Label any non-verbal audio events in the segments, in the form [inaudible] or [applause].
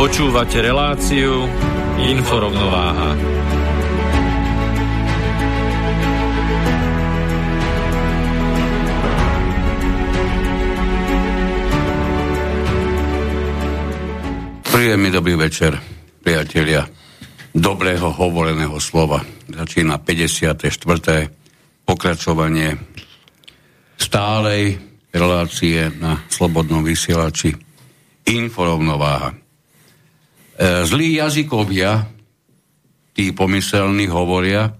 Počúvate reláciu Inforovnováha. Príjemný dobrý večer, priatelia. Dobrého hovoreného slova. Začína 54. pokračovanie stálej relácie na Slobodnom vysielači Inforovnováha. E, zlí jazykovia, tí pomyselní, hovoria,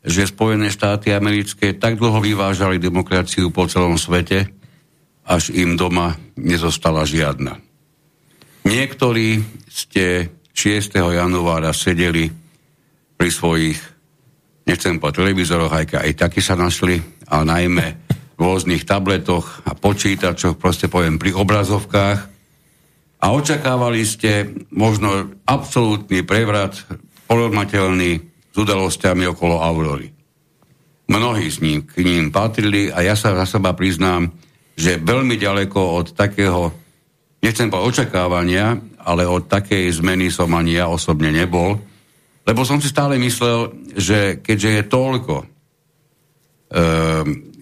že Spojené štáty americké tak dlho vyvážali demokraciu po celom svete, až im doma nezostala žiadna. Niektorí ste 6. januára sedeli pri svojich, nechcem po televízoroch, aj, aj taky sa našli, ale najmä v rôznych tabletoch a počítačoch, proste poviem pri obrazovkách a očakávali ste možno absolútny prevrat porovnateľný s udalosťami okolo Aurory. Mnohí z ním k ním patrili a ja sa za seba priznám, že veľmi ďaleko od takého, nechcem povedať očakávania, ale od takej zmeny som ani ja osobne nebol, lebo som si stále myslel, že keďže je toľko e,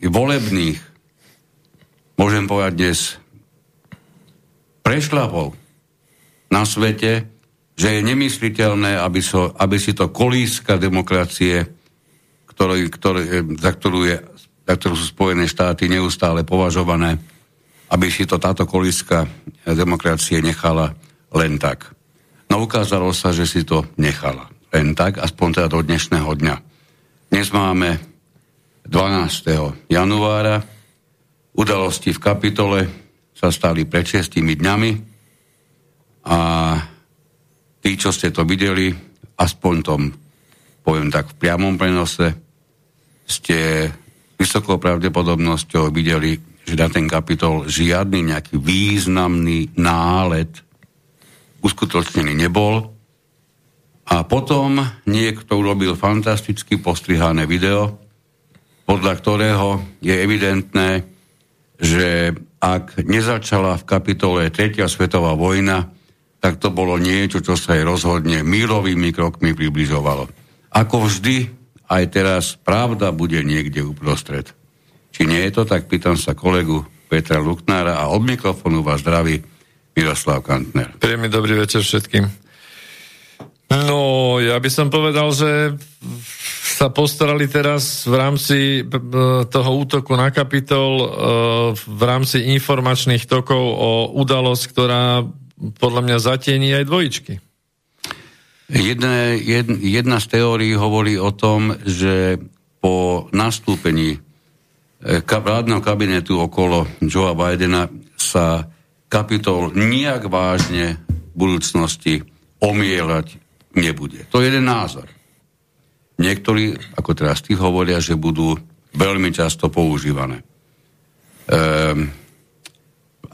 volebných, môžem povedať dnes, prešlapov na svete, že je nemysliteľné, aby, so, aby si to kolíska demokracie, ktorý, ktorý, za, ktorú je, za ktorú sú Spojené štáty neustále považované, aby si to táto kolíska demokracie nechala len tak. No ukázalo sa, že si to nechala len tak, aspoň teda do dnešného dňa. Dnes máme 12. januára, udalosti v kapitole sa stali pred 6 dňami a tí, čo ste to videli, aspoň tom, poviem tak, v priamom prenose, ste vysokou pravdepodobnosťou videli, že na ten kapitol žiadny nejaký významný nálet uskutočnený nebol. A potom niekto urobil fantasticky postrihané video, podľa ktorého je evidentné, že ak nezačala v kapitole 3. svetová vojna, tak to bolo niečo, čo sa jej rozhodne mírovými krokmi približovalo. Ako vždy, aj teraz pravda bude niekde uprostred. Či nie je to, tak pýtam sa kolegu Petra Luknára a od mikrofónu vás zdraví Miroslav Kantner. Príjemný dobrý večer všetkým. No, ja by som povedal, že sa postarali teraz v rámci toho útoku na kapitol e, v rámci informačných tokov o udalosť, ktorá podľa mňa zatieni aj dvojičky. Jedna, jedna, z teórií hovorí o tom, že po nastúpení e, vládneho kabinetu okolo Joea Bidena sa kapitol nijak vážne v budúcnosti omielať nebude. To je jeden názor. Niektorí, ako teraz tí hovoria, že budú veľmi často používané. Ehm,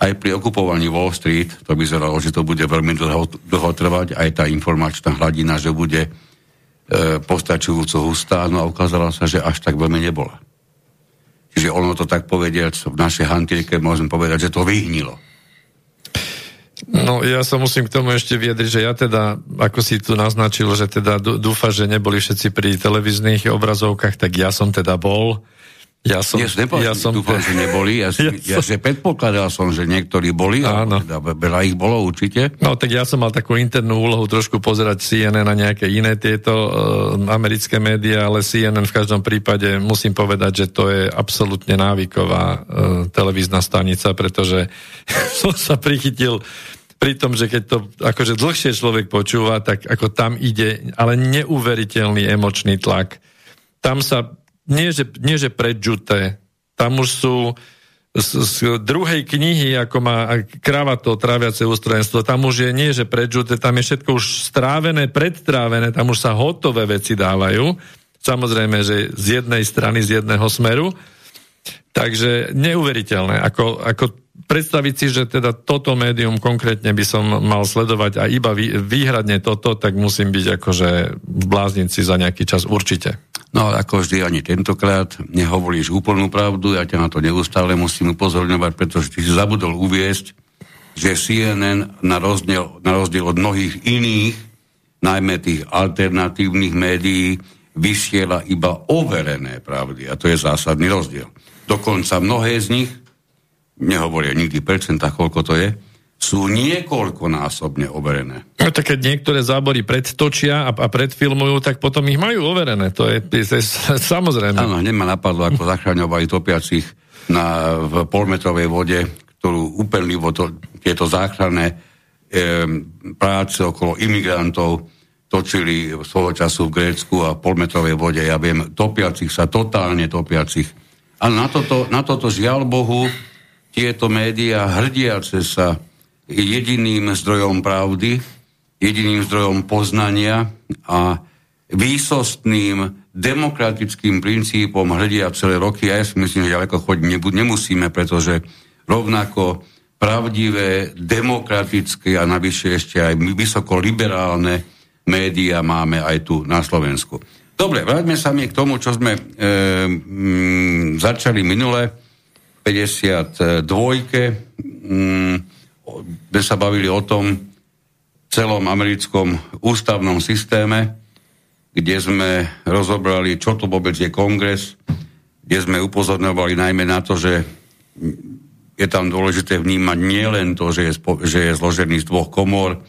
aj pri okupovaní Wall Street to vyzeralo, že to bude veľmi dlho, dlho trvať, aj tá informačná hladina, že bude e, postačujúco hustá, no a ukázalo sa, že až tak veľmi nebola. Čiže ono to tak povediať, v našej hantilke môžem povedať, že to vyhnilo. No ja sa musím k tomu ešte vyjadriť, že ja teda, ako si tu naznačil, že teda dúfa, že neboli všetci pri televíznych obrazovkách, tak ja som teda bol. Ja som, Dnes nepovedal, ja som dúfam, že neboli. Ja, [laughs] ja, ja som... že predpokladal som, že niektorí boli, Áno. teda veľa ich bolo určite. No tak ja som mal takú internú úlohu trošku pozerať CNN a nejaké iné tieto uh, americké médiá, ale CNN v každom prípade musím povedať, že to je absolútne návyková uh, televízna stanica, pretože [laughs] som sa prichytil pri tom, že keď to akože dlhšie človek počúva, tak ako tam ide, ale neuveriteľný emočný tlak. Tam sa nie že, nie že predžuté, tam už sú z, z druhej knihy, ako má kráva to tráviace ústrojenstvo, tam už je nie, že predžuté, tam je všetko už strávené, predtrávené, tam už sa hotové veci dávajú. Samozrejme, že z jednej strany, z jedného smeru. Takže neuveriteľné. Ako, ako predstaviť si, že teda toto médium konkrétne by som mal sledovať a iba výhradne toto, tak musím byť akože v bláznici za nejaký čas určite. No ako vždy ani tentokrát nehovoríš úplnú pravdu, ja ťa na to neustále musím upozorňovať, pretože ty si zabudol uviesť, že CNN na rozdiel, na rozdiel od mnohých iných, najmä tých alternatívnych médií, vysiela iba overené pravdy. A to je zásadný rozdiel. Dokonca mnohé z nich, nehovoria nikdy percentách, koľko to je, sú niekoľkonásobne overené. No tak keď niektoré zábory predtočia a, a predfilmujú, tak potom ich majú overené. To je, to je samozrejme. Áno, hneď ma napadlo, ako zachraňovali topiacich na, v polmetrovej vode, ktorú úplne to, tieto záchranné e, práce okolo imigrantov točili svojho času v Grécku a v polmetrovej vode. Ja viem, topiacich sa, totálne topiacich. Ale na toto, na toto žiaľ Bohu, tieto médiá hrdiace sa jediným zdrojom pravdy, jediným zdrojom poznania a výsostným demokratickým princípom hľadia celé roky. A ja si myslím, že ďaleko chodiť nemusíme, pretože rovnako pravdivé, demokratické a navyše ešte aj vysoko liberálne médiá máme aj tu na Slovensku. Dobre, vráťme sa mi k tomu, čo sme e, m, začali minule, 52. M, sme sa bavili o tom celom americkom ústavnom systéme, kde sme rozobrali, čo to vôbec je kongres, kde sme upozorňovali najmä na to, že je tam dôležité vnímať nielen to, že je, spo, že je zložený z dvoch komor,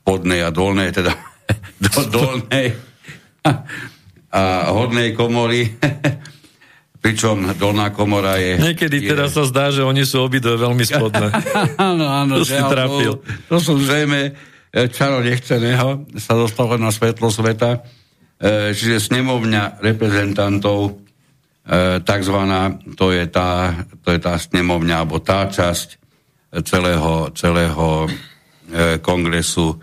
spodnej a dolnej, teda [laughs] do dolnej [laughs] a hornej komory, [laughs] Pričom dolná komora je... Niekedy je... teraz sa zdá, že oni sú obidve veľmi spodné. áno, áno. To si trafil. To, sú zrejme čaro nechceného, sa dostalo na svetlo sveta. E, čiže snemovňa reprezentantov, e, takzvaná, to je tá, to je tá snemovňa, alebo tá časť celého, celého kongresu,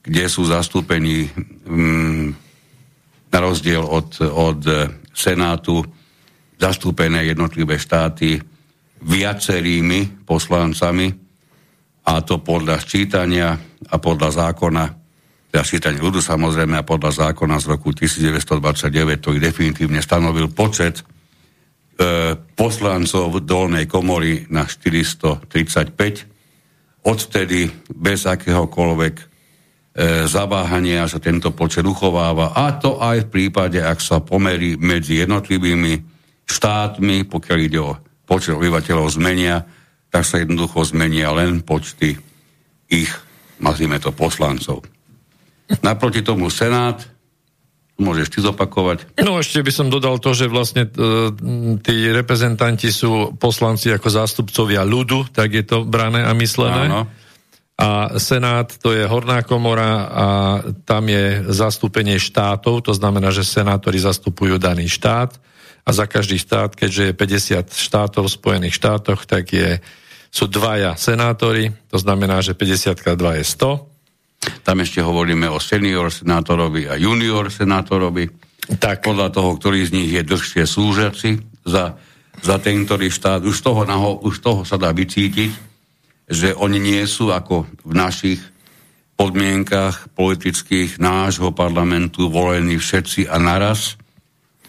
kde sú zastúpení mm, na rozdiel od, od Senátu zastúpené jednotlivé štáty viacerými poslancami a to podľa sčítania a podľa zákona, teda sčítania ľudu samozrejme a podľa zákona z roku 1929, ktorý definitívne stanovil počet e, poslancov dolnej komory na 435. Odvtedy bez akéhokoľvek e, zaváhania sa tento počet uchováva a to aj v prípade, ak sa pomerí medzi jednotlivými štátmi, pokiaľ ide o počet obyvateľov zmenia, tak sa jednoducho zmenia len počty ich, nazvime to, poslancov. Naproti tomu Senát, môžeš ty zopakovať. No ešte by som dodal to, že vlastne uh, tí reprezentanti sú poslanci ako zástupcovia ľudu, tak je to brané a myslené. Áno. A Senát to je horná komora a tam je zastúpenie štátov, to znamená, že senátori zastupujú daný štát a za každý štát, keďže je 50 štátov v Spojených štátoch, tak je, sú dvaja senátori, to znamená, že 50 krát 2 je 100. Tam ešte hovoríme o senior senátorovi a junior senátorovi. Tak. Podľa toho, ktorý z nich je dlhšie slúžiaci za, za ten, ktorý štát. Už toho, naho, už toho sa dá vycítiť, že oni nie sú ako v našich podmienkach politických nášho parlamentu volení všetci a naraz,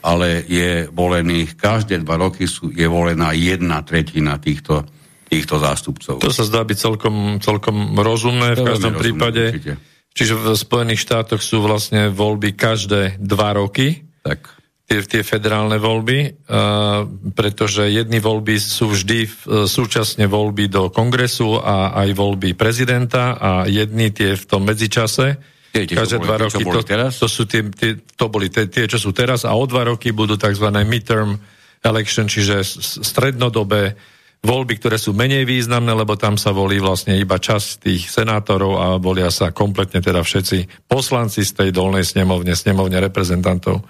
ale je volených, každé dva roky sú, je volená jedna tretina týchto, týchto zástupcov. To sa zdá byť celkom, celkom rozumné v každom rozumné, prípade. Určite. Čiže v Spojených štátoch sú vlastne voľby každé dva roky. Tak. tie, tie federálne voľby, uh, pretože jedny voľby sú vždy uh, súčasne voľby do kongresu a aj voľby prezidenta a jedny tie v tom medzičase. Tie, tie, každé dva roky. To, teraz? to sú tie, tie, to boli tie, tie, čo sú teraz a o dva roky budú tzv. midterm election, čiže strednodobé voľby, ktoré sú menej významné, lebo tam sa volí vlastne iba čas tých senátorov a volia sa kompletne teda všetci poslanci z tej dolnej snemovne, snemovne reprezentantov.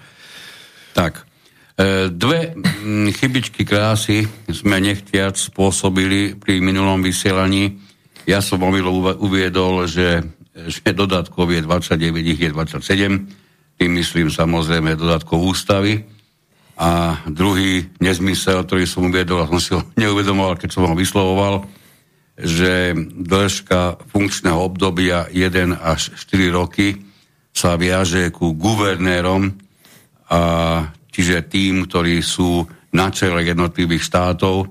Tak, e, dve chybičky krásy sme nechtiac spôsobili pri minulom vysielaní. Ja som omilo uviedol, že, že dodatkov je 29, ich je 27. Tým myslím samozrejme dodatkov ústavy a druhý nezmysel, ktorý som uviedol, a som si ho [laughs] neuvedomoval, keď som ho vyslovoval, že dĺžka funkčného obdobia 1 až 4 roky sa viaže ku guvernérom, a čiže tým, ktorí sú na čele jednotlivých štátov. E,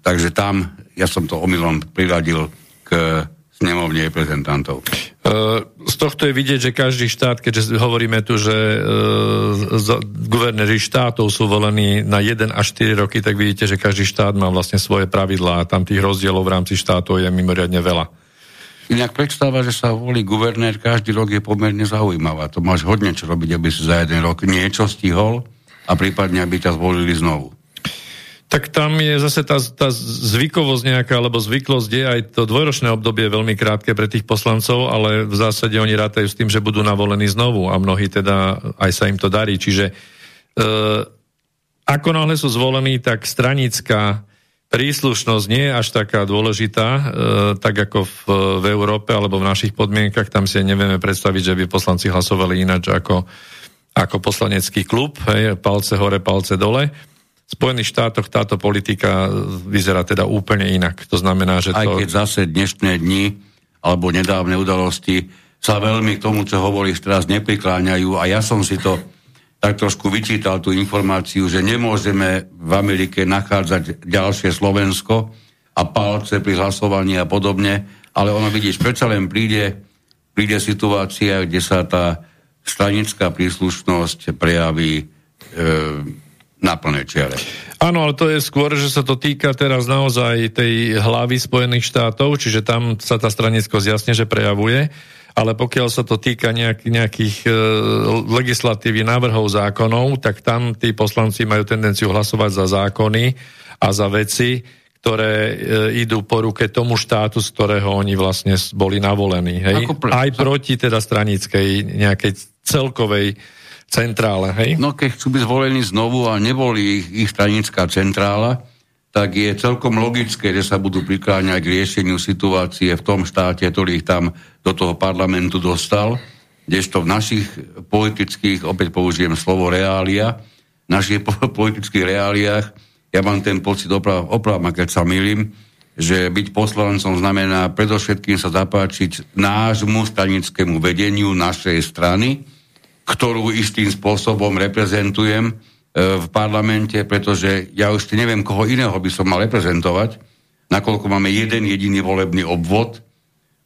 takže tam ja som to omylom priradil k snemovne reprezentantov. Uh, z tohto je vidieť, že každý štát, keďže hovoríme tu, že uh, guvernéri štátov sú volení na 1 až 4 roky, tak vidíte, že každý štát má vlastne svoje pravidlá a tam tých rozdielov v rámci štátov je mimoriadne veľa. Inak predstava, že sa volí guvernér každý rok je pomerne zaujímavá. To máš hodne čo robiť, aby si za jeden rok niečo stihol a prípadne, aby ťa zvolili znovu. Tak tam je zase tá, tá zvykovosť nejaká, alebo zvyklosť je aj to dvojročné obdobie veľmi krátke pre tých poslancov, ale v zásade oni rátajú s tým, že budú navolení znovu a mnohí teda aj sa im to darí. Čiže e, ako náhle sú zvolení, tak stranická príslušnosť nie je až taká dôležitá, e, tak ako v, v Európe alebo v našich podmienkach, tam si nevieme predstaviť, že by poslanci hlasovali ináč ako, ako poslanecký klub, hej, palce hore, palce dole v Spojených štátoch táto politika vyzerá teda úplne inak. To znamená, že to... Aj keď zase dnešné dni alebo nedávne udalosti sa veľmi k tomu, čo hovoríš teraz, neprikláňajú a ja som si to tak trošku vyčítal tú informáciu, že nemôžeme v Amerike nachádzať ďalšie Slovensko a palce pri hlasovaní a podobne, ale ono vidíš, predsa len príde, príde situácia, kde sa tá stranická príslušnosť prejaví e, na plnej čiare. Áno, ale to je skôr, že sa to týka teraz naozaj tej hlavy Spojených štátov, čiže tam sa tá stranickosť jasne, že prejavuje, ale pokiaľ sa to týka nejak, nejakých e, legislatívy, návrhov zákonov, tak tam tí poslanci majú tendenciu hlasovať za zákony a za veci, ktoré e, idú po ruke tomu štátu, z ktorého oni vlastne boli navolení. Hej? Aj proti teda stranickej nejakej celkovej centrále, hej? No keď chcú byť zvolení znovu a neboli ich, ich stranická centrála, tak je celkom logické, že sa budú prikláňať k riešeniu situácie v tom štáte, ktorý ich tam do toho parlamentu dostal, kdežto v našich politických, opäť použijem slovo reália, v našich politických reáliách, ja mám ten pocit, oprav, oprav keď sa milím, že byť poslancom znamená predovšetkým sa zapáčiť nášmu stranickému vedeniu našej strany, ktorú istým spôsobom reprezentujem e, v parlamente, pretože ja už neviem, koho iného by som mal reprezentovať, nakoľko máme jeden jediný volebný obvod,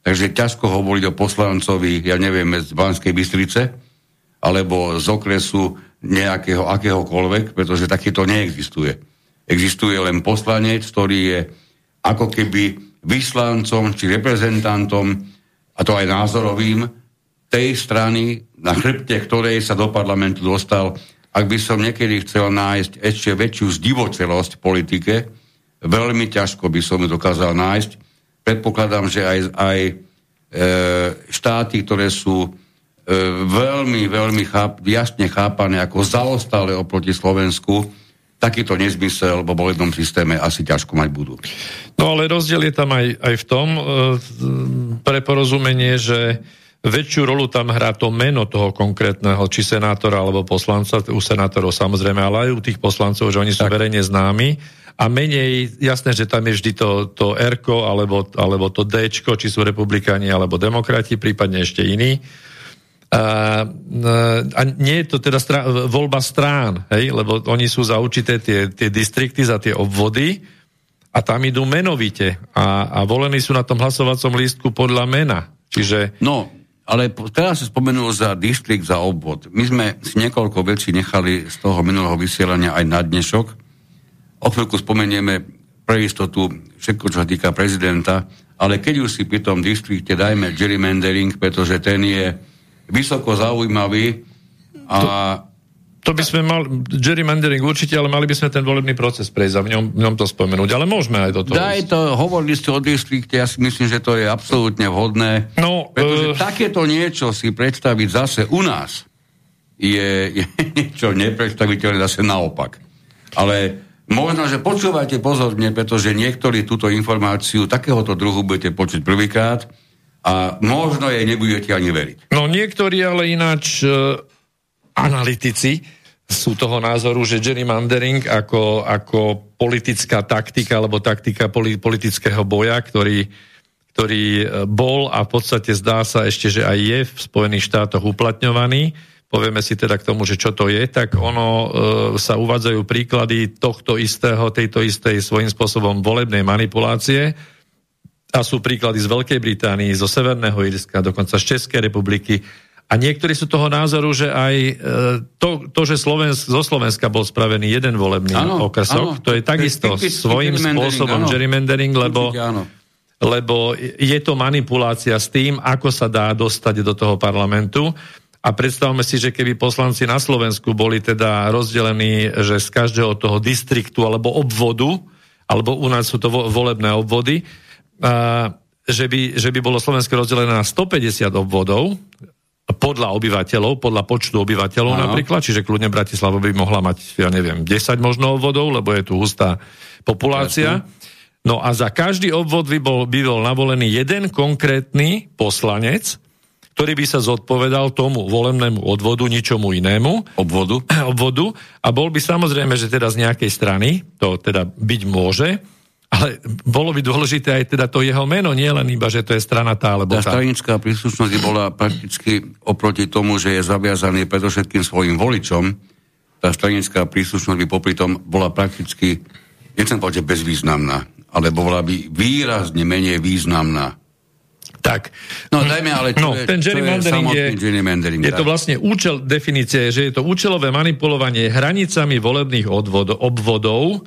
takže ťažko hovoriť o poslancovi, ja neviem, z Banskej Bystrice, alebo z okresu nejakého akéhokoľvek, pretože takýto neexistuje. Existuje len poslanec, ktorý je ako keby vyslancom či reprezentantom, a to aj názorovým, tej strany, na chrbte ktorej sa do parlamentu dostal, ak by som niekedy chcel nájsť ešte väčšiu zdivočelosť v politike, veľmi ťažko by som ju dokázal nájsť. Predpokladám, že aj, aj e, štáty, ktoré sú e, veľmi, veľmi cháp, jasne chápané ako zaostále oproti Slovensku, takýto nezmysel vo volebnom systéme asi ťažko mať budú. No ale rozdiel je tam aj, aj v tom e, pre porozumenie, že väčšiu rolu tam hrá to meno toho konkrétneho, či senátora alebo poslanca, u senátorov samozrejme, ale aj u tých poslancov, že oni sú tak. verejne známi a menej, jasné, že tam je vždy to, to r alebo, alebo to d či sú republikáni alebo demokrati, prípadne ešte iní. A, a nie je to teda strá, voľba strán, hej, lebo oni sú za určité tie, tie distrikty, za tie obvody a tam idú menovite a, a volení sú na tom hlasovacom lístku podľa mena. Čiže... No, ale teraz si spomenul za distrikt, za obvod. My sme si niekoľko vecí nechali z toho minulého vysielania aj na dnešok. O chvíľku spomenieme pre istotu všetko, čo sa týka prezidenta, ale keď už si pri tom distrikte dajme gerrymandering, pretože ten je vysoko zaujímavý a to by sme mali, gerrymandering určite, ale mali by sme ten volebný proces prejsť a v ňom, v ňom to spomenúť. Ale môžeme aj do toho. Daj to, hovorili ste o distrikte, ja si myslím, že to je absolútne vhodné. No, pretože uh... takéto niečo si predstaviť zase u nás je, je [laughs] niečo nepredstaviteľné zase naopak. Ale možno, že počúvajte pozorne, pretože niektorí túto informáciu takéhoto druhu budete počuť prvýkrát a možno jej nebudete ani veriť. No niektorí ale ináč uh analytici sú toho názoru, že gerrymandering ako, ako politická taktika alebo taktika politického boja, ktorý, ktorý e, bol a v podstate zdá sa ešte, že aj je v Spojených štátoch uplatňovaný, povieme si teda k tomu, že čo to je, tak ono e, sa uvádzajú príklady tohto istého, tejto istej svojím spôsobom volebnej manipulácie a sú príklady z Veľkej Británii, zo Severného Irska, dokonca z Českej republiky, a niektorí sú toho názoru, že aj e, to, to že Slovensk, zo Slovenska bol spravený jeden volebný ano, okresok, ano, to je takisto svojím spôsobom ano. gerrymandering, lebo, lebo je to manipulácia s tým, ako sa dá dostať do toho parlamentu. A predstavme si, že keby poslanci na Slovensku boli teda rozdelení, že z každého toho distriktu alebo obvodu, alebo u nás sú to volebné obvody, a, že by, že by bolo Slovensko rozdelené na 150 obvodov, podľa obyvateľov, podľa počtu obyvateľov Aha. napríklad, čiže kľudne Bratislava by mohla mať, ja neviem, 10 možno obvodov, lebo je tu hustá populácia. No a za každý obvod by bol, by bol navolený jeden konkrétny poslanec, ktorý by sa zodpovedal tomu volebnému odvodu, ničomu inému. Obvodu. [clears throat] Obvodu. A bol by samozrejme, že teda z nejakej strany, to teda byť môže, ale bolo by dôležité aj teda to jeho meno, nie len iba, že to je strana tá alebo tá. Tá stranická príslušnosť bola prakticky oproti tomu, že je zaviazaný predovšetkým svojim voličom, tá stranická príslušnosť by popri tom bola prakticky, nechcem povedať, bezvýznamná, ale bola by výrazne menej významná. Tak. No dajme ale, čo no, je, ten gerrymandering je, je, gerrymandering, je to vlastne účel, definície, že je to účelové manipulovanie hranicami volebných odvod, obvodov,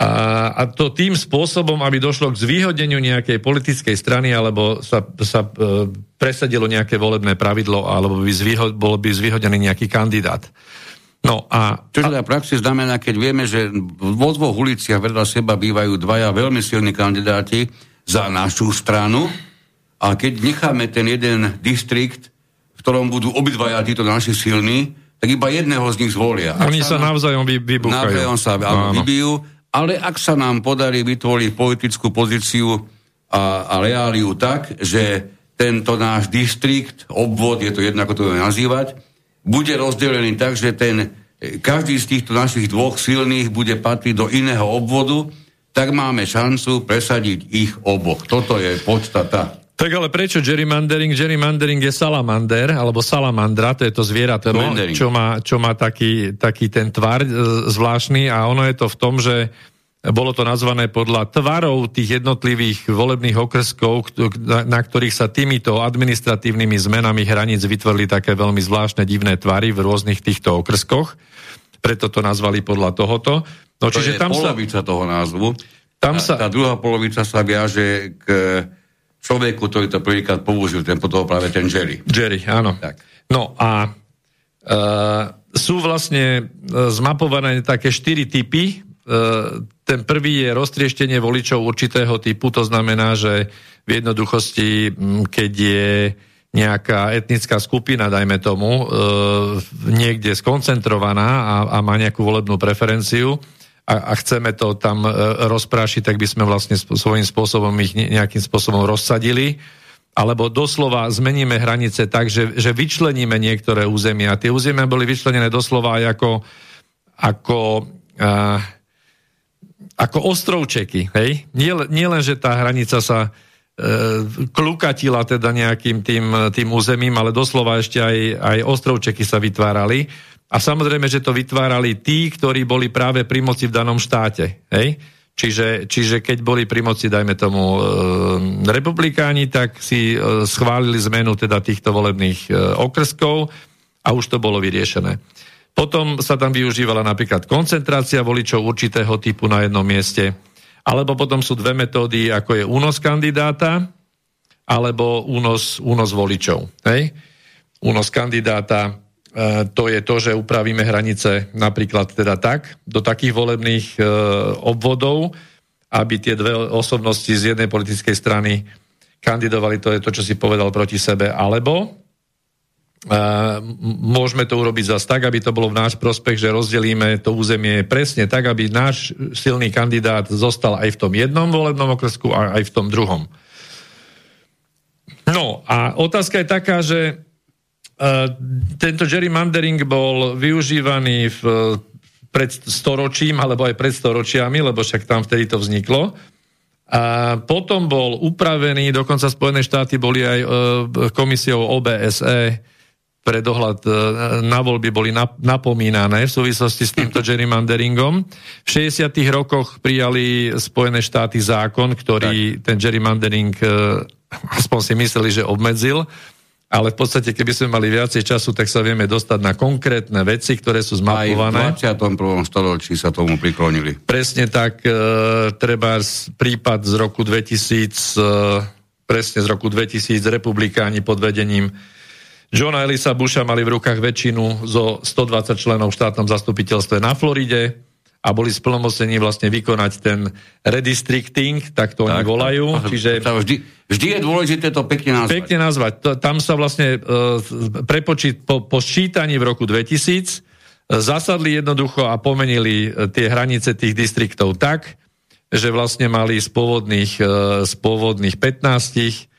a, a to tým spôsobom, aby došlo k zvýhodneniu nejakej politickej strany, alebo sa, sa e, presadilo nejaké volebné pravidlo, alebo by zvýho, bol by zvýhodený nejaký kandidát. No a... Čo teda praxi znamená, keď vieme, že vo dvoch uliciach vedľa seba bývajú dvaja veľmi silní kandidáti za našu stranu a keď necháme ten jeden distrikt, v ktorom budú obidvaja títo naši silní, tak iba jedného z nich zvolia. Oni sa, navzájom vybúchajú. Navzájom sa áno. vybijú ale ak sa nám podarí vytvoriť politickú pozíciu a, a reáliu tak, že tento náš distrikt, obvod, je to jedno, ako to nazývať, bude rozdelený tak, že ten, každý z týchto našich dvoch silných bude patriť do iného obvodu, tak máme šancu presadiť ich oboch. Toto je podstata. Tak ale prečo gerrymandering? Gerrymandering je salamander, alebo salamandra, to je to zvieratelo, čo má, čo má taký, taký ten tvar e, zvláštny a ono je to v tom, že bolo to nazvané podľa tvarov tých jednotlivých volebných okrskov, na ktorých sa týmito administratívnymi zmenami hraníc vytvorili také veľmi zvláštne divné tvary v rôznych týchto okrskoch. Preto to nazvali podľa tohoto. No, to čiže je tam polovica sa... toho názvu. Tam sa... tá druhá polovica sa viaže k človeku, ktorý to prvýkrát použil, ten potom práve ten Jerry. Jerry, áno. Tak. No a e, sú vlastne e, zmapované také štyri typy. E, ten prvý je roztrieštenie voličov určitého typu, to znamená, že v jednoduchosti, keď je nejaká etnická skupina, dajme tomu, e, niekde skoncentrovaná a, a má nejakú volebnú preferenciu, a, a chceme to tam e, rozprášiť, tak by sme vlastne svojím spôsobom ich nejakým spôsobom rozsadili alebo doslova zmeníme hranice tak, že, že vyčleníme niektoré územia. Tie územia boli vyčlenené doslova ako, ako, uh, ako ostrovčeky. Hej? Nie, nie len, že tá hranica sa uh, klukatila teda nejakým tým, tým územím, ale doslova ešte aj, aj ostrovčeky sa vytvárali. A samozrejme, že to vytvárali tí, ktorí boli práve pri moci v danom štáte. Hej? Čiže, čiže keď boli pri moci, dajme tomu, e, republikáni, tak si e, schválili zmenu teda týchto volebných e, okrskov a už to bolo vyriešené. Potom sa tam využívala napríklad koncentrácia voličov určitého typu na jednom mieste, alebo potom sú dve metódy, ako je únos kandidáta, alebo únos, únos voličov. Hej? Únos kandidáta to je to, že upravíme hranice napríklad teda tak, do takých volebných e, obvodov, aby tie dve osobnosti z jednej politickej strany kandidovali, to je to, čo si povedal proti sebe, alebo e, môžeme to urobiť zase tak, aby to bolo v náš prospech, že rozdelíme to územie presne tak, aby náš silný kandidát zostal aj v tom jednom volebnom okresku a aj v tom druhom. No a otázka je taká, že tento gerrymandering bol využívaný v, pred storočím, alebo aj pred storočiami, lebo však tam vtedy to vzniklo. A potom bol upravený, dokonca Spojené štáty boli aj uh, komisiou OBSE pre dohľad uh, na voľby boli nap- napomínané v súvislosti s týmto gerrymanderingom. V 60. rokoch prijali Spojené štáty zákon, ktorý tak. ten gerrymandering uh, aspoň si mysleli, že obmedzil ale v podstate, keby sme mali viacej času, tak sa vieme dostať na konkrétne veci, ktoré sú zmapované. Aj v 21. storočí sa tomu priklonili. Presne tak, e, treba prípad z roku 2000, e, presne z roku 2000, republikáni pod vedením Johna Elisa Busha mali v rukách väčšinu zo 120 členov v štátnom zastupiteľstve na Floride a boli splnomocnení vlastne vykonať ten redistricting, tak to tak, oni volajú. Tak, čiže... Vždy, vždy je dôležité to pekne nazvať. Pekne nazvať. Tam sa vlastne uh, prepočít, po, po sčítaní v roku 2000 uh, e, zasadli jednoducho a pomenili uh, tie hranice tých distriktov tak, že vlastne mali z pôvodných, uh, z pôvodných 15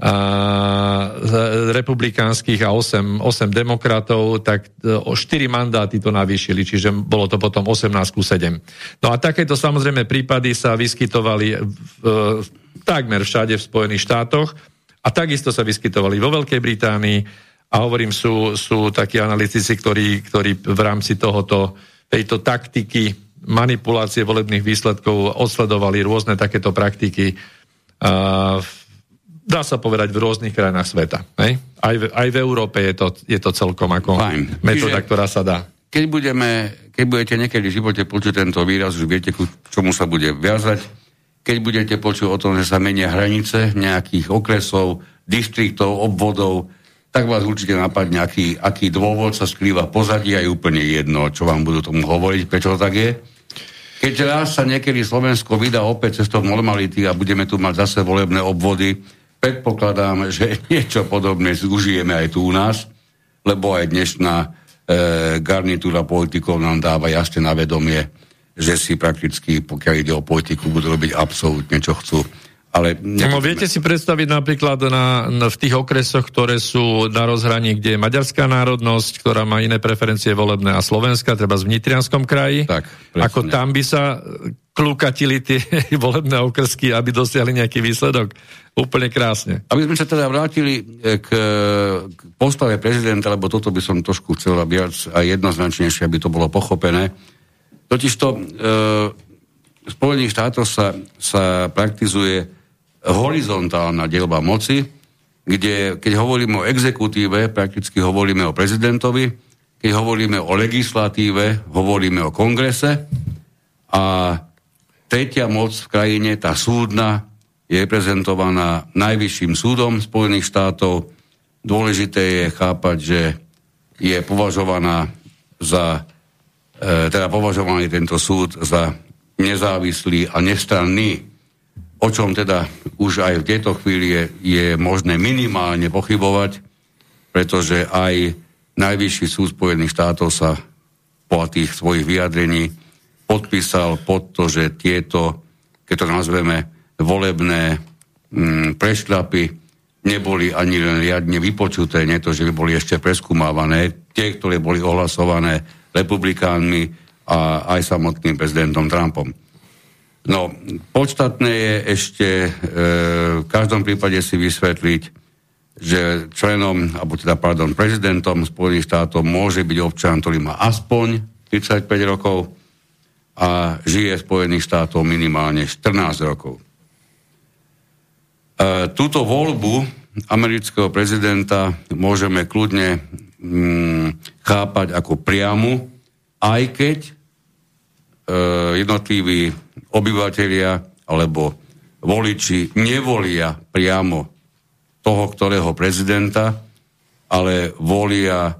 a republikánskych a 8, 8 demokratov, tak e, o 4 mandáty to navýšili, čiže bolo to potom 18 ku 7. No a takéto samozrejme prípady sa vyskytovali v, v, takmer všade v Spojených štátoch a takisto sa vyskytovali vo Veľkej Británii a hovorím, sú, sú takí analytici, ktorí, ktorí v rámci tohoto, tejto taktiky manipulácie volebných výsledkov odsledovali rôzne takéto praktiky uh, dá sa povedať, v rôznych krajinách sveta. Hej? Aj, v, aj v Európe je to, je to celkom ako Fajn. metóda, Čiže, ktorá sa dá. Keď, budeme, keď budete niekedy v živote počuť tento výraz, už viete, k čomu sa bude viazať. Keď budete počuť o tom, že sa menia hranice nejakých okresov, distriktov, obvodov, tak vás určite napadne, aký, aký dôvod sa skrýva pozadí a je úplne jedno, čo vám budú tomu hovoriť, prečo to tak je. Keď raz sa niekedy Slovensko vydá opäť cestou normality a budeme tu mať zase volebné obvody, predpokladám, že [laughs] niečo podobné užijeme aj tu u nás, lebo aj dnešná e, garnitúra politikov nám dáva jasne na vedomie, že si prakticky, pokiaľ ide o politiku, budú robiť absolútne, čo chcú. Ale no, viete si predstaviť napríklad na, na, v tých okresoch, ktoré sú na rozhraní, kde je maďarská národnosť, ktorá má iné preferencie volebné a Slovenska, treba v Nitrianskom kraji, tak, ako tam by sa klúkatili tie [laughs] volebné okrsky, aby dosiahli nejaký výsledok. Úplne krásne. Aby sme sa teda vrátili eh, k, k postave prezidenta, lebo toto by som trošku chcel viac a jednoznačnejšie, aby to bolo pochopené. Totižto e, v Spojených štátoch sa, sa praktizuje horizontálna delba moci, kde keď hovoríme o exekutíve, prakticky hovoríme o prezidentovi, keď hovoríme o legislatíve, hovoríme o kongrese a tretia moc v krajine, tá súdna, je reprezentovaná Najvyšším súdom Spojených štátov. Dôležité je chápať, že je považovaná za, e, teda považovaný tento súd za nezávislý a nestranný, o čom teda už aj v tejto chvíli je, je možné minimálne pochybovať, pretože aj Najvyšší súd Spojených štátov sa po tých svojich vyjadrení podpísal pod to, že tieto, keď to nazveme, volebné mm, prešľapy neboli ani len riadne vypočuté, nie to, že by boli ešte preskúmávané, tie, ktoré boli ohlasované republikánmi a aj samotným prezidentom Trumpom. No, podstatné je ešte e, v každom prípade si vysvetliť, že členom, alebo teda, pardon, prezidentom Spojených štátov môže byť občan, ktorý má aspoň 35 rokov, a žije v Spojených štátov minimálne 14 rokov. E, túto voľbu amerického prezidenta môžeme kľudne mm, chápať ako priamu, aj keď e, jednotliví obyvateľia alebo voliči nevolia priamo toho, ktorého prezidenta, ale volia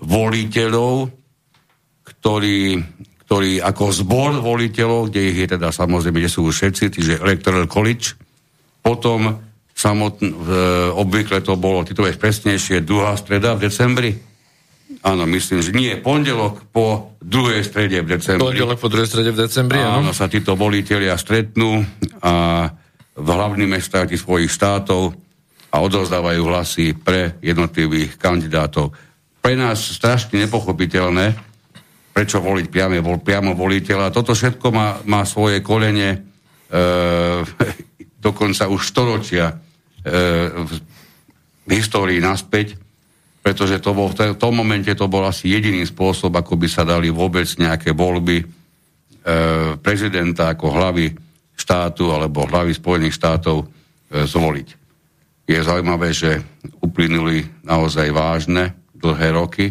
voliteľov, ktorí, ktorí ako zbor voliteľov, kde ich je teda samozrejme, kde sú všetci, čiže Electoral College, potom samotn, e, obvykle to bolo, ty to vieš presnejšie, druhá streda v decembri, Áno, myslím, že nie, pondelok po druhej strede v decembri. Pondelok po druhej strede v decembri, áno. Áno, sa títo voliteľia stretnú a v hlavných mestách svojich štátov a odozdávajú hlasy pre jednotlivých kandidátov. Pre nás strašne nepochopiteľné, prečo voliť priame, vol, priamo voliteľa. Toto všetko má, má svoje kolene e, [laughs] dokonca už storočia e, v, v histórii naspäť pretože to bol, v tom momente to bol asi jediný spôsob, ako by sa dali vôbec nejaké voľby e, prezidenta ako hlavy štátu alebo hlavy Spojených štátov e, zvoliť. Je zaujímavé, že uplynuli naozaj vážne, dlhé roky.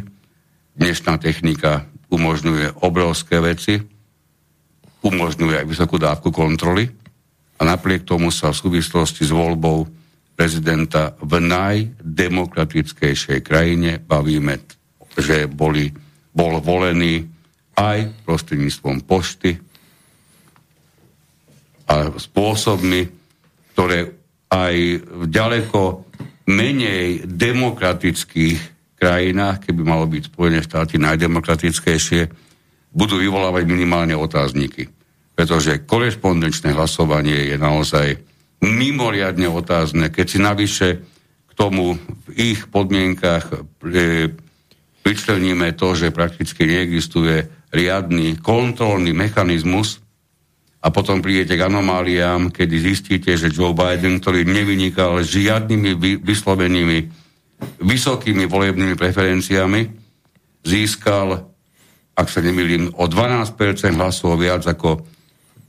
Dnešná technika umožňuje obrovské veci, umožňuje aj vysokú dávku kontroly a napriek tomu sa v súvislosti s voľbou prezidenta v najdemokratickejšej krajine bavíme, že boli, bol volený aj prostredníctvom pošty a spôsobmi, ktoré aj v ďaleko menej demokratických krajinách, keby malo byť Spojené štáty najdemokratickejšie, budú vyvolávať minimálne otázniky. Pretože korešpondenčné hlasovanie je naozaj mimoriadne otázne, keď si navyše k tomu v ich podmienkach e, pričleníme to, že prakticky neexistuje riadny kontrolný mechanizmus a potom prídete k anomáliám, kedy zistíte, že Joe Biden, ktorý nevynikal žiadnymi vyslovenými vysokými volebnými preferenciami, získal, ak sa nemýlim, o 12% hlasov viac ako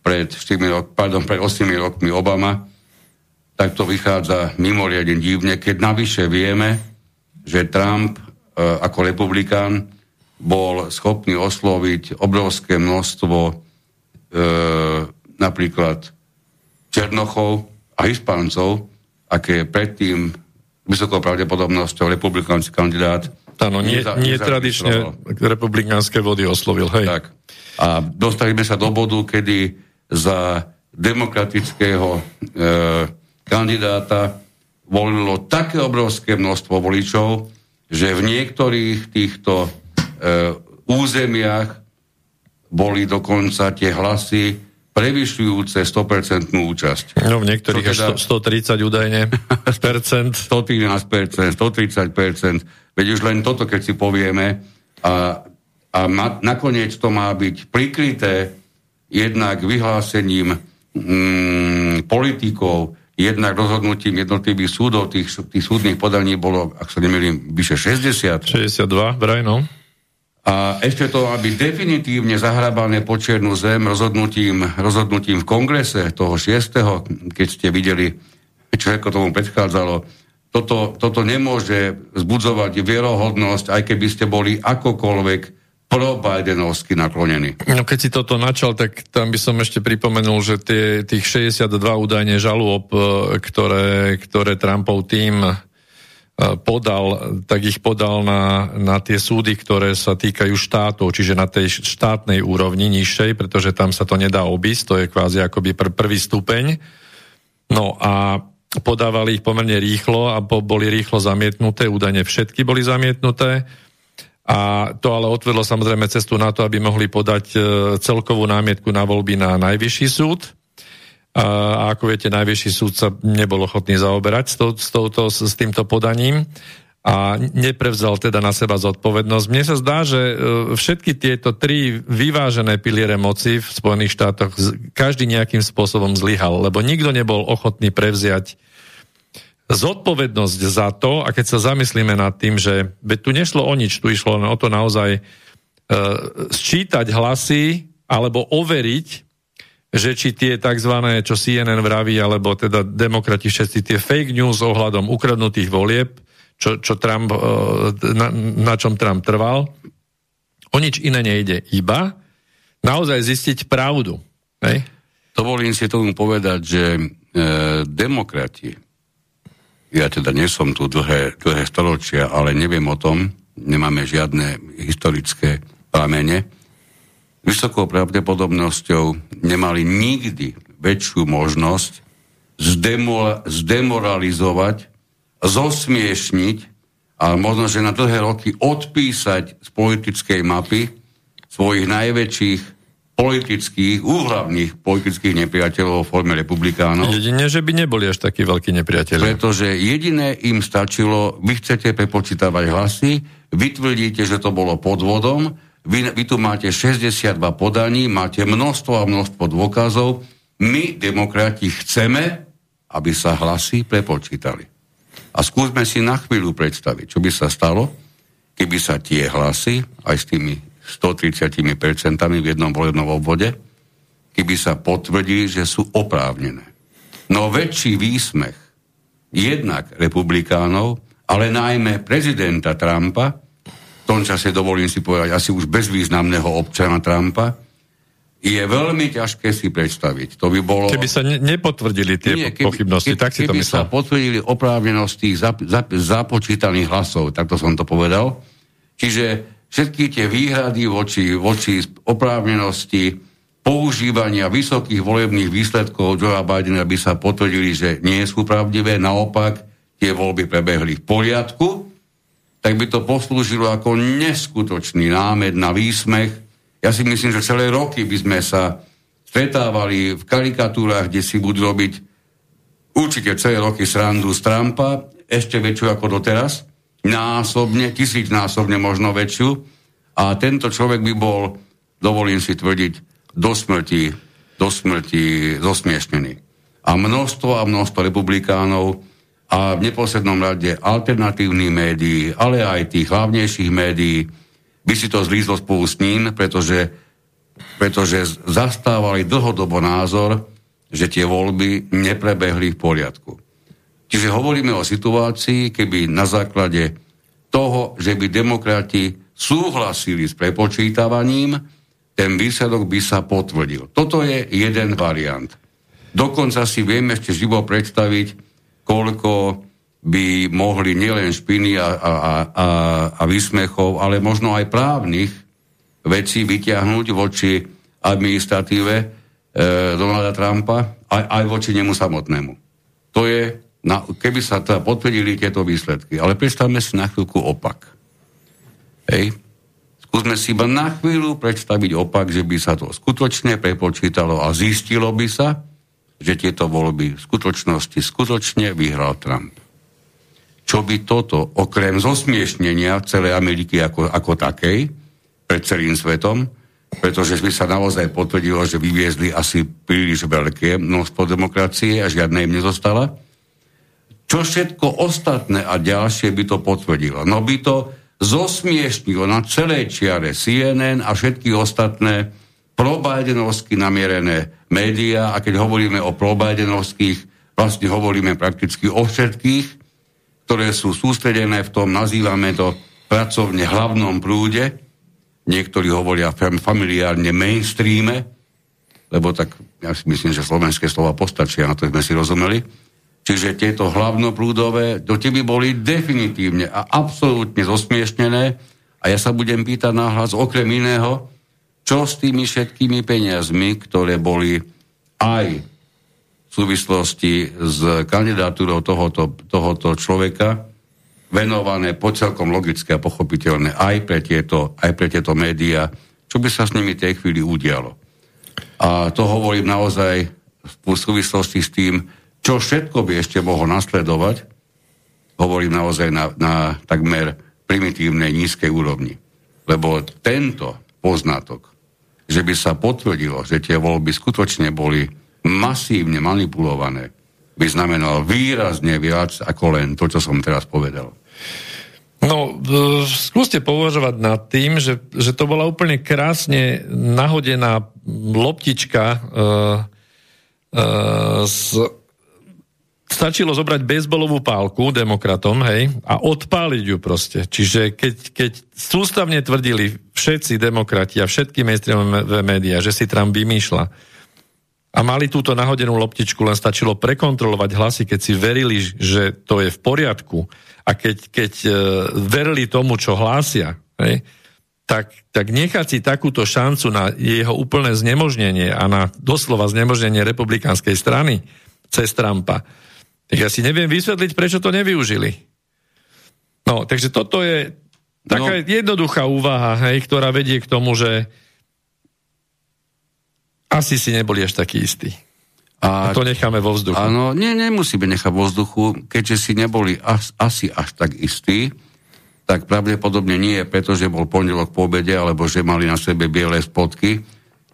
pred, 4 rok, pardon, pred 8 rokmi Obama tak to vychádza mimoriadne divne, keď navyše vieme, že Trump e, ako republikán bol schopný osloviť obrovské množstvo e, napríklad Černochov a Hispáncov, aké predtým vysokou pravdepodobnosťou republikánsky kandidát Áno, nie, neza, nie tradične republikánske vody oslovil, hej. Tak. A dostali sme sa do bodu, kedy za demokratického e, kandidáta volilo také obrovské množstvo voličov, že v niektorých týchto e, územiach boli dokonca tie hlasy prevyšujúce 100% účasť. No v niektorých teda, až 130 údajne percent. [laughs] 113 percent, 130 percent. Veď už len toto, keď si povieme. A, a ma, nakoniec to má byť prikryté jednak vyhlásením mm, politikov, jednak rozhodnutím jednotlivých súdov, tých, tých súdnych podaní bolo, ak sa nemýlim, vyše 60. 62, vraj, no. A ešte to, aby definitívne zahrabané po čiernu zem rozhodnutím, rozhodnutím v kongrese toho 6., keď ste videli, čo ako tomu predchádzalo, toto, toto nemôže zbudzovať vierohodnosť, aj keby ste boli akokoľvek pro-Bidenovsky naklonený. No keď si toto načal, tak tam by som ešte pripomenul, že tie, tých 62 údajne žalôb, e, ktoré, ktoré Trumpov tým e, podal, tak ich podal na, na tie súdy, ktoré sa týkajú štátov, čiže na tej štátnej úrovni nižšej, pretože tam sa to nedá obísť, to je kvázi akoby pr- prvý stupeň. No a podávali ich pomerne rýchlo a boli rýchlo zamietnuté, údajne všetky boli zamietnuté a to ale otvorilo samozrejme cestu na to, aby mohli podať e, celkovú námietku na voľby na najvyšší súd. A ako viete, najvyšší súd sa nebol ochotný zaoberať s, to, s, touto, s týmto podaním a neprevzal teda na seba zodpovednosť. Mne sa zdá, že e, všetky tieto tri vyvážené piliere moci v Spojených štátoch každý nejakým spôsobom zlyhal, lebo nikto nebol ochotný prevziať zodpovednosť za to, a keď sa zamyslíme nad tým, že veď tu nešlo o nič, tu išlo o to naozaj e, sčítať hlasy alebo overiť, že či tie tzv. čo CNN vraví, alebo teda demokrati všetci tie fake news ohľadom ukradnutých volieb, čo, čo Trump, e, na, na čom Trump trval, o nič iné nejde. Iba naozaj zistiť pravdu. Hej? Dovolím si tomu povedať, že e, demokrati, ja teda nie som tu dlhé, dlhé storočia, ale neviem o tom, nemáme žiadne historické pramene, vysokou pravdepodobnosťou nemali nikdy väčšiu možnosť zdemol, zdemoralizovať, zosmiešniť a možno, že na dlhé roky odpísať z politickej mapy svojich najväčších politických, úhlavných politických nepriateľov v forme republikánov. Jedine, že by neboli až takí veľkí nepriateľi. Pretože jediné im stačilo, vy chcete prepočítavať hlasy, vy tvrdíte, že to bolo podvodom, vy, vy tu máte 62 podaní, máte množstvo a množstvo dôkazov, my, demokrati, chceme, aby sa hlasy prepočítali. A skúsme si na chvíľu predstaviť, čo by sa stalo, keby sa tie hlasy, aj s tými 130% v jednom volebnom obvode, keby sa potvrdí, že sú oprávnené. No väčší výsmech jednak republikánov, ale najmä prezidenta Trumpa, v tom čase dovolím si povedať asi už bezvýznamného občana Trumpa, je veľmi ťažké si predstaviť. To by bolo... Keby sa ne, nepotvrdili tie nie, keby, pochybnosti, keby, tak si keby to myslel. sa potvrdili oprávnenosti zap, zap, započítaných hlasov, takto som to povedal. Čiže všetky tie výhrady voči, voči oprávnenosti používania vysokých volebných výsledkov Joea Bidena by sa potvrdili, že nie sú pravdivé, naopak tie voľby prebehli v poriadku, tak by to poslúžilo ako neskutočný námed na výsmech. Ja si myslím, že celé roky by sme sa stretávali v karikatúrach, kde si budú robiť určite celé roky srandu z Trumpa, ešte väčšiu ako doteraz, násobne, tisícnásobne možno väčšiu a tento človek by bol, dovolím si tvrdiť, do smrti, do smrti zosmiešnený. A množstvo a množstvo republikánov a v neposlednom rade alternatívnych médií, ale aj tých hlavnejších médií, by si to zlízlo spolu s ním, pretože, pretože zastávali dlhodobo názor, že tie voľby neprebehli v poriadku. Čiže hovoríme o situácii, keby na základe toho, že by demokrati súhlasili s prepočítavaním, ten výsledok by sa potvrdil. Toto je jeden variant. Dokonca si vieme ešte živo predstaviť, koľko by mohli nielen špiny a, a, a, a výsmechov, ale možno aj právnych vecí vyťahnuť voči administratíve e, Donalda Trumpa, aj, aj voči nemu samotnému. To je na, keby sa teda potvrdili tieto výsledky. Ale predstavme si na chvíľku opak. Hej. Skúsme si iba na chvíľu predstaviť opak, že by sa to skutočne prepočítalo a zistilo by sa, že tieto voľby v skutočnosti skutočne vyhral Trump. Čo by toto, okrem zosmiešnenia celej Ameriky ako, ako takej, pred celým svetom, pretože by sa naozaj potvrdilo, že vyviezli asi príliš veľké množstvo demokracie a žiadne im nezostala, čo všetko ostatné a ďalšie by to potvrdilo. No by to zosmiešnilo na celej čiare CNN a všetky ostatné probajdenovsky namierené médiá. A keď hovoríme o probajdenovských, vlastne hovoríme prakticky o všetkých, ktoré sú sústredené v tom, nazývame to pracovne hlavnom prúde, niektorí hovoria familiárne mainstreame, lebo tak ja si myslím, že slovenské slova postačia, na to sme si rozumeli, Čiže tieto hlavnoprúdové do teby boli definitívne a absolútne zosmiešnené a ja sa budem pýtať náhlas okrem iného, čo s tými všetkými peniazmi, ktoré boli aj v súvislosti s kandidatúrou tohoto, tohoto človeka venované po celkom logické a pochopiteľné aj pre tieto, aj pre tieto médiá, čo by sa s nimi tej chvíli udialo. A to hovorím naozaj v súvislosti s tým, čo všetko by ešte mohlo nasledovať, hovorím naozaj na, na takmer primitívnej nízkej úrovni. Lebo tento poznatok, že by sa potvrdilo, že tie voľby skutočne boli masívne manipulované, by znamenal výrazne viac ako len to, čo som teraz povedal. No, skúste považovať nad tým, že, že to bola úplne krásne nahodená loptička uh, uh, z stačilo zobrať bezbolovú pálku demokratom, hej, a odpáliť ju proste. Čiže keď, keď sústavne tvrdili všetci demokrati a všetky mainstreamové médiá, že si Trump vymýšľa a mali túto nahodenú loptičku, len stačilo prekontrolovať hlasy, keď si verili, že to je v poriadku a keď, keď uh, verili tomu, čo hlásia, hej, tak, tak nechať si takúto šancu na jeho úplné znemožnenie a na doslova znemožnenie republikánskej strany cez Trumpa, tak ja si neviem vysvetliť, prečo to nevyužili. No, takže toto je taká no. jednoduchá úvaha, hej, ktorá vedie k tomu, že asi si neboli až takí istí. A, a to necháme vo vzduchu. Áno, nie, nemusíme nechať vo vzduchu, keďže si neboli as, asi až tak istí, tak pravdepodobne nie, pretože bol pondelok po obede, alebo že mali na sebe biele spodky.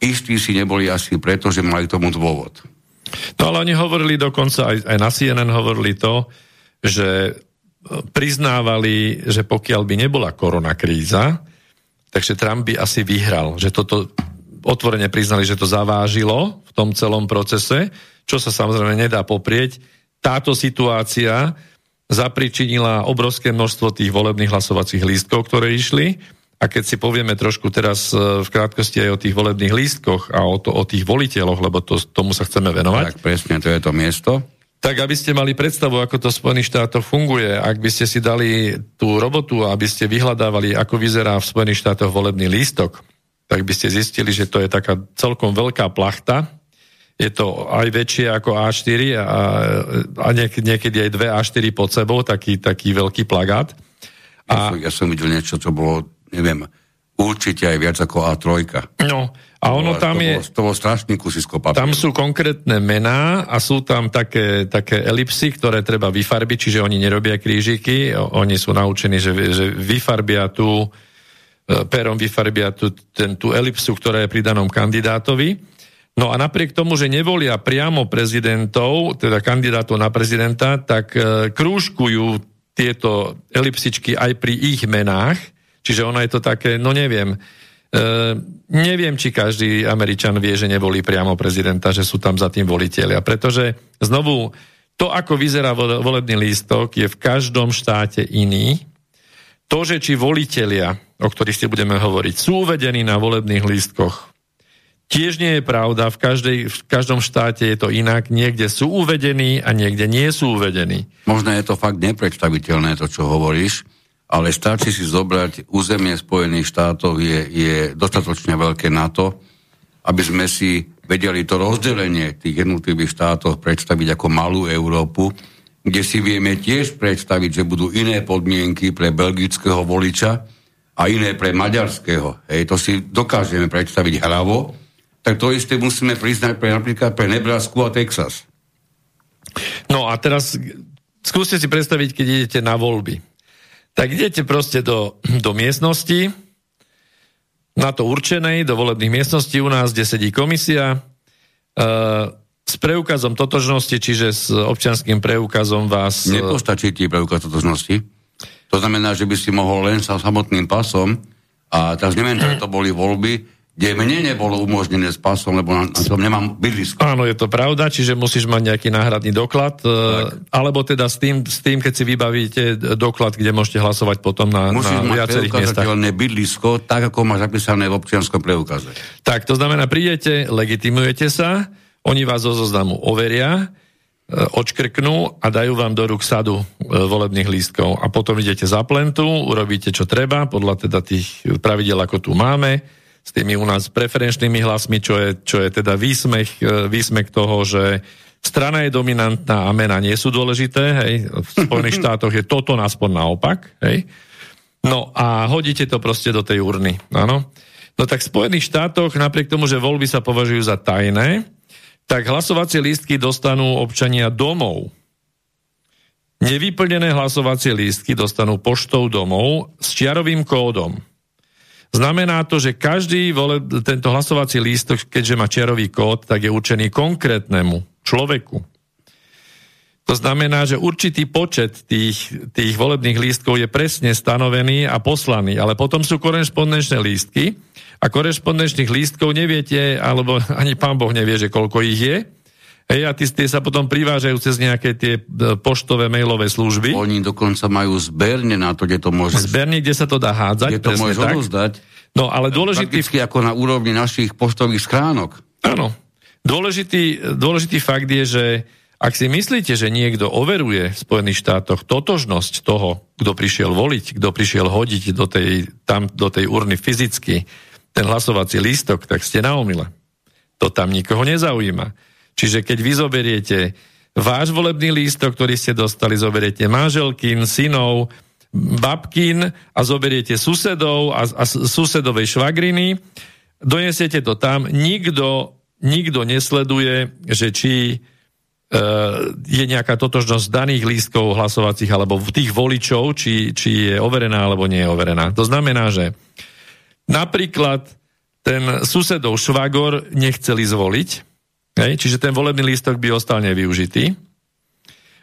Istí si neboli asi preto, že mali tomu dôvod. No ale oni hovorili dokonca, aj, aj na CNN hovorili to, že e, priznávali, že pokiaľ by nebola koronakríza, takže Trump by asi vyhral. Že toto otvorene priznali, že to zavážilo v tom celom procese, čo sa samozrejme nedá poprieť. Táto situácia zapričinila obrovské množstvo tých volebných hlasovacích lístkov, ktoré išli a keď si povieme trošku teraz e, v krátkosti aj o tých volebných lístkoch a o, to, o tých voliteľoch, lebo to, tomu sa chceme venovať. Tak presne, to je to miesto. Tak aby ste mali predstavu, ako to v Spojených štátoch funguje, ak by ste si dali tú robotu, aby ste vyhľadávali, ako vyzerá v Spojených štátoch volebný lístok, tak by ste zistili, že to je taká celkom veľká plachta. Je to aj väčšie ako A4 a, a niekedy, niekedy aj dve A4 pod sebou, taký, taký veľký plagát. A... Ja, som, ja som videl niečo, čo bolo neviem, určite aj viac ako A3. No, a ono tam to je... Bolo, to bolo strašný kusisko papieru. Tam sú konkrétne mená a sú tam také, také elipsy, ktoré treba vyfarbiť, čiže oni nerobia krížiky, oni sú naučení, že, že vyfarbia tú, e, perom vyfarbia tú, ten, tú elipsu, ktorá je pri danom kandidátovi. No a napriek tomu, že nevolia priamo prezidentov, teda kandidátov na prezidenta, tak e, krúžkujú tieto elipsičky aj pri ich menách, Čiže ono je to také, no neviem, Uh, neviem, či každý Američan vie, že nevolí priamo prezidenta, že sú tam za tým voliteľia. Pretože znovu, to, ako vyzerá volebný lístok, je v každom štáte iný. To, že či voliteľia, o ktorých si budeme hovoriť, sú uvedení na volebných lístkoch, tiež nie je pravda. V, každej, v každom štáte je to inak. Niekde sú uvedení a niekde nie sú uvedení. Možno je to fakt nepredstaviteľné, to, čo hovoríš ale stačí si zobrať územie Spojených štátov je, je dostatočne veľké na to, aby sme si vedeli to rozdelenie tých jednotlivých štátov predstaviť ako malú Európu, kde si vieme tiež predstaviť, že budú iné podmienky pre belgického voliča a iné pre maďarského. Hej, to si dokážeme predstaviť hravo, tak to isté musíme priznať pre napríklad pre Nebrasku a Texas. No a teraz skúste si predstaviť, keď idete na voľby tak idete proste do, do miestnosti, na to určenej, do volebných miestností u nás, kde sedí komisia, e, s preukazom totožnosti, čiže s občianským preukazom vás... E, Nepostačí ti preukaz totožnosti? To znamená, že by si mohol len sa samotným pasom a teraz neviem, či to boli voľby, kde mne nebolo umožnené s pasom, lebo na, na tom nemám bydlisko. Áno, je to pravda, čiže musíš mať nejaký náhradný doklad, e, tak. alebo teda s tým, s tým, keď si vybavíte doklad, kde môžete hlasovať potom na, musíš na viacerých miestach. Musíš bydlisko, tak ako máš zapísané v občianskom preukaze. Tak, to znamená, prídete, legitimujete sa, oni vás zo zoznamu overia, e, odškrknú a dajú vám do rúk sadu e, volebných lístkov. A potom idete za plentu, urobíte čo treba, podľa teda tých pravidel, ako tu máme, s tými u nás preferenčnými hlasmi, čo je, čo je teda výsmech, e, výsmech toho, že strana je dominantná a mena nie sú dôležité, hej, v Spojených [laughs] štátoch je toto aspoň naopak, hej. No a hodíte to proste do tej urny, áno. No tak v Spojených štátoch, napriek tomu, že voľby sa považujú za tajné, tak hlasovacie lístky dostanú občania domov. Nevyplnené hlasovacie lístky dostanú poštou domov s čiarovým kódom. Znamená to, že každý vole, tento hlasovací lístok, keďže má čiarový kód, tak je určený konkrétnemu človeku. To znamená, že určitý počet tých, tých volebných lístkov je presne stanovený a poslaný, ale potom sú korešpondenčné lístky a korešpondenčných lístkov neviete, alebo [laughs] ani pán Boh nevie, že koľko ich je. Hej, a tie sa potom privážajú cez nejaké tie e, poštové mailové služby. Oni dokonca majú zberne na to, kde to môže... Zberne, kde sa to dá hádzať. Kde to môže odozdať. No, ale dôležitý... Prakticky ako na úrovni našich poštových schránok. Áno. Dôležitý, dôležitý fakt je, že ak si myslíte, že niekto overuje v Spojených štátoch totožnosť toho, kto prišiel voliť, kto prišiel hodiť do tej, tam, do tej urny fyzicky ten hlasovací lístok, tak ste na omyle. To tam nikoho nezaujíma. Čiže keď vy zoberiete váš volebný lístok, ktorý ste dostali, zoberiete manželkin, synov, babkin a zoberiete susedov a, a susedovej švagriny, donesiete to tam, nikto, nikto nesleduje, že či e, je nejaká totožnosť daných lístkov hlasovacích alebo tých voličov, či, či je overená alebo nie je overená. To znamená, že napríklad ten susedov švagor nechceli zvoliť, Hej, čiže ten volebný lístok by ostal nevyužitý.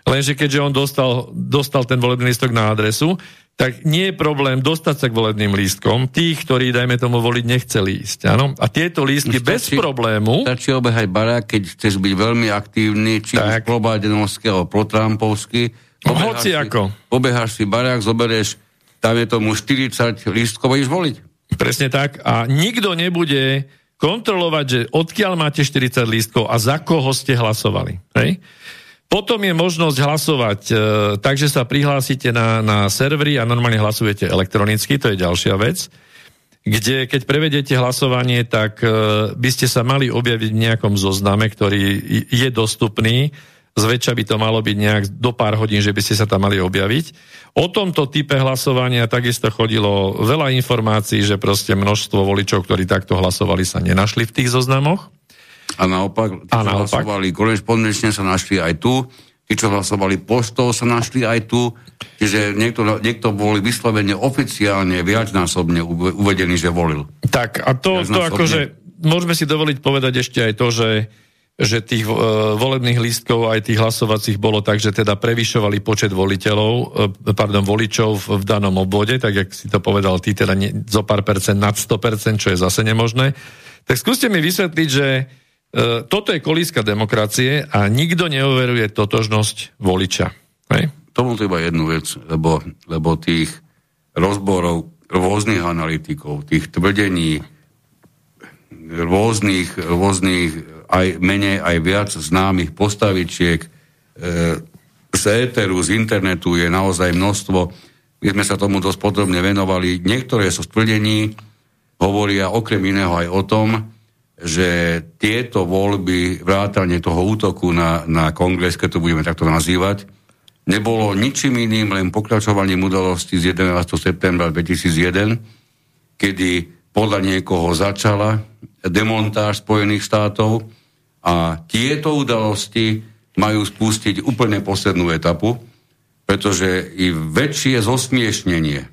Lenže keďže on dostal, dostal ten volebný lístok na adresu, tak nie je problém dostať sa k volebným lístkom tých, ktorí, dajme tomu, voliť nechceli ísť. Áno? A tieto lístky stačí, bez problému... Stačí obehať barák, keď chceš byť veľmi aktívny, či tak. už probádenovský alebo protrampovský. Hoci si, ako. Obeháš si barák, zoberieš, tam je tomu 40 lístkov, ideš voliť. Presne tak. A nikto nebude kontrolovať, že odkiaľ máte 40 lístkov a za koho ste hlasovali. Hej? Potom je možnosť hlasovať e, tak, že sa prihlásite na, na servery a normálne hlasujete elektronicky, to je ďalšia vec, kde keď prevedete hlasovanie, tak e, by ste sa mali objaviť v nejakom zozname, ktorý je dostupný Zväčša by to malo byť nejak do pár hodín, že by ste sa tam mali objaviť. O tomto type hlasovania takisto chodilo veľa informácií, že proste množstvo voličov, ktorí takto hlasovali, sa nenašli v tých zoznamoch. A naopak, tí, a čo naopak. hlasovali korešpondenčne, sa našli aj tu. Tí, čo hlasovali poštou, sa našli aj tu. Čiže niekto, niekto boli vyslovene oficiálne viacnásobne uvedený, že volil. Tak a to, to akože, môžeme si dovoliť povedať ešte aj to, že že tých e, volebných lístkov aj tých hlasovacích bolo tak, že teda prevyšovali počet voliteľov, e, pardon, voličov v, danom obvode, tak jak si to povedal ty, teda nie, zo pár percent nad 100%, čo je zase nemožné. Tak skúste mi vysvetliť, že e, toto je kolíska demokracie a nikto neoveruje totožnosť voliča. Hej? Tomu treba jednu vec, lebo, lebo tých rozborov rôznych analytikov, tých tvrdení rôznych, rôznych aj menej, aj viac známych postavičiek. E, z éteru, z internetu je naozaj množstvo. My sme sa tomu dosť podrobne venovali. Niektoré zo so hovoria okrem iného aj o tom, že tieto voľby, vrátanie toho útoku na, na kongres, keď to budeme takto nazývať, nebolo ničím iným, len pokračovaním udalosti z 11. septembra 2001, kedy podľa niekoho začala demontáž Spojených štátov a tieto udalosti majú spustiť úplne poslednú etapu, pretože i väčšie zosmiešnenie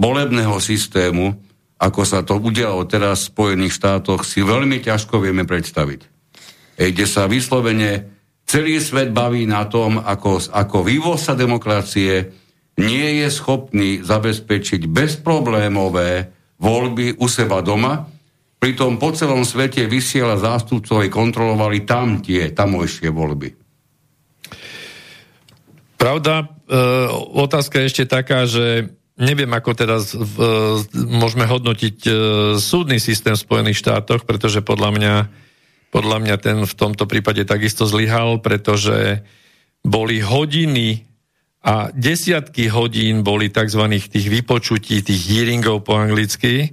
volebného systému, ako sa to udialo teraz v Spojených štátoch, si veľmi ťažko vieme predstaviť. E, sa vyslovene celý svet baví na tom, ako, ako vývozca demokracie nie je schopný zabezpečiť bezproblémové voľby u seba doma, Pritom po celom svete vysiela zástupcov kontrolovali tam tie tamojšie voľby. Pravda, e, otázka je ešte taká, že neviem, ako teraz e, môžeme hodnotiť e, súdny systém v Spojených štátoch, pretože podľa mňa, podľa mňa ten v tomto prípade takisto zlyhal, pretože boli hodiny a desiatky hodín boli tzv. tých vypočutí, tých hearingov po anglicky,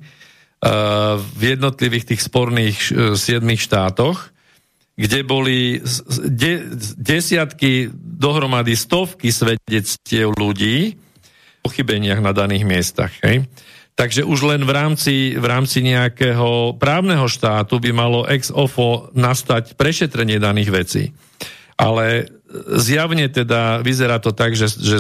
v jednotlivých tých sporných e, siedmých štátoch, kde boli de, desiatky, dohromady stovky svedectiev ľudí o chybeniach na daných miestach. Hej? Takže už len v rámci, v rámci nejakého právneho štátu by malo ex ofo nastať prešetrenie daných vecí. Ale zjavne teda vyzerá to tak, že, že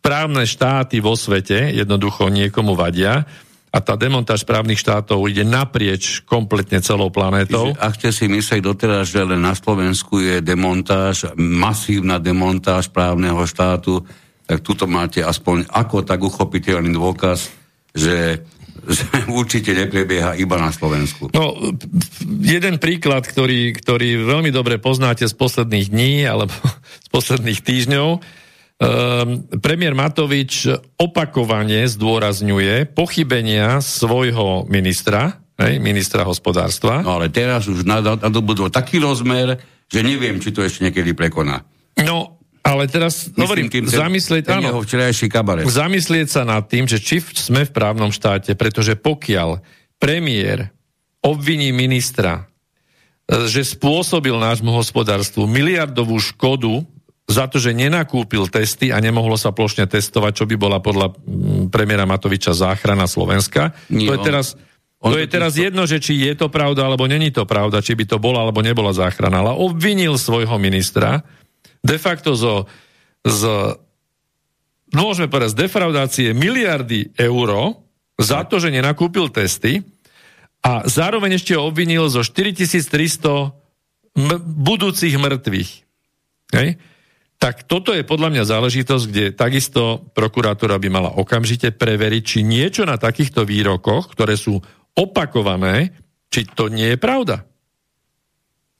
právne štáty vo svete jednoducho niekomu vadia a tá demontáž právnych štátov ide naprieč kompletne celou planétou. Ak ste si mysleli doteraz, že len na Slovensku je demontáž, masívna demontáž právneho štátu, tak tuto máte aspoň ako tak uchopiteľný dôkaz, že že [laughs] určite neprebieha iba na Slovensku. No, jeden príklad, ktorý, ktorý veľmi dobre poznáte z posledných dní alebo [laughs] z posledných týždňov, Um, premiér Matovič opakovane zdôrazňuje pochybenia svojho ministra, hej, ministra hospodárstva. No ale teraz už nadobudol taký rozmer, že neviem, či to ešte niekedy prekoná. No, ale teraz Myslím hovorím, tým, zamyslieť, ten áno, kabaret. zamyslieť sa nad tým, že či sme v právnom štáte, pretože pokiaľ premiér obviní ministra, e, že spôsobil nášmu hospodárstvu miliardovú škodu za to, že nenakúpil testy a nemohlo sa plošne testovať, čo by bola podľa mm, premiéra Matoviča záchrana Slovenska. Nie, to je teraz, on, to je teraz to... jedno, že či je to pravda, alebo není to pravda, či by to bola, alebo nebola záchrana. Ale obvinil svojho ministra de facto zo, z, môžeme povedať, z defraudácie miliardy eur za to, že nenakúpil testy a zároveň ešte ho obvinil zo 4300 m- budúcich mŕtvych. Hej? Tak toto je podľa mňa záležitosť, kde takisto prokurátora by mala okamžite preveriť, či niečo na takýchto výrokoch, ktoré sú opakované, či to nie je pravda.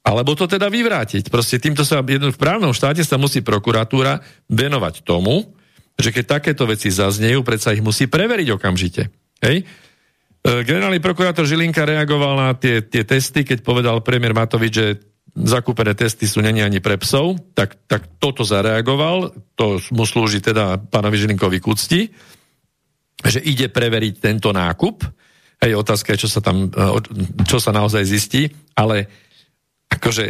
Alebo to teda vyvrátiť. Proste týmto sa v právnom štáte sa musí prokuratúra venovať tomu, že keď takéto veci zaznejú, predsa ich musí preveriť okamžite. Hej? E, generálny prokurátor Žilinka reagoval na tie, tie testy, keď povedal premiér Matovič, že zakúpené testy sú není ani pre psov, tak, tak toto zareagoval, to mu slúži teda pánovi Žilinkovi k úcti, že ide preveriť tento nákup. Hej, otázka je, čo sa tam, e, čo sa naozaj zistí, ale akože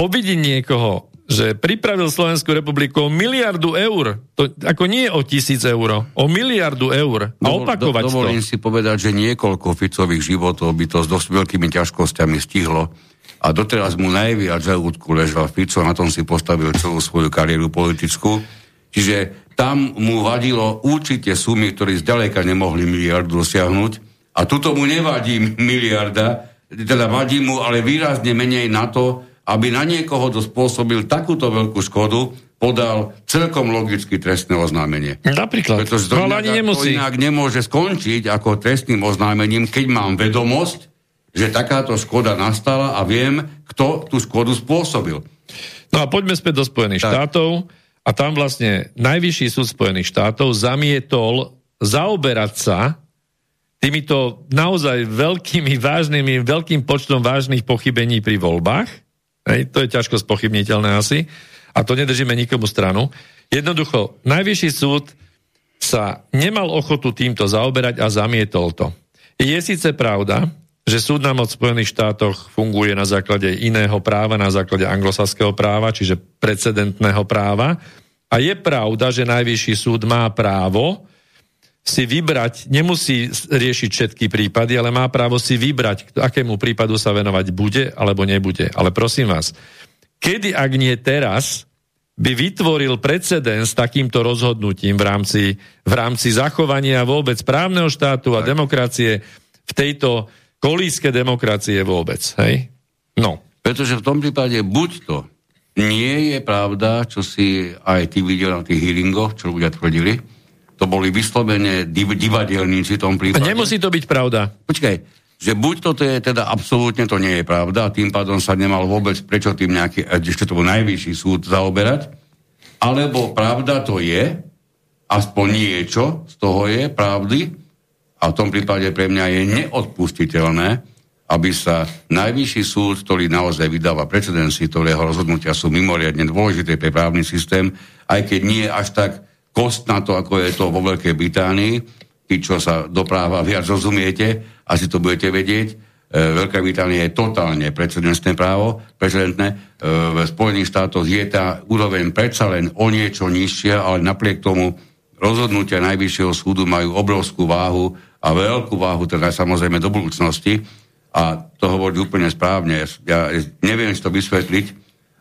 obvidiť niekoho, že pripravil Slovenskú republiku o miliardu eur, to ako nie o tisíc eur, o miliardu eur a Dovol, opakovať do, dovolím to. si povedať, že niekoľko Ficových životov by to s dosť veľkými ťažkosťami stihlo a doteraz mu najviac žalúdku ležal Fico, na tom si postavil celú svoju kariéru politickú. Čiže tam mu vadilo určite sumy, ktoré zďaleka nemohli miliardu dosiahnuť. A tuto mu nevadí [laughs] miliarda, teda vadí mu ale výrazne menej na to, aby na niekoho, kto spôsobil takúto veľkú škodu, podal celkom logicky trestné oznámenie. Napríklad. Pretože to, no, inak, ani nemusí. to inak nemôže skončiť ako trestným oznámením, keď mám vedomosť, že takáto škoda nastala a viem, kto tú škodu spôsobil. No a poďme späť do Spojených tak. štátov a tam vlastne Najvyšší súd Spojených štátov zamietol zaoberať sa týmito naozaj veľkými, vážnymi, veľkým počtom vážnych pochybení pri voľbách. Hej, to je ťažko spochybniteľné asi. A to nedržíme nikomu stranu. Jednoducho, Najvyšší súd sa nemal ochotu týmto zaoberať a zamietol to. Je síce pravda, že súdna moc v Spojených štátoch funguje na základe iného práva, na základe anglosaského práva, čiže precedentného práva. A je pravda, že najvyšší súd má právo si vybrať, nemusí riešiť všetky prípady, ale má právo si vybrať, akému prípadu sa venovať bude alebo nebude. Ale prosím vás, kedy, ak nie teraz, by vytvoril precedens takýmto rozhodnutím v rámci, v rámci zachovania vôbec právneho štátu a demokracie v tejto kolíske demokracie vôbec. Hej? No. Pretože v tom prípade buď to nie je pravda, čo si aj ty videl na tých hearingoch, čo ľudia tvrdili, to boli vyslovene div- divadelníci v tom prípade. A nemusí to byť pravda. Počkaj, že buď toto je teda absolútne to nie je pravda a tým pádom sa nemal vôbec prečo tým nejaký, ešte to bol najvyšší súd zaoberať, alebo pravda to je, aspoň niečo z toho je pravdy, a v tom prípade pre mňa je neodpustiteľné, aby sa najvyšší súd, ktorý naozaj vydáva precedensy, ktorého rozhodnutia sú mimoriadne dôležité pre právny systém, aj keď nie až tak kost na to, ako je to vo Veľkej Británii, tí, čo sa do práva viac rozumiete, asi to budete vedieť, e, Veľká Británia je totálne precedensné právo, precedentné. E, v Spojených štátoch je tá úroveň predsa len o niečo nižšia, ale napriek tomu rozhodnutia Najvyššieho súdu majú obrovskú váhu a veľkú váhu, teda samozrejme do budúcnosti. A to hovorí úplne správne. Ja neviem si to vysvetliť,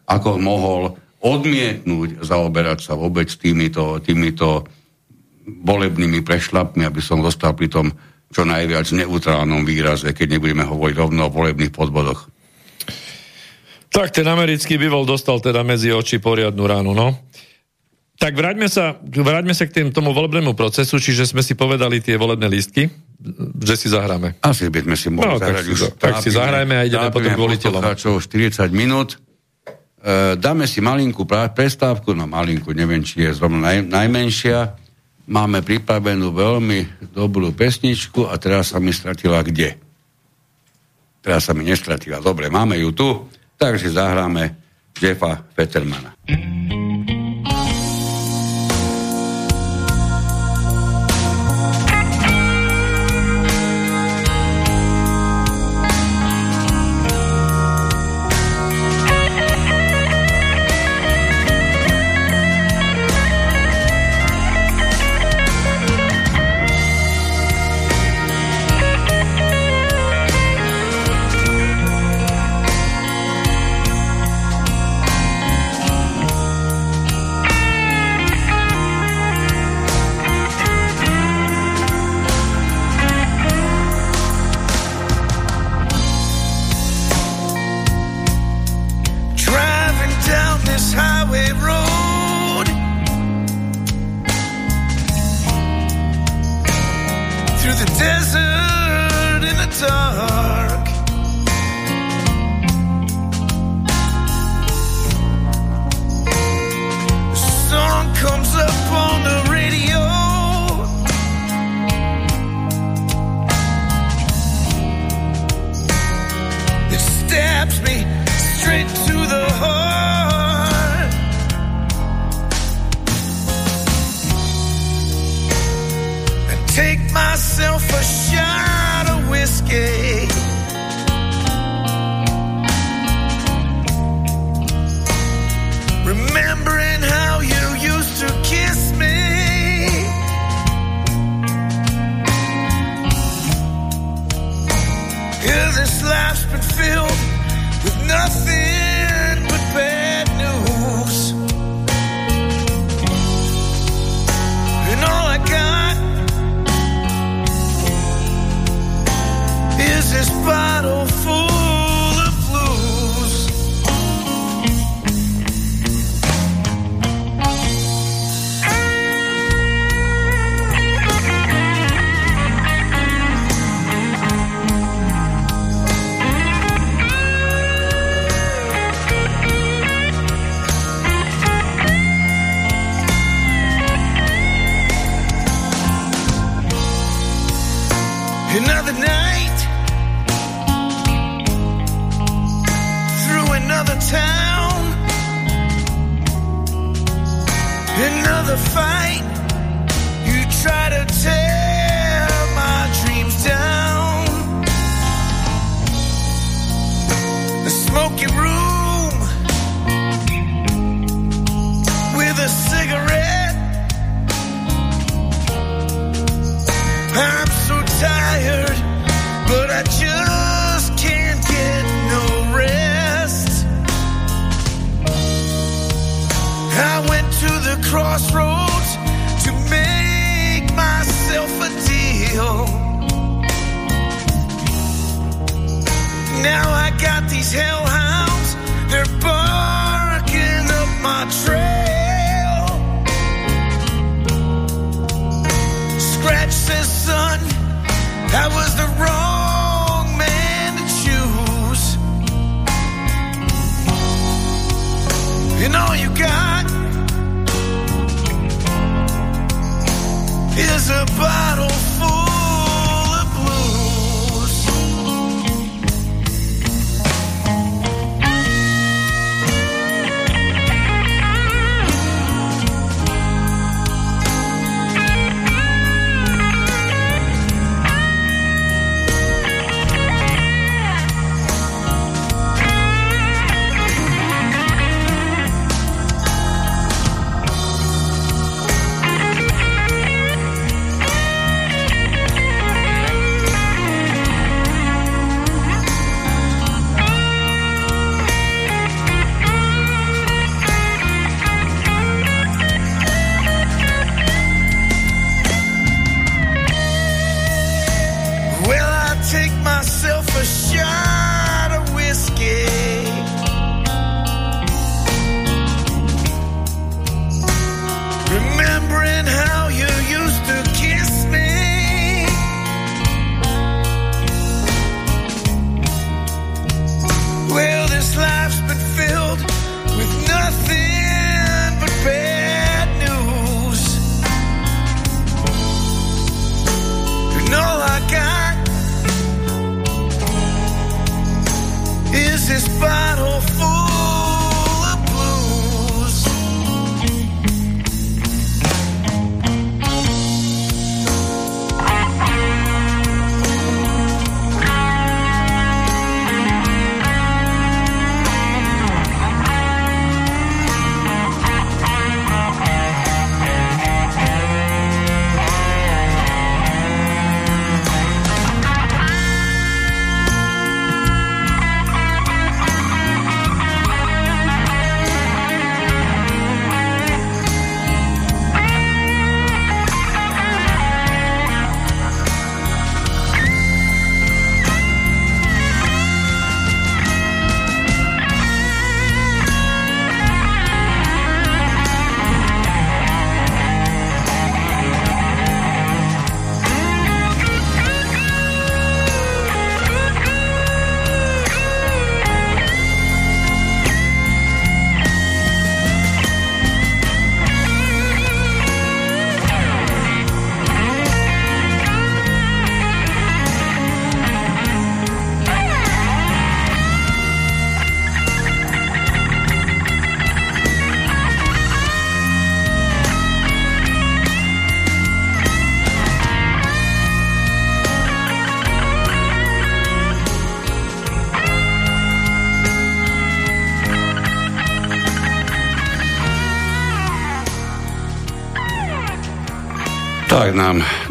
ako mohol odmietnúť zaoberať sa vôbec týmito, týmito volebnými prešlapmi, aby som zostal pri tom čo najviac neutrálnom výraze, keď nebudeme hovoriť rovno o volebných podbodoch. Tak ten americký býval dostal teda medzi oči poriadnu ránu, no. Tak vráťme sa, vráťme sa k tým, tomu volebnému procesu, čiže sme si povedali tie volebné lístky, že si zahráme. Asi by sme si mohli no, zahrať tak už. Si, tak si zahrajme a ideme potom k voliteľom. 40 minút. E, dáme si malinkú prestávku, no malinkú, neviem, či je zrovna naj, najmenšia. Máme pripravenú veľmi dobrú pesničku a teraz sa mi stratila kde? Teraz sa mi nestratila. Dobre, máme ju tu. Takže zahráme Jeffa Fettermana. Tak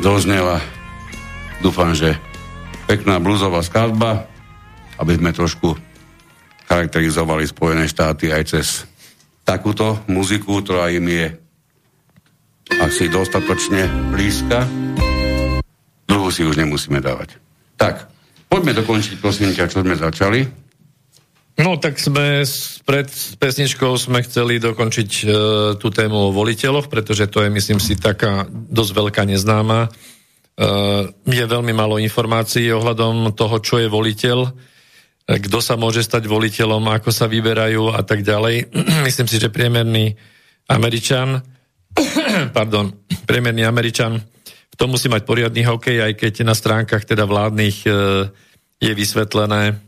doznela, dúfam, že pekná bluzová skladba, aby sme trošku charakterizovali Spojené štáty aj cez takúto muziku, ktorá im je asi dostatočne blízka. Dlhu si už nemusíme dávať. Tak, poďme dokončiť, prosím ťa, čo sme začali. No tak sme pred pesničkou sme chceli dokončiť e, tú tému o voliteľoch, pretože to je, myslím si, taká dosť veľká neznáma. E, je veľmi málo informácií ohľadom toho, čo je voliteľ, e, kto sa môže stať voliteľom, ako sa vyberajú a tak ďalej. [clears throat] myslím si, že priemerný Američan, [clears throat] pardon, priemerný Američan v tom musí mať poriadny hokej, aj keď na stránkach teda vládnych e, je vysvetlené,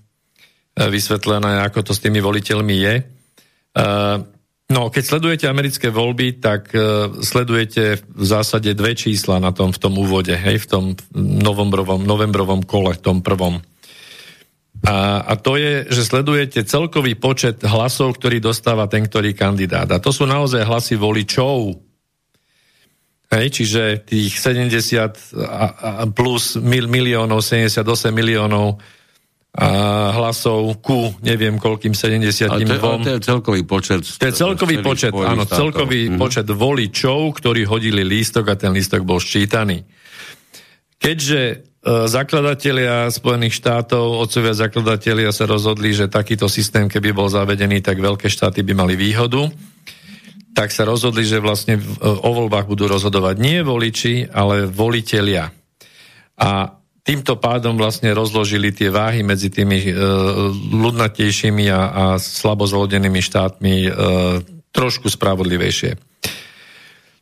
vysvetlené, ako to s tými voliteľmi je. No, keď sledujete americké voľby, tak uh, sledujete v zásade dve čísla na tom v tom úvode, hej, v tom novembrovom, novembrovom kole, v tom prvom. A, a to je, že sledujete celkový počet hlasov, ktorý dostáva ten, ktorý kandidát. A to sú naozaj hlasy voličov. Hej, čiže tých 70 plus mil, miliónov, 78 miliónov hlasov ku neviem koľkým 70 a to, to je celkový počet. To je celkový počet, áno, štátov. celkový mm-hmm. počet voličov, ktorí hodili lístok a ten lístok bol ščítaný. Keďže e, zakladatelia Spojených štátov, otcovia zakladatelia sa rozhodli, že takýto systém, keby bol zavedený, tak veľké štáty by mali výhodu, tak sa rozhodli, že vlastne o voľbách budú rozhodovať nie voliči, ale volitelia. A týmto pádom vlastne rozložili tie váhy medzi tými e, ľudnatejšími a, a slabo zlodenými štátmi e, trošku spravodlivejšie.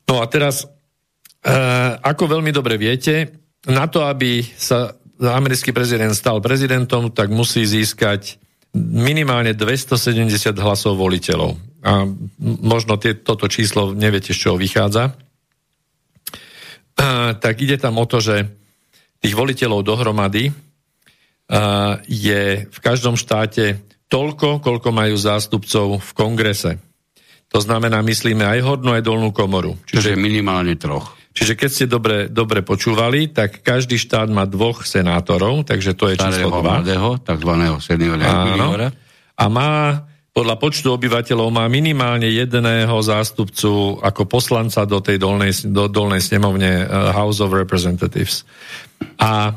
No a teraz, e, ako veľmi dobre viete, na to, aby sa americký prezident stal prezidentom, tak musí získať minimálne 270 hlasov voliteľov. A možno tie, toto číslo neviete, z čoho vychádza. A, tak ide tam o to, že tých voliteľov dohromady je v každom štáte toľko, koľko majú zástupcov v kongrese. To znamená, myslíme aj hornú, aj dolnú komoru. Čiže, čiže minimálne troch. Čiže keď ste dobre, dobre počúvali, tak každý štát má dvoch senátorov, takže to je Starého číslo 2. Mladého, takzvaného seniora. A má podľa počtu obyvateľov má minimálne jedného zástupcu ako poslanca do tej dolnej, do dolnej snemovne uh, House of Representatives. A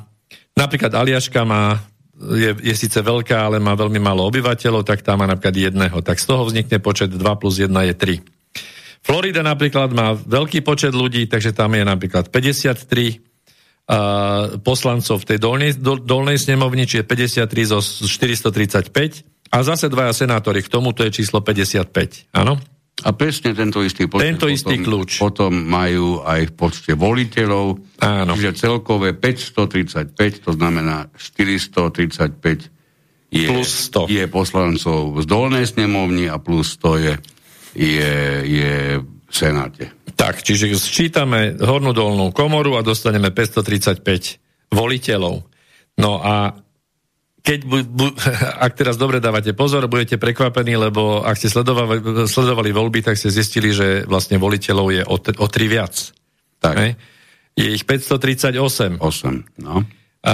napríklad Aliaška má, je, je síce veľká, ale má veľmi málo obyvateľov, tak tá má napríklad jedného. Tak z toho vznikne počet 2 plus 1 je 3. V Florida napríklad má veľký počet ľudí, takže tam je napríklad 53 uh, poslancov v tej dolnej, do, dolnej snemovni, čiže 53 zo 435 a zase dvaja senátori, k tomu to je číslo 55, áno? A presne tento istý počet tento istý potom, kľúč. potom majú aj v počte voliteľov, Áno. čiže celkové 535, to znamená 435 je, Plus 100. je poslancov z dolnej snemovni a plus 100 je, je, je v Senáte. Tak, čiže sčítame hornú dolnú komoru a dostaneme 535 voliteľov. No a keď bu, bu, [laughs] ak teraz dobre dávate pozor, budete prekvapení, lebo ak ste sledovali, sledovali voľby, tak ste zistili, že vlastne voliteľov je o, o tri viac. Tak. Hej? Je ich 538. 8, no. A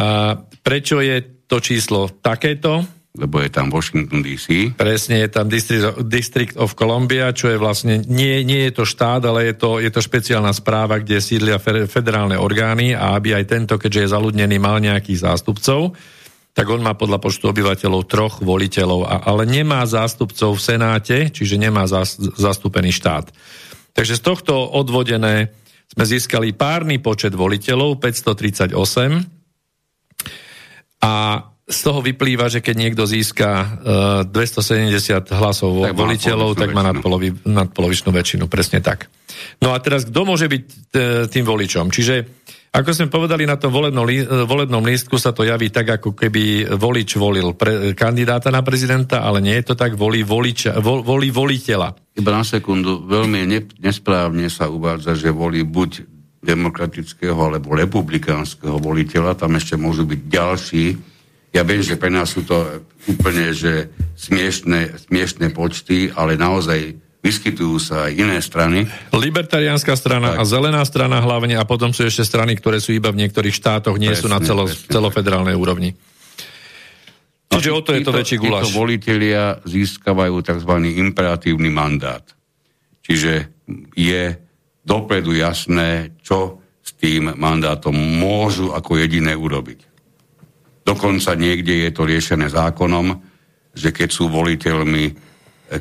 prečo je to číslo takéto? Lebo je tam Washington DC. Presne je tam District, District of Columbia, čo je vlastne, nie, nie je to štát, ale je to, je to špeciálna správa, kde sídlia federálne orgány a aby aj tento, keďže je zaludnený, mal nejakých zástupcov, tak on má podľa počtu obyvateľov troch voliteľov, a, ale nemá zástupcov v Senáte, čiže nemá zas, zastúpený štát. Takže z tohto odvodené sme získali párny počet voliteľov, 538, a z toho vyplýva, že keď niekto získa uh, 270 hlasov Tak voliteľov, tak má nadpolovi, nadpolovičnú väčšinu, presne tak. No a teraz, kto môže byť t- tým voličom? Čiže, ako sme povedali, na tom lí- volebnom lístku sa to javí tak, ako keby volič volil pre, kandidáta na prezidenta, ale nie je to tak, volí, voliča, vol, volí voliteľa. Iba na sekundu, veľmi ne, nesprávne sa uvádza, že volí buď demokratického alebo republikánskeho voliteľa, tam ešte môžu byť ďalší. Ja viem, že pre nás sú to úplne že smiešné, smiešné počty, ale naozaj vyskytujú sa aj iné strany. Libertariánska strana Tak. a zelená strana hlavne a potom sú ešte strany, ktoré sú iba v niektorých štátoch, nie sú na Presne, celo, presne. celofederálnej úrovni. Čiže o to je to Títo- väčší guláš. Títo voliteľia získavajú tzv. imperatívny mandát. Čiže je dopredu jasné, čo s tým mandátom môžu ako jediné urobiť. Dokonca niekde je to riešené zákonom, že keď sú voliteľmi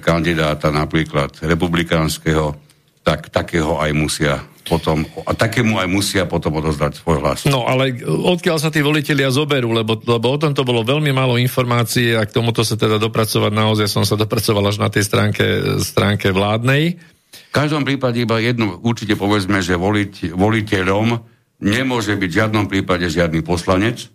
kandidáta napríklad republikánskeho, tak takého aj musia potom, a takému aj musia potom odozdať svoj hlas. No ale odkiaľ sa tí volitelia zoberú, lebo, lebo o tomto bolo veľmi málo informácií a k tomuto sa teda dopracovať naozaj som sa dopracoval až na tej stránke, stránke vládnej. V každom prípade iba jedno, určite povedzme, že voliť, voliteľom nemôže byť v žiadnom prípade žiadny poslanec,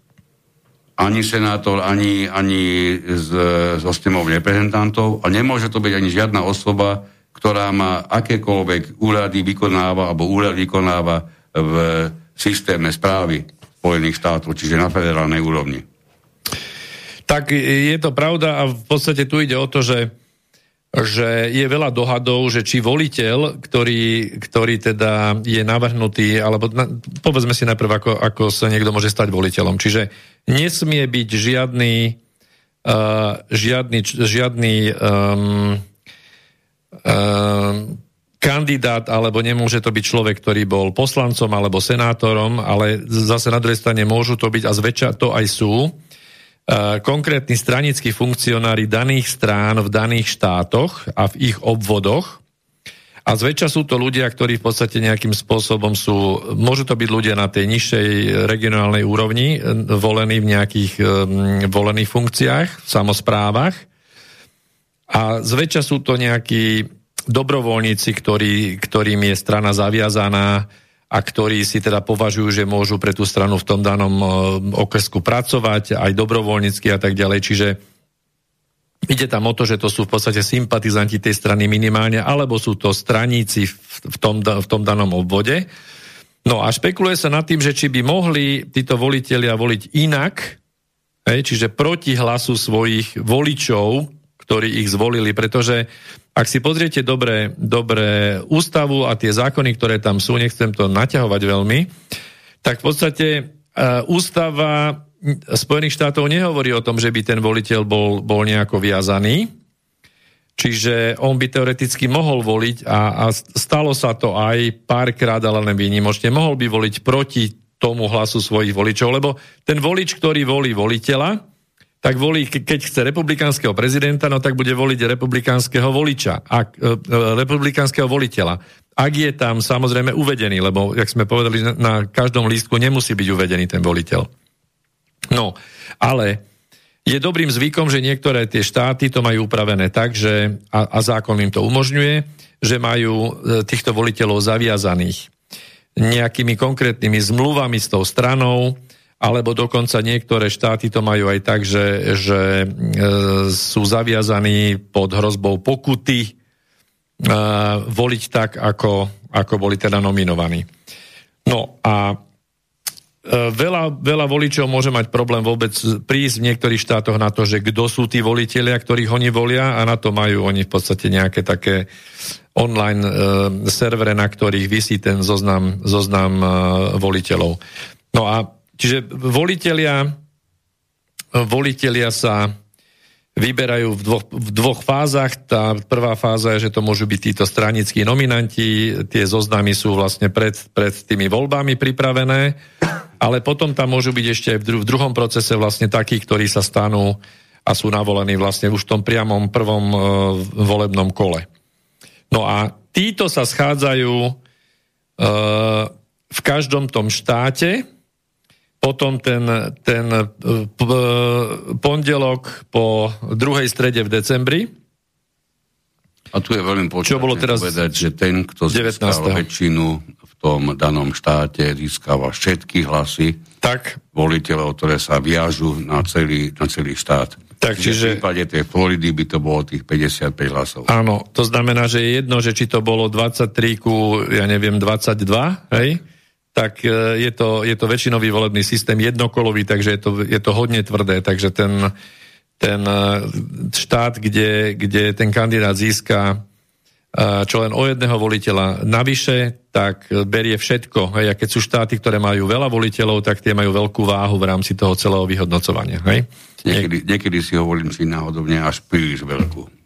ani senátor, ani, ani z, zo snemov reprezentantov a nemôže to byť ani žiadna osoba, ktorá má akékoľvek úrady vykonáva alebo úrad vykonáva v systéme správy Spojených štátov, čiže na federálnej úrovni. Tak je to pravda a v podstate tu ide o to, že že je veľa dohadov, že či voliteľ, ktorý, ktorý teda je navrhnutý, alebo na, povedzme si najprv, ako, ako sa niekto môže stať voliteľom. Čiže nesmie byť žiadny, uh, žiadny, žiadny um, um, kandidát, alebo nemôže to byť človek, ktorý bol poslancom alebo senátorom, ale zase na druhej strane môžu to byť, a zväčša to aj sú, konkrétni stranickí funkcionári daných strán v daných štátoch a v ich obvodoch. A zväčša sú to ľudia, ktorí v podstate nejakým spôsobom sú, môžu to byť ľudia na tej nižšej regionálnej úrovni, eh, volení v nejakých volených funkciách, v samozprávach. A zväčša sú to nejakí dobrovoľníci, ktorí, ktorým je strana zaviazaná a ktorí si teda považujú, že môžu pre tú stranu v tom danom e, okresku pracovať, aj dobrovoľnícky a tak ďalej. Čiže ide tam o to, že to sú v podstate sympatizanti tej strany minimálne, alebo sú to straníci v, tom, v tom danom obvode. No a špekuluje sa nad tým, že či by mohli títo volitelia voliť inak, čiže proti hlasu svojich voličov, ktorí ich zvolili, pretože ak si pozriete dobre, dobre ústavu a tie zákony, ktoré tam sú, nechcem to naťahovať veľmi, tak v podstate uh, ústava Spojených štátov nehovorí o tom, že by ten voliteľ bol, bol nejako viazaný, čiže on by teoreticky mohol voliť a, a stalo sa to aj párkrát, ale len výnimočne, mohol by voliť proti tomu hlasu svojich voličov, lebo ten volič, ktorý volí voliteľa, tak volí, keď chce republikánskeho prezidenta, no tak bude voliť republikánskeho voliča, ak, e, republikánskeho voliteľa. Ak je tam samozrejme uvedený, lebo, jak sme povedali, na každom lístku nemusí byť uvedený ten voliteľ. No, ale je dobrým zvykom, že niektoré tie štáty to majú upravené tak, že, a, a zákon im to umožňuje, že majú e, týchto voliteľov zaviazaných nejakými konkrétnymi zmluvami s tou stranou, alebo dokonca niektoré štáty to majú aj tak, že, že e, sú zaviazaní pod hrozbou pokuty e, voliť tak, ako, ako boli teda nominovaní. No a e, veľa, veľa voličov môže mať problém vôbec prísť v niektorých štátoch na to, že kto sú tí voliteľia, ktorých oni volia a na to majú oni v podstate nejaké také online e, servere, na ktorých vysí ten zoznam, zoznam e, voliteľov. No a Čiže volitelia, volitelia sa vyberajú v dvoch, v dvoch fázach. Tá prvá fáza je, že to môžu byť títo stranickí nominanti, tie zoznamy sú vlastne pred, pred tými voľbami pripravené, ale potom tam môžu byť ešte v, dru- v druhom procese vlastne takí, ktorí sa stanú a sú navolení vlastne už v tom priamom prvom e, volebnom kole. No a títo sa schádzajú e, v každom tom štáte, potom ten, ten e, e, pondelok po druhej strede v decembri. A tu je veľmi čo bolo teraz povedať, že ten, kto získal 19. väčšinu v tom danom štáte, získava všetky hlasy tak. voliteľov, ktoré sa viažu na celý, na celý štát. Tak, čiže... V prípade tej Floridy by to bolo tých 55 hlasov. Áno, to znamená, že je jedno, že či to bolo 23 ku, ja neviem, 22, hej? Tak e, je to, je to väčšinový volebný systém, jednokolový, takže je to, je to hodne tvrdé, takže ten, ten e, štát, kde, kde ten kandidát získa e, čo len o jedného voliteľa navyše, tak berie všetko. Hej. A keď sú štáty, ktoré majú veľa voliteľov, tak tie majú veľkú váhu v rámci toho celého vyhodnocovania. Hej. Niekedy, niekedy si hovorím si náhodovne až príliš veľkú.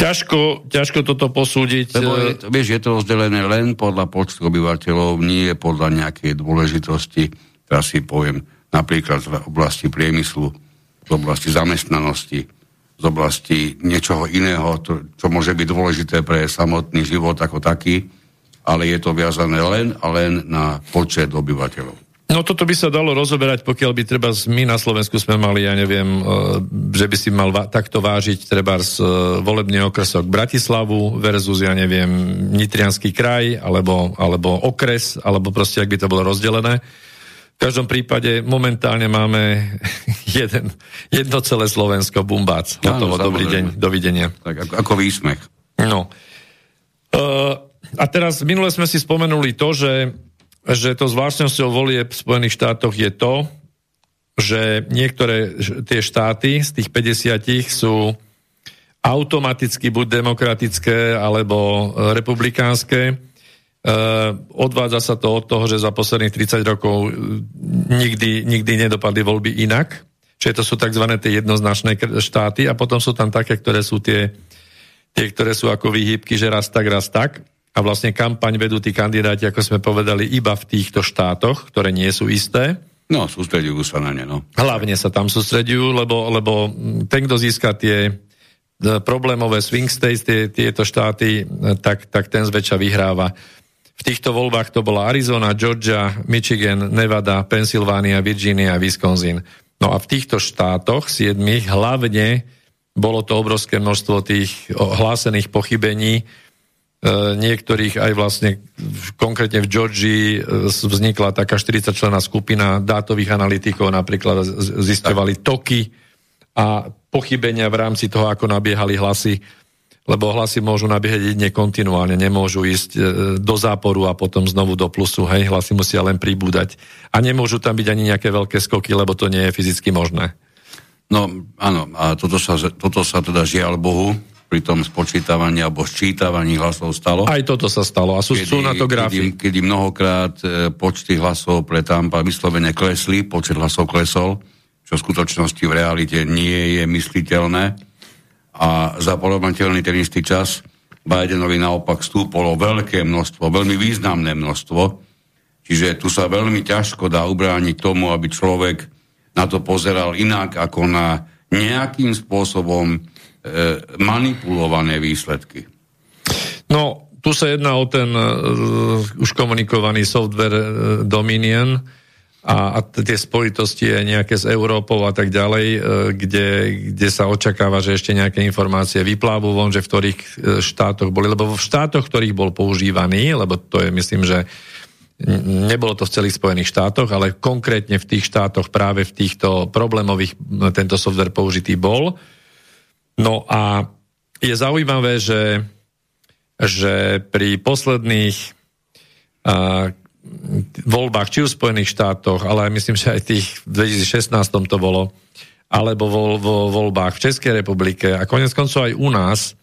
Ťažko, ťažko toto posúdiť. Lebo je, vieš, je to rozdelené len podľa počtu obyvateľov, nie podľa nejakej dôležitosti. Teraz si poviem napríklad v oblasti priemyslu, v oblasti zamestnanosti, z oblasti niečoho iného, to, čo môže byť dôležité pre samotný život ako taký, ale je to viazané len a len na počet obyvateľov. No toto by sa dalo rozoberať, pokiaľ by treba my na Slovensku sme mali, ja neviem, e, že by si mal takto vážiť treba z e, volebný okresok Bratislavu versus, ja neviem, Nitrianský kraj, alebo, alebo okres, alebo proste, ak by to bolo rozdelené. V každom prípade momentálne máme [laughs] jeden, jedno celé Slovensko, bumbác. Hotovo, dobrý deň, dovidenia. Tak ako, ako výsmech. No. Uh, a teraz minule sme si spomenuli to, že že to zvláštnosťou volieb v Spojených štátoch je to, že niektoré tie štáty z tých 50 sú automaticky buď demokratické alebo e, republikánske. E, odvádza sa to od toho, že za posledných 30 rokov e, nikdy, nikdy nedopadli voľby inak. Čiže to sú tzv. tie jednoznačné štáty a potom sú tam také, ktoré sú tie, tie ktoré sú ako výhybky, že raz tak, raz tak a vlastne kampaň vedú tí kandidáti, ako sme povedali, iba v týchto štátoch, ktoré nie sú isté. No, sústredujú sa na ne, no. Hlavne sa tam sústredujú, lebo, lebo ten, kto získa tie e, problémové swing states, tie, tieto štáty, e, tak, tak ten zväčša vyhráva. V týchto voľbách to bola Arizona, Georgia, Michigan, Nevada, Pennsylvania, Virginia a Wisconsin. No a v týchto štátoch, siedmých, hlavne bolo to obrovské množstvo tých hlásených pochybení, niektorých aj vlastne konkrétne v Georgii e, vznikla taká 40 člená skupina dátových analytikov, napríklad zistovali toky a pochybenia v rámci toho, ako nabiehali hlasy, lebo hlasy môžu nabiehať jedine kontinuálne, nemôžu ísť e, do záporu a potom znovu do plusu, hej, hlasy musia len pribúdať. A nemôžu tam byť ani nejaké veľké skoky, lebo to nie je fyzicky možné. No áno, a toto sa, toto sa teda žiaľ Bohu pri tom spočítavaní alebo sčítavaní hlasov stalo. Aj toto sa stalo a sú, kedy, sú na to grafy. Kedy, kedy mnohokrát e, počty hlasov pre Tampa vyslovene klesli, počet hlasov klesol, čo v skutočnosti v realite nie je mysliteľné. A za porovnateľný ten istý čas Bidenovi naopak stúpolo veľké množstvo, veľmi významné množstvo, čiže tu sa veľmi ťažko dá ubrániť tomu, aby človek na to pozeral inak ako na nejakým spôsobom manipulované výsledky. No, tu sa jedná o ten uh, už komunikovaný software uh, Dominion a, a tie spojitosti je nejaké s Európou a tak ďalej, uh, kde, kde sa očakáva, že ešte nejaké informácie vyplávu von, že v ktorých uh, štátoch boli, lebo v štátoch, ktorých bol používaný, lebo to je myslím, že nebolo to v celých Spojených štátoch, ale konkrétne v tých štátoch práve v týchto problémových tento software použitý bol. No a je zaujímavé, že že pri posledných a, voľbách, či už v Spojených štátoch, ale myslím, že aj tých v 2016 to bolo, alebo vo, vo voľbách v Českej republike a konec koncov aj u nás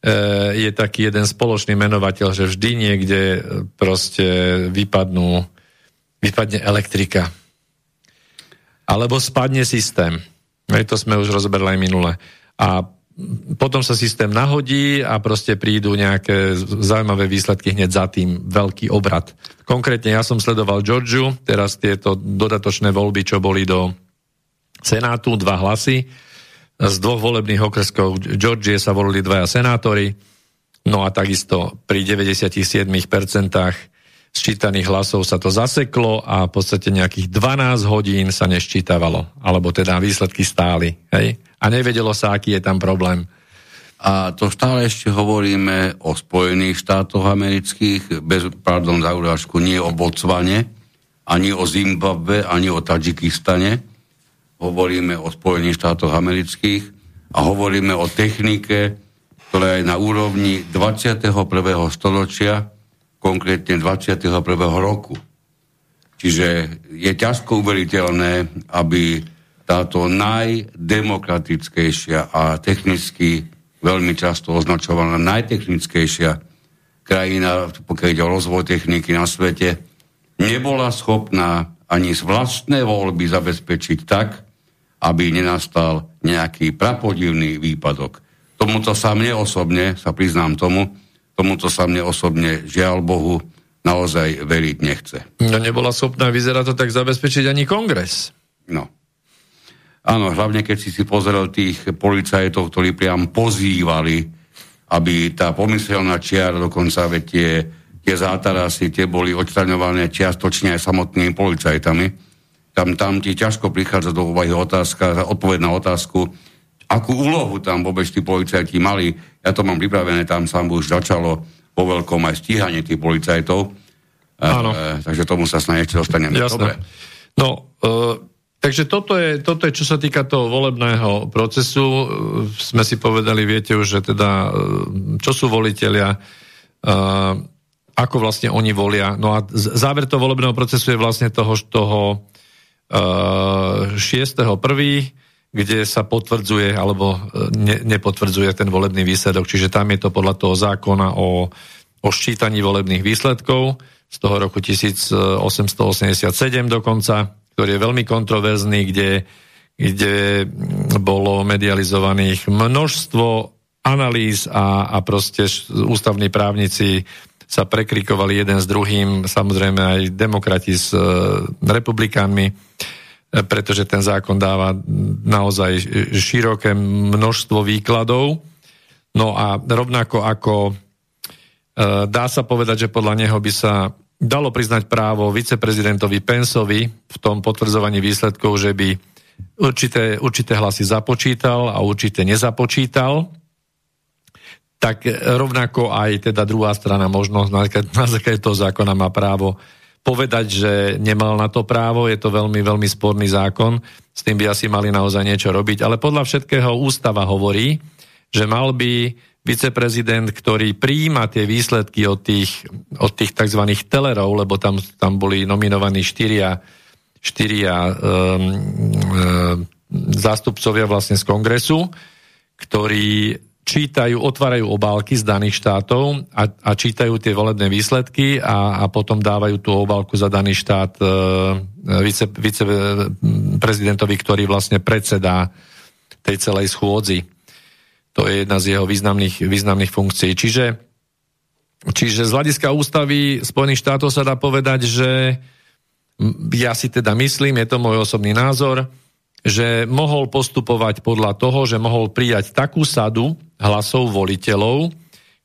e, je taký jeden spoločný menovateľ, že vždy niekde e, proste vypadnú, vypadne elektrika. Alebo spadne systém. Hej, to sme už rozberli aj minule. A potom sa systém nahodí a proste prídu nejaké zaujímavé výsledky hneď za tým, veľký obrad. Konkrétne ja som sledoval Georgiu, teraz tieto dodatočné voľby, čo boli do Senátu, dva hlasy. Z dvoch volebných okreskov Georgie sa volili dvaja senátori, no a takisto pri 97% sčítaných hlasov sa to zaseklo a v podstate nejakých 12 hodín sa neščítavalo, alebo teda výsledky stáli. Hej? A nevedelo sa, aký je tam problém. A to stále ešte hovoríme o Spojených štátoch amerických, bez, pardon za urážku, nie o Botsvane, ani o Zimbabve, ani o Tadžikistane. Hovoríme o Spojených štátoch amerických a hovoríme o technike, ktorá je na úrovni 21. storočia, konkrétne 21. roku. Čiže je ťažko uveriteľné, aby táto najdemokratickejšia a technicky veľmi často označovaná najtechnickejšia krajina, pokiaľ ide o rozvoj techniky na svete, nebola schopná ani z vlastné voľby zabezpečiť tak, aby nenastal nejaký prapodivný výpadok. Tomuto sa mne osobne, sa priznám tomu, tomuto sa mne osobne, žiaľ Bohu, naozaj veriť nechce. No nebola schopná, vyzerá to tak, zabezpečiť ani kongres. No. Áno, hlavne keď si si pozrel tých policajtov, ktorí priam pozývali, aby tá pomyselná čiara, dokonca veď tie, tie zátarasy, tie boli odstraňované čiastočne aj samotnými policajtami. Tam, tam ti ťažko prichádza do úvahy otázka, odpoveď na otázku, akú úlohu tam vôbec tí policajti mali. Ja to mám pripravené, tam sa už začalo po veľkom aj stíhanie tých policajtov. Áno. E, takže tomu sa snad ešte dostaneme. Jasné. Dobre. No, e, Takže toto je, toto je, čo sa týka toho volebného procesu. Sme si povedali, viete už, že teda, čo sú voliteľia, ako vlastne oni volia. No a záver toho volebného procesu je vlastne toho, toho 6.1., kde sa potvrdzuje alebo ne, nepotvrdzuje ten volebný výsledok. Čiže tam je to podľa toho zákona o, o ščítaní volebných výsledkov z toho roku 1887 dokonca ktorý je veľmi kontroverzný, kde, kde bolo medializovaných množstvo analýz a, a proste ústavní právnici sa prekrikovali jeden s druhým, samozrejme aj demokrati s e, republikánmi, e, pretože ten zákon dáva naozaj široké množstvo výkladov. No a rovnako ako e, dá sa povedať, že podľa neho by sa dalo priznať právo viceprezidentovi Pensovi v tom potvrdzovaní výsledkov, že by určité, určité hlasy započítal a určite nezapočítal, tak rovnako aj teda druhá strana možno na, [laughs] na základe toho zákona má právo povedať, že nemal na to právo, je to veľmi, veľmi sporný zákon, s tým by asi mali naozaj niečo robiť, ale podľa všetkého ústava hovorí, že mal by viceprezident, ktorý prijíma tie výsledky od tých, od tých tzv. telerov, lebo tam, tam boli nominovaní štyria, štyria um, um, zástupcovia vlastne z kongresu, ktorí čítajú, otvárajú obálky z daných štátov a, a čítajú tie volebné výsledky a, a potom dávajú tú obálku za daný štát uh, vice, viceprezidentovi, ktorý vlastne predsedá tej celej schôdzi. To je jedna z jeho významných, významných funkcií. Čiže, čiže z hľadiska ústavy Spojených štátov sa dá povedať, že ja si teda myslím, je to môj osobný názor, že mohol postupovať podľa toho, že mohol prijať takú sadu hlasov voliteľov,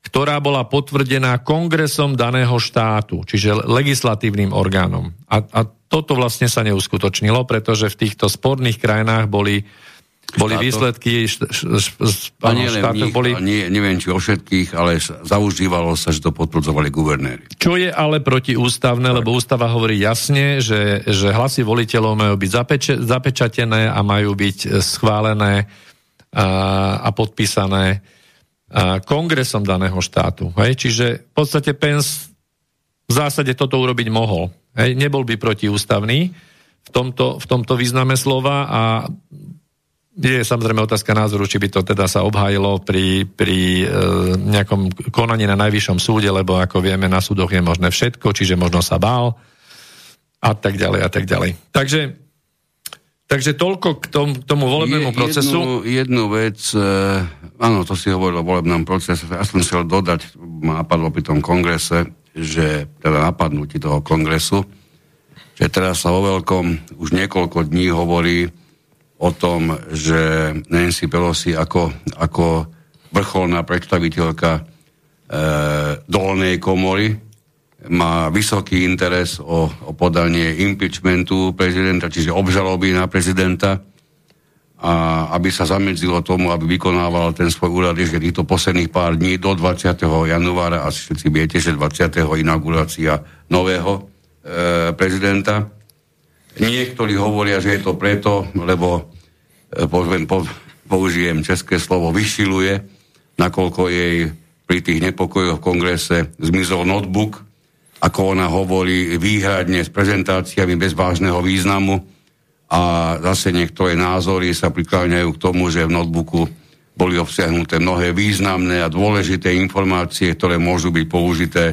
ktorá bola potvrdená kongresom daného štátu, čiže legislatívnym orgánom. A, a toto vlastne sa neuskutočnilo, pretože v týchto sporných krajinách boli boli výsledky š, š, š, a nie štátov, nich, boli... Nie, neviem, či o všetkých, ale zaužívalo sa, že to potvrdzovali guvernéri. Čo je ale protiústavné, tak. lebo ústava hovorí jasne, že, že hlasy voliteľov majú byť zapeče, zapečatené a majú byť schválené a, a podpísané a, kongresom daného štátu. Hej? Čiže v podstate Pence v zásade toto urobiť mohol. Hej? Nebol by protiústavný v tomto, v tomto význame slova a je samozrejme otázka názoru, či by to teda sa obhájilo pri, pri e, nejakom konaní na najvyššom súde, lebo ako vieme, na súdoch je možné všetko, čiže možno sa bál a tak ďalej a tak ďalej. Takže, takže toľko k, tom, k tomu volebnému je, procesu. Jednu, jednu vec, e, áno, to si hovoril o volebnom procese, ja som chcel dodať, ma napadlo pri tom kongrese, že teda napadnutí toho kongresu, že teraz sa vo veľkom už niekoľko dní hovorí, o tom, že Nancy Pelosi ako, ako vrcholná predstaviteľka e, dolnej komory má vysoký interes o, o podanie impeachmentu prezidenta, čiže obžaloby na prezidenta a aby sa zamedzilo tomu, aby vykonával ten svoj úrad že týchto posledných pár dní do 20. januára, asi všetci viete, že 20. inaugurácia nového e, prezidenta. Niektorí hovoria, že je to preto, lebo poviem, po, použijem české slovo, vyšiluje, nakoľko jej pri tých nepokojoch v kongrese zmizol notebook, ako ona hovorí výhradne s prezentáciami bez vážneho významu. A zase niektoré názory sa prikláňajú k tomu, že v notebooku boli obsiahnuté mnohé významné a dôležité informácie, ktoré môžu byť použité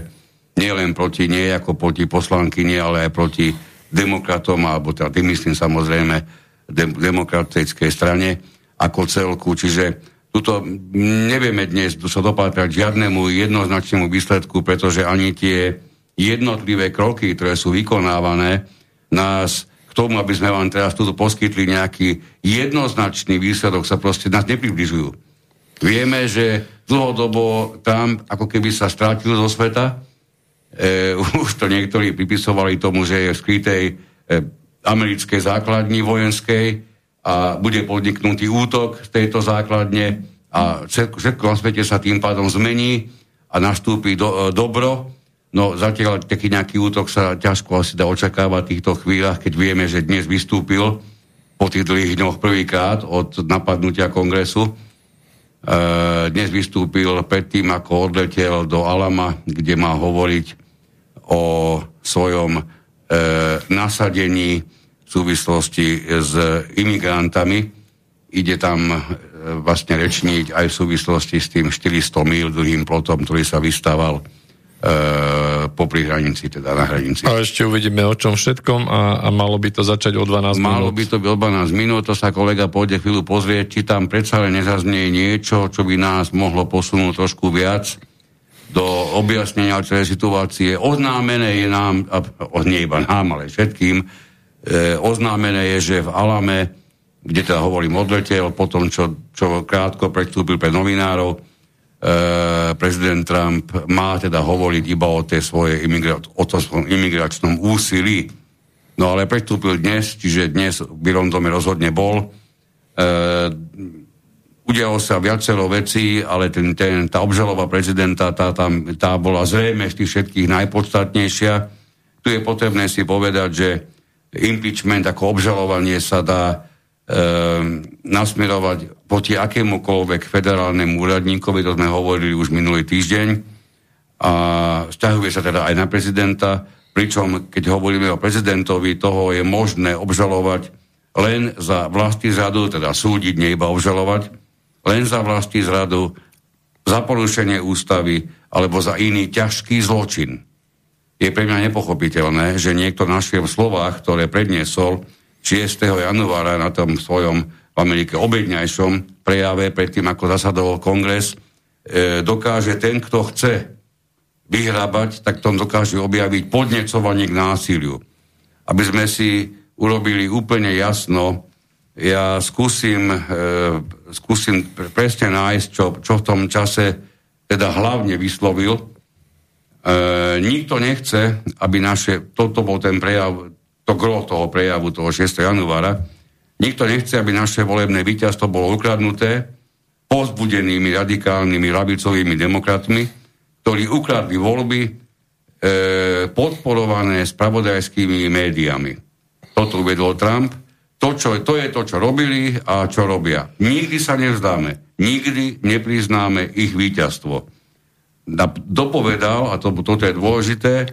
nielen proti nie ako proti poslankyni, ale aj proti demokratom, alebo teda tým myslím samozrejme demokratickej strane ako celku. Čiže tuto nevieme dnes sa dopátrať žiadnemu jednoznačnému výsledku, pretože ani tie jednotlivé kroky, ktoré sú vykonávané, nás k tomu, aby sme vám teraz tuto poskytli nejaký jednoznačný výsledok, sa proste nás nepribližujú. Vieme, že dlhodobo Trump ako keby sa strátil zo sveta. E, [laughs] už to niektorí pripisovali tomu, že je v skrytej e, americkej základni vojenskej a bude podniknutý útok tejto základne a všetko na svete sa tým pádom zmení a nastúpi do, e, dobro. No zatiaľ taký nejaký útok sa ťažko asi dá očakávať v týchto chvíľach, keď vieme, že dnes vystúpil po tých dlhých dňoch prvýkrát od napadnutia kongresu. E, dnes vystúpil predtým, ako odletel do Alama, kde má hovoriť o svojom nasadení v súvislosti s imigrantami. Ide tam e, vlastne rečniť aj v súvislosti s tým 400 mil dlhým plotom, ktorý sa vystával e, popri hranici, teda na hranici. A ešte uvidíme o čom všetkom a, a malo by to začať o 12 minút. Malo by to byť o 12 minút, to sa kolega pôjde chvíľu pozrieť, či tam predsa len nezaznie niečo, čo by nás mohlo posunúť trošku viac do objasnenia celej situácie. Oznámené je nám, a, nie iba nám, ale všetkým, e, oznámené je, že v Alame, kde teda hovorím odletel, potom čo, čo krátko predstúpil pre novinárov, e, prezident Trump má teda hovoriť iba o, tej svoje imigra- o tom svojom imigračnom úsilí. No ale predstúpil dnes, čiže dnes v Bielom rozhodne bol. E, udialo sa viacero vecí, ale ten, ten, tá obžaloba prezidenta, tá, tam, tá bola zrejme z tých všetkých najpodstatnejšia. Tu je potrebné si povedať, že impeachment ako obžalovanie sa dá e, nasmerovať proti akémukoľvek federálnemu úradníkovi, to sme hovorili už minulý týždeň, a vzťahuje sa teda aj na prezidenta, pričom keď hovoríme o prezidentovi, toho je možné obžalovať len za vlastný zradu, teda súdiť, nie iba obžalovať, len za vlasti zradu, za porušenie ústavy alebo za iný ťažký zločin. Je pre mňa nepochopiteľné, že niekto našiel v slovách, ktoré predniesol 6. januára na tom svojom v Amerike obedňajšom prejave predtým, ako zasadoval kongres, e, dokáže ten, kto chce vyhrábať, tak tom dokáže objaviť podnecovanie k násiliu. Aby sme si urobili úplne jasno, ja skúsim, e, skúsim presne nájsť, čo, čo v tom čase teda hlavne vyslovil. E, nikto nechce, aby naše, toto bol ten prejav, to gro toho prejavu toho 6. januára, nikto nechce, aby naše volebné víťazstvo bolo ukradnuté pozbudenými radikálnymi lavicovými demokratmi, ktorí ukradli voľby e, podporované spravodajskými médiami. Toto uvedol Trump to, čo, to je to, čo robili a čo robia. Nikdy sa nevzdáme. Nikdy nepriznáme ich víťazstvo. Dopovedal, a to, toto je dôležité, e,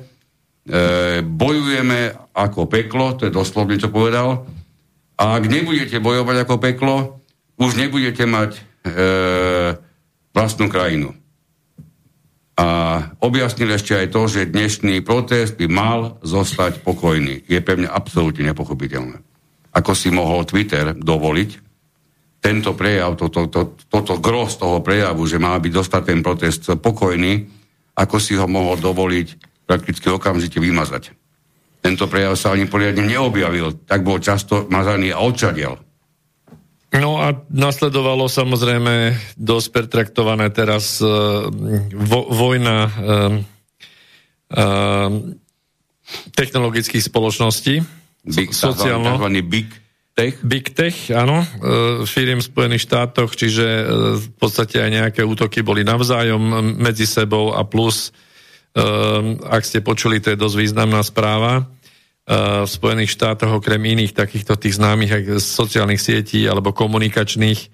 bojujeme ako peklo, to je doslovne, čo povedal, a ak nebudete bojovať ako peklo, už nebudete mať e, vlastnú krajinu. A objasnil ešte aj to, že dnešný protest by mal zostať pokojný. Je mňa absolútne nepochopiteľné ako si mohol Twitter dovoliť tento prejav, toto, to, to, toto gros toho prejavu, že má byť dostať ten protest pokojný, ako si ho mohol dovoliť prakticky okamžite vymazať. Tento prejav sa ani poriadne neobjavil, tak bol často mazaný a odčadiel. No a nasledovalo samozrejme dosť pertraktované teraz uh, vo, vojna uh, uh, technologických spoločností, Big, sociálno. Tzv. Big Tech. Big Tech, áno, e, firiem v Spojených štátoch, čiže e, v podstate aj nejaké útoky boli navzájom medzi sebou a plus, e, ak ste počuli, to je dosť významná správa, v Spojených štátoch okrem iných takýchto tých známych sociálnych sietí alebo komunikačných,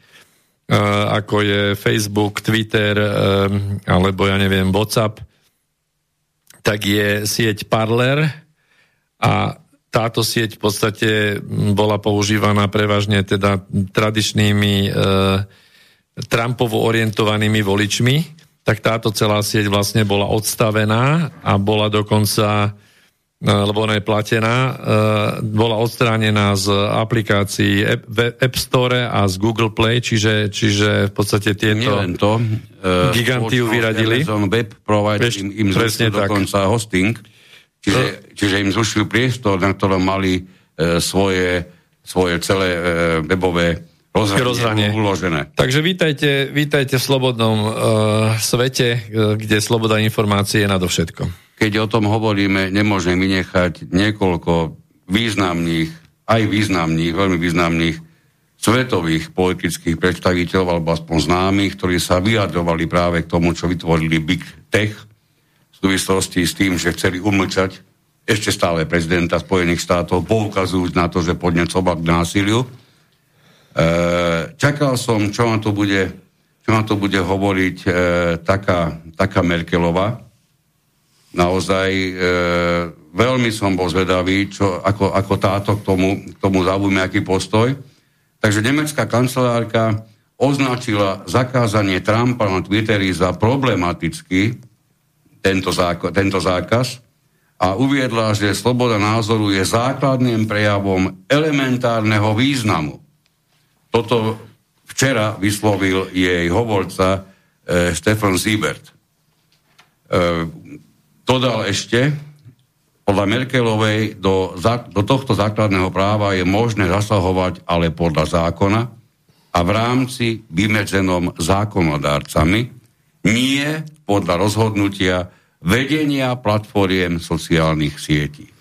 ako je Facebook, Twitter alebo ja neviem, WhatsApp, tak je sieť Parler a táto sieť v podstate bola používaná prevažne teda tradičnými e, Trumpovo orientovanými voličmi, tak táto celá sieť vlastne bola odstavená a bola dokonca, e, lebo ona je platená, e, bola odstránená z aplikácií App, App Store a z Google Play, čiže, čiže v podstate tieto to, e, giganty ju vyradili. Amazon Web provider im, im dokonca hosting Čiže, čiže im zrušili priestor, na ktorom mali e, svoje, svoje celé e, webové rozhranie, uložené. Takže vítajte, vítajte v slobodnom e, svete, e, kde sloboda informácie je nadovšetko. Keď o tom hovoríme, nemôžeme vynechať niekoľko významných, aj významných, veľmi významných svetových politických predstaviteľov, alebo aspoň známych, ktorí sa vyjadrovali práve k tomu, čo vytvorili Big Tech, súvislosti s tým, že chceli umlčať ešte stále prezidenta Spojených štátov, poukazujúc na to, že podnecoval k násiliu. E, čakal som, čo ma to bude, čo ma to bude hovoriť e, taká, taká Merkelová. Naozaj e, veľmi som bol zvedavý, čo, ako, ako táto k tomu, k tomu zaujme aký postoj. Takže nemecká kancelárka označila zakázanie Trumpa na Twitteri za problematický tento, záko, tento zákaz a uviedla, že sloboda názoru je základným prejavom elementárneho významu. Toto včera vyslovil jej hovorca e, Stefan Siebert. E, dodal ešte, podľa Merkelovej do, do tohto základného práva je možné zasahovať ale podľa zákona a v rámci vymedzenom zákonodárcami, nie podľa rozhodnutia vedenia platformiem sociálnych sietí.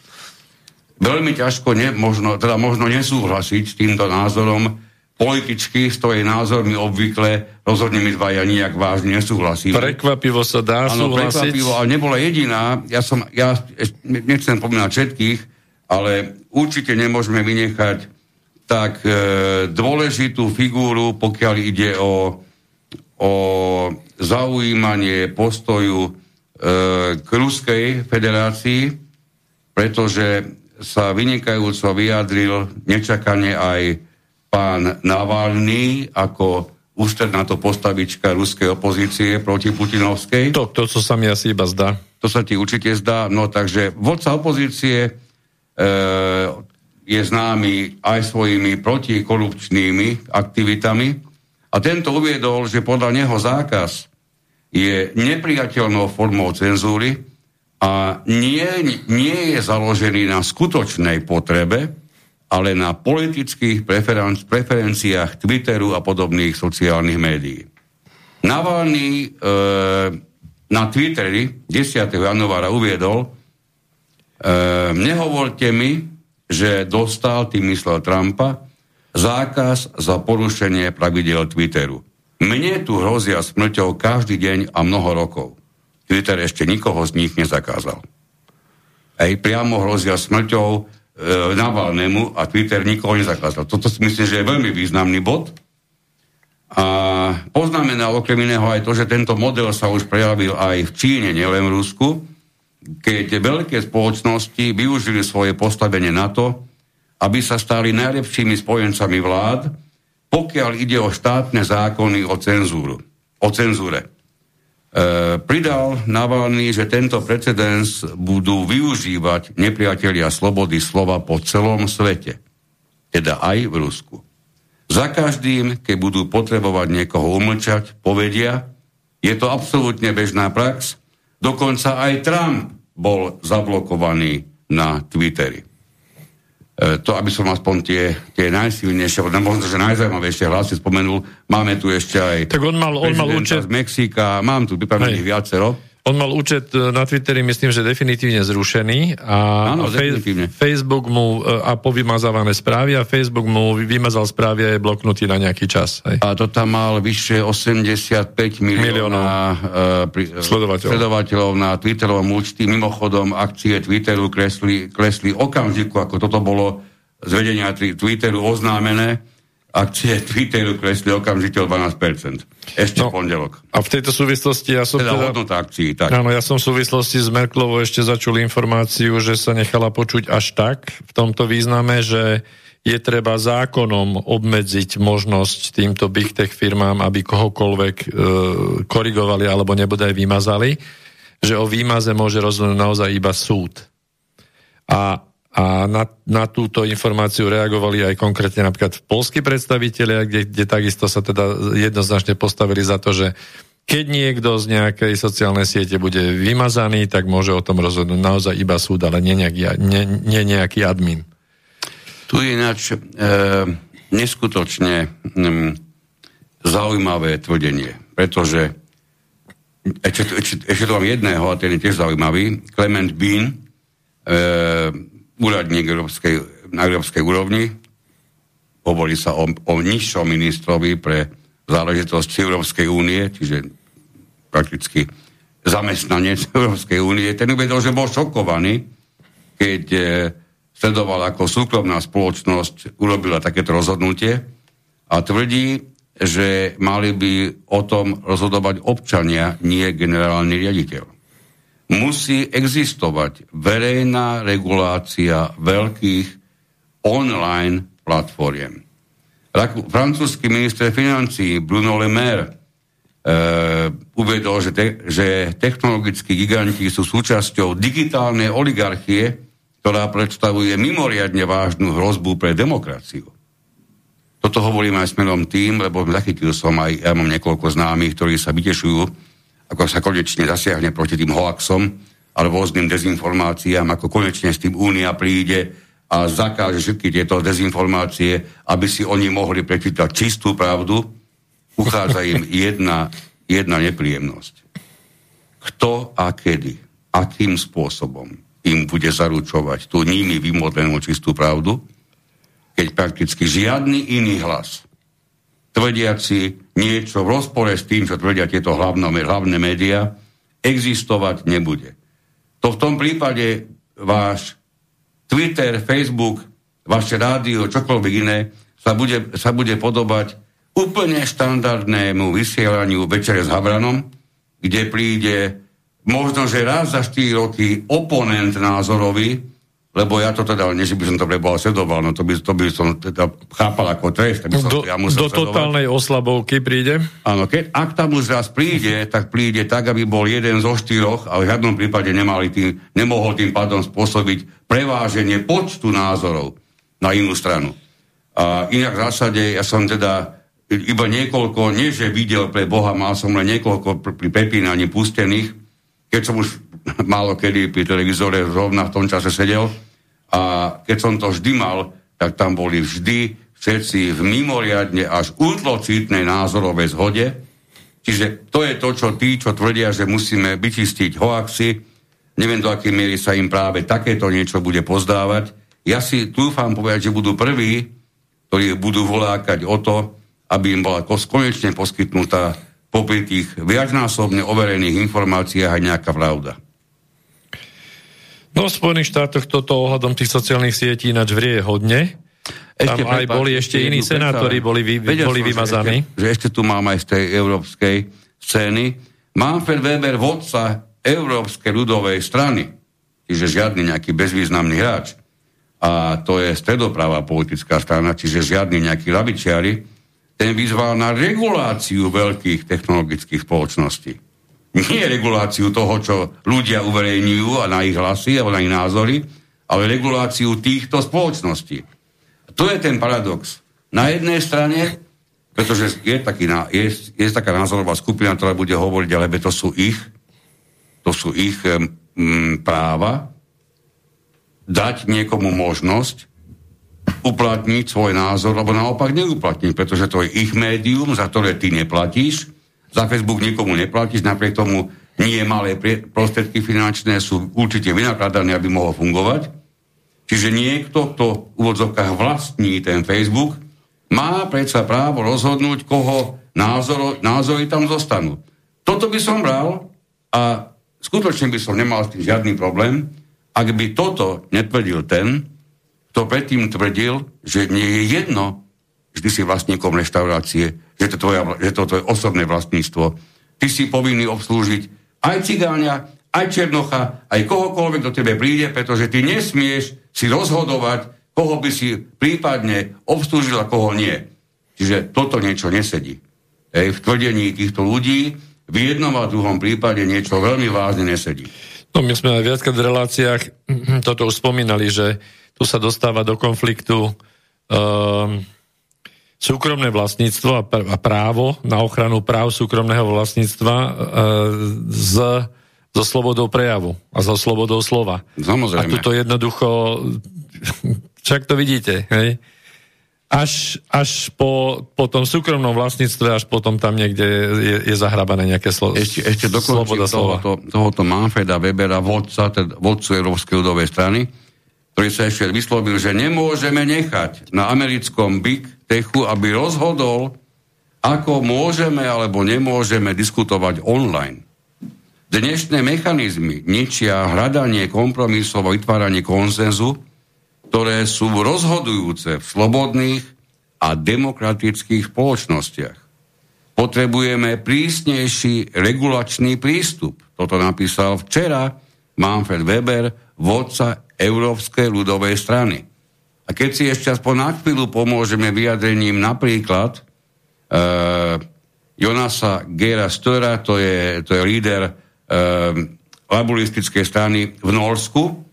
Veľmi ťažko, ne, možno, teda možno nesúhlasiť s týmto názorom, političky s tvojej názormi obvykle rozhodne my dvaja nijak vážne nesúhlasíme. Prekvapivo sa dá ano, súhlasiť. prekvapivo, ale nebola jediná. Ja, som, ja nechcem pomínať všetkých, ale určite nemôžeme vynechať tak e, dôležitú figúru, pokiaľ ide o o zaujímanie postoju e, k Ruskej federácii, pretože sa vynikajúco vyjadril nečakane aj pán Navalny ako ústredná to postavička ruskej opozície proti Putinovskej. To, to, co sa mi asi iba zdá. To sa ti určite zdá. No takže vodca opozície e, je známy aj svojimi protikorupčnými aktivitami, a tento uviedol, že podľa neho zákaz je nepriateľnou formou cenzúry a nie, nie je založený na skutočnej potrebe, ale na politických preferenci- preferenciách Twitteru a podobných sociálnych médií. Navalny e, na Twitteri 10. januára uviedol, e, nehovorte mi, že dostal, tým myslel Trumpa, zákaz za porušenie pravidel Twitteru. Mne tu hrozia smrťou každý deň a mnoho rokov. Twitter ešte nikoho z nich nezakázal. Ej, priamo hrozia smrťou e, Navalnému a Twitter nikoho nezakázal. Toto si myslím, že je veľmi významný bod. A poznamenal okrem iného aj to, že tento model sa už prejavil aj v Číne, nielen v Rusku, keď veľké spoločnosti využili svoje postavenie na to, aby sa stali najlepšími spojencami vlád, pokiaľ ide o štátne zákony o, cenzúru, o cenzúre. E, pridal Navalny, že tento precedens budú využívať nepriatelia slobody slova po celom svete, teda aj v Rusku. Za každým, keď budú potrebovať niekoho umlčať, povedia, je to absolútne bežná prax, dokonca aj Trump bol zablokovaný na Twitteri. E, to, aby som aspoň tie, tie najsilnejšie, možno, že najzaujímavejšie hlasy spomenul, máme tu ešte aj tak on mal, on mal účet... z Mexika, mám tu pripravených viacero. On mal účet e, na Twitteri, myslím, že definitívne zrušený a Áno, definitívne. Facebook mu e, a povymazávané správy a Facebook mu vymazal správy a je bloknutý na nejaký čas. Hej. A to tam mal vyššie 85 miliónov uh, pri, sledovateľov. sledovateľov na Twitterovom účty. Mimochodom, akcie Twitteru klesli, klesli okamžiku, ako toto bolo z vedenia Twitteru oznámené akcie Twitteru klesli okamžite o 12%. Ešte no, pondelok. A v tejto súvislosti ja som teda... teda hodnota akcií, tak. Áno, ja som v súvislosti s Merklovou ešte začul informáciu, že sa nechala počuť až tak v tomto význame, že je treba zákonom obmedziť možnosť týmto big tech firmám, aby kohokoľvek e, korigovali alebo nebude aj vymazali, že o výmaze môže rozhodnúť naozaj iba súd. A a na, na túto informáciu reagovali aj konkrétne napríklad polskí predstavitelia, kde, kde takisto sa teda jednoznačne postavili za to, že keď niekto z nejakej sociálnej siete bude vymazaný, tak môže o tom rozhodnúť naozaj iba súd, ale nie nejaký, nie, nie nejaký admin. Tu ináč e, neskutočne mm, zaujímavé tvrdenie, pretože ešte, ešte, ešte to mám jedného, a ten je tiež zaujímavý, Clement Bean, e, úradník Európskej, na európskej úrovni. Hovorí sa o, o nižšom ministrovi pre záležitosti Európskej únie, čiže prakticky zamestnanec [laughs] Európskej únie. Ten uvedol, že bol šokovaný, keď e, sledoval, ako súkromná spoločnosť urobila takéto rozhodnutie a tvrdí, že mali by o tom rozhodovať občania, nie generálny riaditeľ musí existovať verejná regulácia veľkých online platformiem. Francúzsky minister financí Bruno Le Maire e, uvedol, že, te, že technologickí giganti sú súčasťou digitálnej oligarchie, ktorá predstavuje mimoriadne vážnu hrozbu pre demokraciu. Toto hovorím aj smerom tým, lebo zachytil som aj, ja mám niekoľko známych, ktorí sa vytešujú, ako sa konečne zasiahne proti tým hoaxom alebo rôznym dezinformáciám, ako konečne s tým Únia príde a zakáže všetky tieto dezinformácie, aby si oni mohli prečítať čistú pravdu, uchádza im [laughs] jedna, jedna nepríjemnosť. Kto a kedy, akým spôsobom im bude zaručovať tú nimi vymodlenú čistú pravdu, keď prakticky žiadny iný hlas tvrdiaci niečo v rozpore s tým, čo tvrdia tieto hlavné, hlavné médiá, existovať nebude. To v tom prípade váš Twitter, Facebook, vaše rádio, čokoľvek iné sa bude, sa bude podobať úplne štandardnému vysielaniu Večere s Havranom, kde príde možno, že raz za 4 roky oponent názorový, lebo ja to teda, nie že by som to preboha sledoval, no to by, to by som teda chápal ako trest. By som, do, ja do totálnej oslabovky príde? Áno, keď, ak tam už raz príde, tak príde tak, aby bol jeden zo štyroch, ale v žiadnom prípade nemali tým, nemohol tým pádom spôsobiť preváženie počtu názorov na inú stranu. A inak v zásade ja som teda iba niekoľko, nie že videl pre Boha, mal som len niekoľko pri prepínaní pustených, keď som už málo kedy pri televízore zrovna v tom čase sedel a keď som to vždy mal, tak tam boli vždy všetci v mimoriadne až útlocitnej názorovej zhode. Čiže to je to, čo tí, čo tvrdia, že musíme vyčistiť hoaxy, neviem do akej miery sa im práve takéto niečo bude pozdávať. Ja si dúfam povedať, že budú prví, ktorí budú volákať o to, aby im bola konečne poskytnutá popri tých viacnásobne overených informáciách aj nejaká pravda. No v Spojených štátoch toto ohľadom tých sociálnych sietí ináč vrie hodne. Ešte Tam aj boli ešte iní senátori, boli, vy, boli vymazaní. Ešte, že ešte tu mám aj z tej európskej scény. Manfred Weber, vodca Európskej ľudovej strany, čiže žiadny nejaký bezvýznamný hráč. A to je stredopravá politická strana, čiže žiadny nejaký labičiari, ten vyzval na reguláciu veľkých technologických spoločností nie reguláciu toho, čo ľudia uverejňujú a na ich hlasy alebo na ich názory, ale reguláciu týchto spoločností. To je ten paradox. Na jednej strane, pretože je, taký, je, je taká názorová skupina, ktorá bude hovoriť, ale to sú ich, to sú ich mm, práva, dať niekomu možnosť uplatniť svoj názor, alebo naopak neuplatniť, pretože to je ich médium, za ktoré ty neplatíš za Facebook nikomu neplatíš, napriek tomu nie malé prostriedky finančné sú určite vynakladané, aby mohol fungovať. Čiže niekto, kto v úvodzovkách vlastní ten Facebook, má predsa právo rozhodnúť, koho názor, názory tam zostanú. Toto by som bral a skutočne by som nemal s tým žiadny problém, ak by toto netvrdil ten, kto predtým tvrdil, že nie je jedno, vždy si vlastníkom reštaurácie, že to, tvoja, že to tvoje osobné vlastníctvo. Ty si povinný obslúžiť aj cigáňa, aj černocha, aj kohokoľvek do tebe príde, pretože ty nesmieš si rozhodovať, koho by si prípadne obslúžil a koho nie. Čiže toto niečo nesedí. Ej, v tvrdení týchto ľudí v jednom a druhom prípade niečo veľmi vážne nesedí. No my sme aj viackrát v reláciách [clears throat] toto už spomínali, že tu sa dostáva do konfliktu um, súkromné vlastníctvo a právo na ochranu práv súkromného vlastníctva e, z, so slobodou prejavu a so slobodou slova. Samozrejme. A tuto jednoducho, však to vidíte, hej? Až, až po, po tom súkromnom vlastníctve, až potom tam niekde je, je zahrabané nejaké slo- ešte, ešte slova. Tohoto, tohoto Manfreda Webera, vodca, teda vodcu Európskej ľudovej strany, ktorý sa ešte vyslovil, že nemôžeme nechať na americkom Big Techu, aby rozhodol, ako môžeme alebo nemôžeme diskutovať online. Dnešné mechanizmy ničia hľadanie kompromisov a vytváranie konsenzu, ktoré sú rozhodujúce v slobodných a demokratických spoločnostiach. Potrebujeme prísnejší regulačný prístup. Toto napísal včera Manfred Weber, vodca Európskej ľudovej strany. A keď si ešte aspoň na chvíľu pomôžeme vyjadrením napríklad uh, Jonasa Gera Störa, to je, to je líder uh, laburistickej strany v Norsku,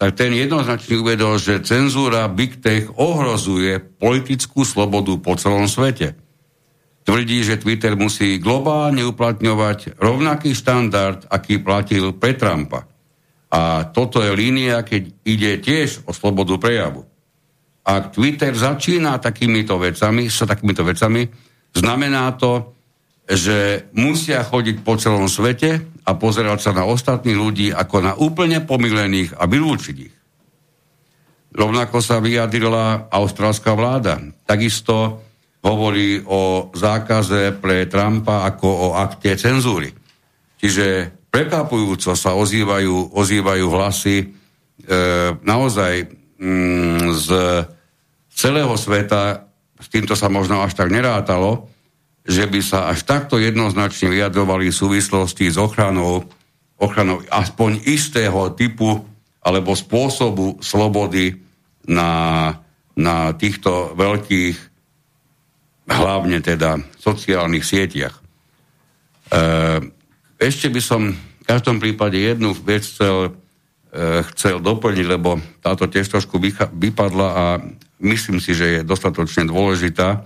tak ten jednoznačne uvedol, že cenzúra Big Tech ohrozuje politickú slobodu po celom svete. Tvrdí, že Twitter musí globálne uplatňovať rovnaký štandard, aký platil pre Trumpa. A toto je línia, keď ide tiež o slobodu prejavu. Ak Twitter začína takýmito vecami, sa takýmito vecami, znamená to, že musia chodiť po celom svete a pozerať sa na ostatných ľudí ako na úplne pomylených a vylúčiť ich. Rovnako sa vyjadrila austrálska vláda. Takisto hovorí o zákaze pre Trumpa ako o akte cenzúry. Čiže prekvapujúco sa ozývajú, ozývajú hlasy e, naozaj mm, z celého sveta, s týmto sa možno až tak nerátalo, že by sa až takto jednoznačne vyjadrovali v súvislosti s ochranou, ochranou aspoň istého typu alebo spôsobu slobody na, na týchto veľkých, hlavne teda sociálnych sieťach. E, ešte by som v každom prípade jednu vec chcel, e, chcel doplniť, lebo táto tiež trošku vypadla a myslím si, že je dostatočne dôležitá.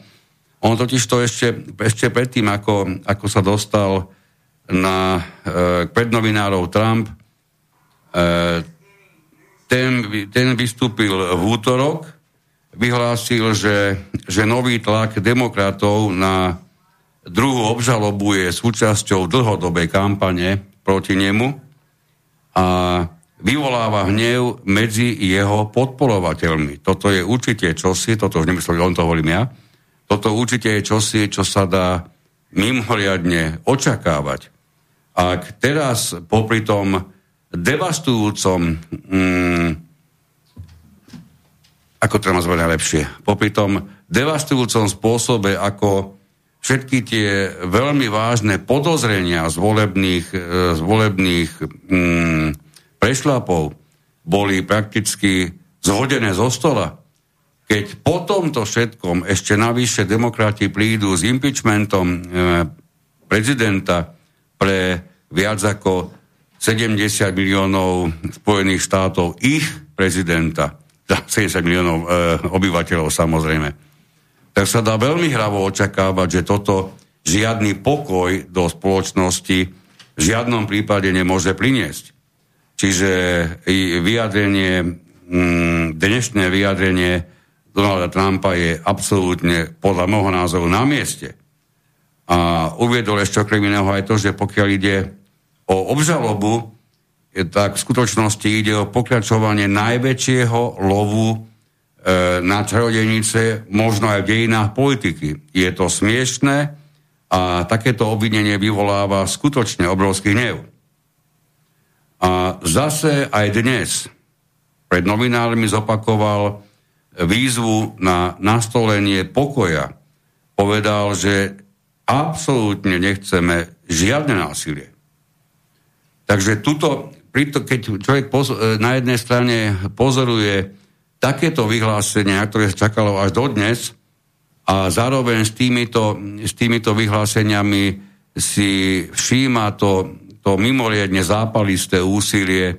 On totiž to ešte, ešte predtým, ako, ako sa dostal na e, prednovinárov Trump, e, ten, ten vystúpil v útorok vyhlásil, že, že nový tlak demokratov na druhú obžalobu je súčasťou dlhodobej kampane proti nemu a vyvoláva hnev medzi jeho podporovateľmi. Toto je určite čosi, toto už nemyslím, on to hovorím ja, toto určite je čosi, čo sa dá mimoriadne očakávať. Ak teraz popri tom devastujúcom mm, ako to nazvať najlepšie, popri tom devastujúcom spôsobe, ako všetky tie veľmi vážne podozrenia z volebných, e, z volebných mm, prešlapov boli prakticky zhodené zo stola, keď po tomto všetkom ešte navyše demokrati prídu s impeachmentom e, prezidenta pre viac ako 70 miliónov Spojených štátov ich prezidenta, za 70 miliónov e, obyvateľov samozrejme, tak sa dá veľmi hravo očakávať, že toto žiadny pokoj do spoločnosti v žiadnom prípade nemôže priniesť. Čiže vyjadrenie, mm, dnešné vyjadrenie Donalda Trumpa je absolútne podľa môjho názoru na mieste. A uviedol ešte okrem iného aj to, že pokiaľ ide o obžalobu, tak v skutočnosti ide o pokračovanie najväčšieho lovu na čarodejnice, možno aj v dejinách politiky. Je to smiešné a takéto obvinenie vyvoláva skutočne obrovský hnev. A zase aj dnes pred novinármi zopakoval výzvu na nastolenie pokoja. Povedal, že absolútne nechceme žiadne násilie. Takže tuto keď človek e, na jednej strane pozoruje takéto vyhlásenia, ktoré sa čakalo až dodnes, a zároveň s týmito, s týmito vyhláseniami si všíma to, to mimoriadne zápalisté úsilie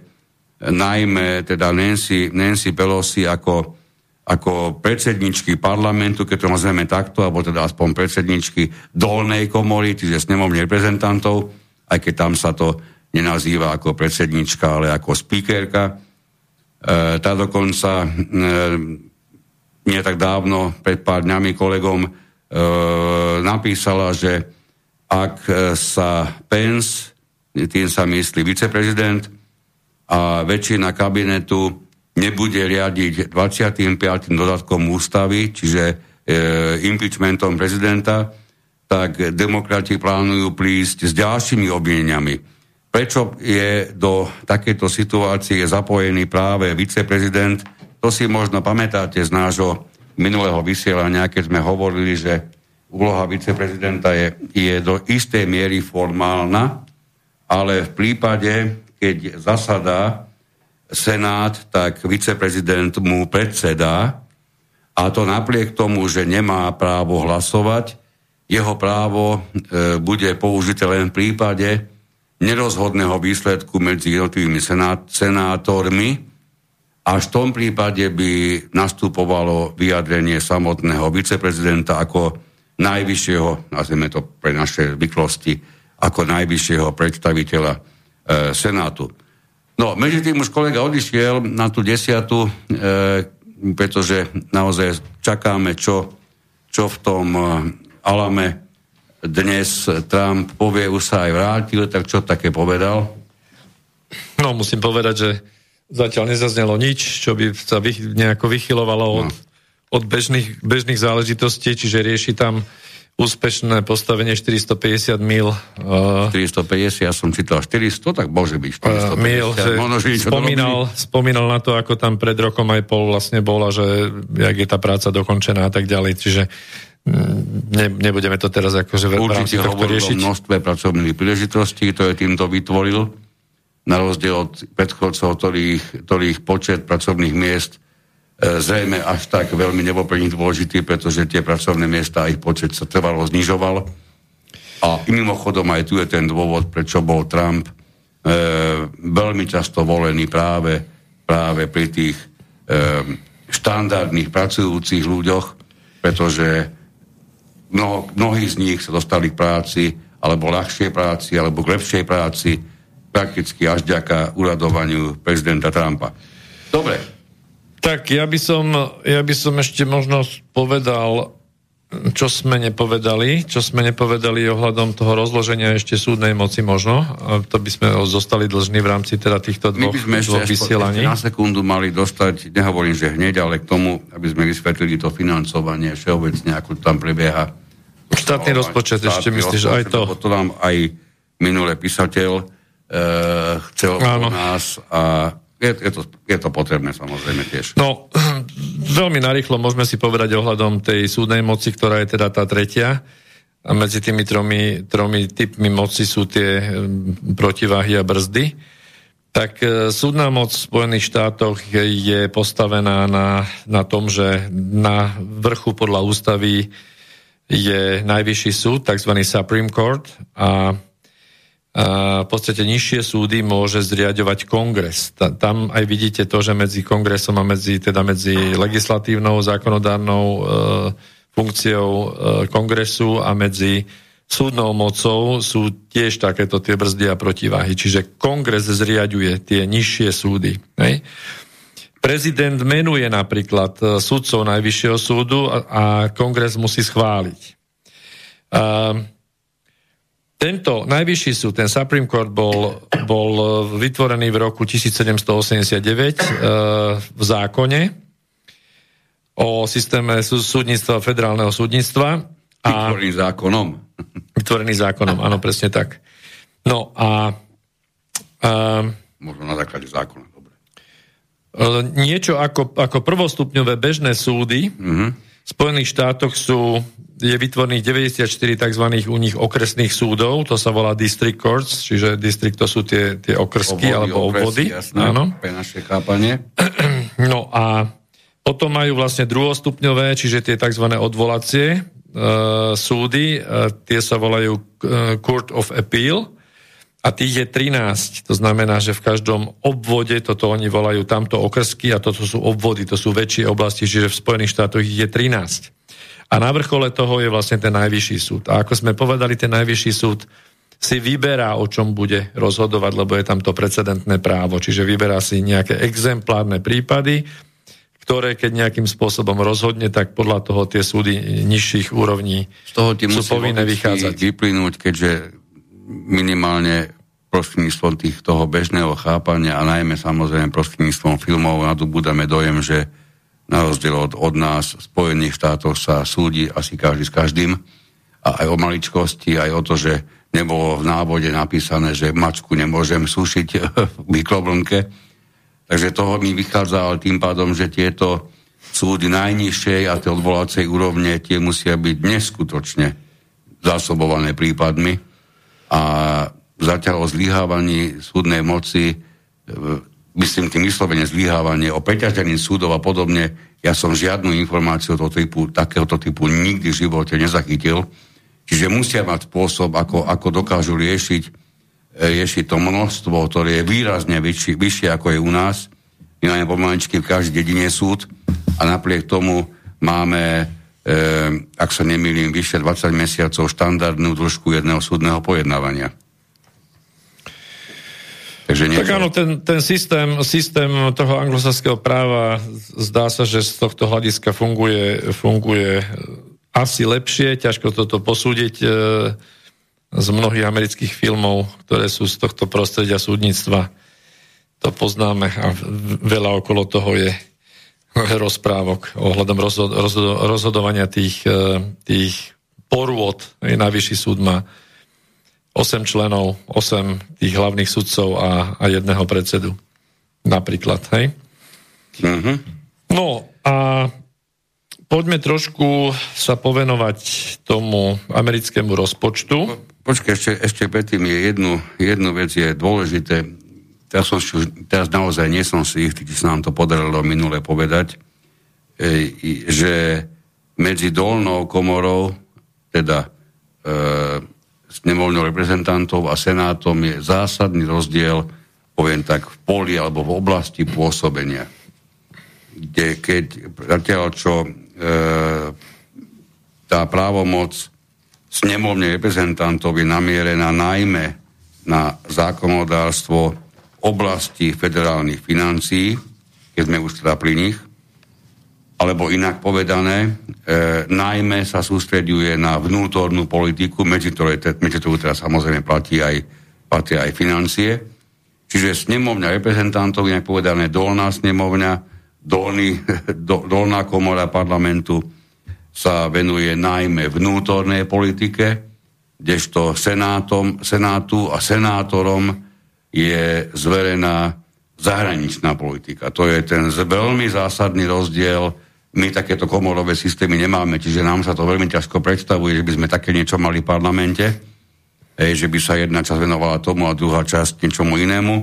najmä teda Nancy, Nancy Pelosi ako, ako predsedničky parlamentu, keď to nazveme takto, alebo teda aspoň predsedničky dolnej komory, čiže snemovne reprezentantov, aj keď tam sa to nenazýva ako predsednička, ale ako speakerka. E, tá dokonca e, nie tak dávno, pred pár dňami kolegom e, napísala, že ak sa Pence, tým sa myslí viceprezident, a väčšina kabinetu nebude riadiť 25. dodatkom ústavy, čiže e, impeachmentom prezidenta, tak demokrati plánujú prísť s ďalšími obvineniami Prečo je do takéto situácie zapojený práve viceprezident? To si možno pamätáte z nášho minulého vysielania, keď sme hovorili, že úloha viceprezidenta je, je do istej miery formálna, ale v prípade, keď zasadá Senát, tak viceprezident mu predsedá a to napriek tomu, že nemá právo hlasovať, jeho právo e, bude použité len v prípade, nerozhodného výsledku medzi jednotlivými senát, senátormi, až v tom prípade by nastupovalo vyjadrenie samotného viceprezidenta ako najvyššieho, nazveme to pre naše zvyklosti, ako najvyššieho predstaviteľa e, Senátu. No, medzi tým už kolega odišiel na tú desiatu, e, pretože naozaj čakáme, čo, čo v tom e, Alame dnes Trump povie, už sa aj vrátil, tak čo také povedal? No, musím povedať, že zatiaľ nezaznelo nič, čo by sa vy, nejako vychylovalo od, no. od bežných, bežných záležitostí, čiže rieši tam úspešné postavenie 450 mil. Uh, 450, ja som čítal 400, tak môže byť 450. Uh, mil, že Možno, že spomínal, spomínal na to, ako tam pred rokom aj pol vlastne bola, že jak je tá práca dokončená a tak ďalej. Čiže ne, nebudeme to teraz akože v rámci tohto riešiť. množstve pracovných príležitostí, ktoré týmto vytvoril, na rozdiel od predchodcov, ktorých, ktorých počet pracovných miest e, zrejme až tak veľmi nebol pre nich dôležitý, pretože tie pracovné miesta a ich počet sa trvalo znižoval. A mimochodom aj tu je ten dôvod, prečo bol Trump e, veľmi často volený práve, práve pri tých e, štandardných pracujúcich ľuďoch, pretože mnoho, mnohí z nich sa dostali k práci, alebo ľahšej práci, alebo k lepšej práci, prakticky až ďaká uradovaniu prezidenta Trumpa. Dobre. Tak ja by som, ja by som ešte možno povedal, čo sme nepovedali, čo sme nepovedali ohľadom toho rozloženia ešte súdnej moci možno. To by sme zostali dlžní v rámci teda týchto dvoch, My by sme dvoch ešte, vysielaní. na sekundu mali dostať, nehovorím, že hneď, ale k tomu, aby sme vysvetlili to financovanie všeobecne, ako tam prebieha. Štátny No, rozpočet štátny ešte myslíš, rozpočet, aj to. To nám aj minulý písateľ e, chcel Áno. od nás a je, je, to, je to potrebné samozrejme tiež. No, [clears throat] veľmi narýchlo môžeme si povedať ohľadom tej súdnej moci, ktorá je teda tá tretia. A medzi tými tromi, tromi typmi moci sú tie protiváhy a brzdy. Tak e, súdna moc v Spojených štátoch je, postavená na, na tom, že na vrchu podľa ústavy je najvyšší súd, tzv. Supreme Court a v podstate nižšie súdy môže zriadovať kongres. Ta, tam aj vidíte to, že medzi kongresom a medzi, teda medzi legislatívnou, zákonodárnou e, funkciou e, kongresu a medzi súdnou mocou sú tiež takéto tie brzdy a protiváhy. Čiže kongres zriaďuje tie nižšie súdy. Hej? Prezident menuje napríklad e, sudcov Najvyššieho súdu a, a kongres musí schváliť. A, tento najvyšší súd, ten Supreme Court, bol, bol vytvorený v roku 1789 e, v zákone o systéme sú- súdnictva, federálneho súdnictva. A, Vytvorený zákonom. vytvorený zákonom, áno, presne tak. No a, a Možno na základe zákona. Dobre. e, niečo ako, ako prvostupňové bežné súdy Mhm. v Spojených štátoch sú, je vytvorených 94 tzv. u nich okresných súdov, to sa volá district courts, čiže district to sú tie, tie okrsky alebo obvody. Jasné, Áno. pre naše chápanie. [clears throat] No a potom majú vlastne druhostupňové, čiže tie tzv. odvolacie e, súdy, e, tie sa volajú e, Court of Appeal a tých je 13. To znamená, že v každom obvode, toto oni volajú tamto okrsky a toto sú obvody, to sú väčšie oblasti, čiže v Spojených štátoch ich je 13. A na vrchole toho je vlastne ten najvyšší súd. A ako sme povedali, ten najvyšší súd si vyberá, o čom bude rozhodovať, lebo je tam to precedentné právo. Čiže vyberá si nejaké exemplárne prípady, ktoré keď nejakým spôsobom rozhodne, tak podľa toho tie súdy nižších úrovní Z toho ti sú povinné vychádzať. vyplynúť, keďže minimálne prostredníctvom tých toho bežného chápania a najmä samozrejme prostredníctvom filmov nadobúdame dojem, že na rozdiel od, od nás v Spojených štátoch sa súdi asi každý s každým a aj o maličkosti, aj o to, že nebolo v návode napísané, že mačku nemôžem sušiť [laughs] v mikrovlnke. Takže toho mi vychádza ale tým pádom, že tieto súdy najnižšej a tie odvolacej úrovne tie musia byť neskutočne zásobované prípadmi a zatiaľ o zlyhávaní súdnej moci, e, myslím tým vyslovene zlyhávanie, o preťažení súdov a podobne, ja som žiadnu informáciu toho typu, takéhoto typu nikdy v živote nezachytil. Čiže musia mať spôsob, ako, ako dokážu riešiť, e, riešiť to množstvo, ktoré je výrazne vyššie, vyššie ako je u nás. My máme pomaličky v každej dedine súd a napriek tomu máme, e, ak sa nemýlim, vyššie 20 mesiacov štandardnú dĺžku jedného súdneho pojednávania. Takže nie, Tak áno, ten, ten systém, systém toho anglosaského práva zdá sa, že z tohto hľadiska funguje, funguje asi lepšie, ťažko toto posúdiť e, z mnohých amerických filmov, ktoré sú z tohto prostredia súdnictva. To poznáme a veľa okolo toho je rozprávok ohľadom rozhod, rozhod, rozhodovania tých, e, tých porôd. Najvyšší súd má 8 členov, 8 tých hlavných sudcov a, a jedného predsedu. Napríklad, hej? Mhm. No a poďme trošku sa povenovať tomu americkému rozpočtu. Počkaj, ešte, ešte predtým je jednu, jednu vec je dôležité. Teraz, som, teraz naozaj nie som si istý, či sa nám to podarilo minule povedať, e, že medzi dolnou komorou, teda e, snemovňou reprezentantov a senátom je zásadný rozdiel, poviem tak, v poli alebo v oblasti pôsobenia. Kde keď zatiaľ čo e, tá právomoc snemovne reprezentantov je namierená najmä na zákonodárstvo oblasti federálnych financií, keď sme už teda pri nich, alebo inak povedané, e, najmä sa sústreďuje na vnútornú politiku, medzi ktorou, teraz samozrejme platí aj, platí aj financie. Čiže snemovňa reprezentantov, inak povedané dolná snemovňa, dolný, [laughs] do, dolná komora parlamentu sa venuje najmä vnútornej politike, kdežto senátom, senátu a senátorom je zverená zahraničná politika. To je ten veľmi zásadný rozdiel. My takéto komorové systémy nemáme, čiže nám sa to veľmi ťažko predstavuje, že by sme také niečo mali v parlamente, že by sa jedna časť venovala tomu a druhá časť niečomu inému.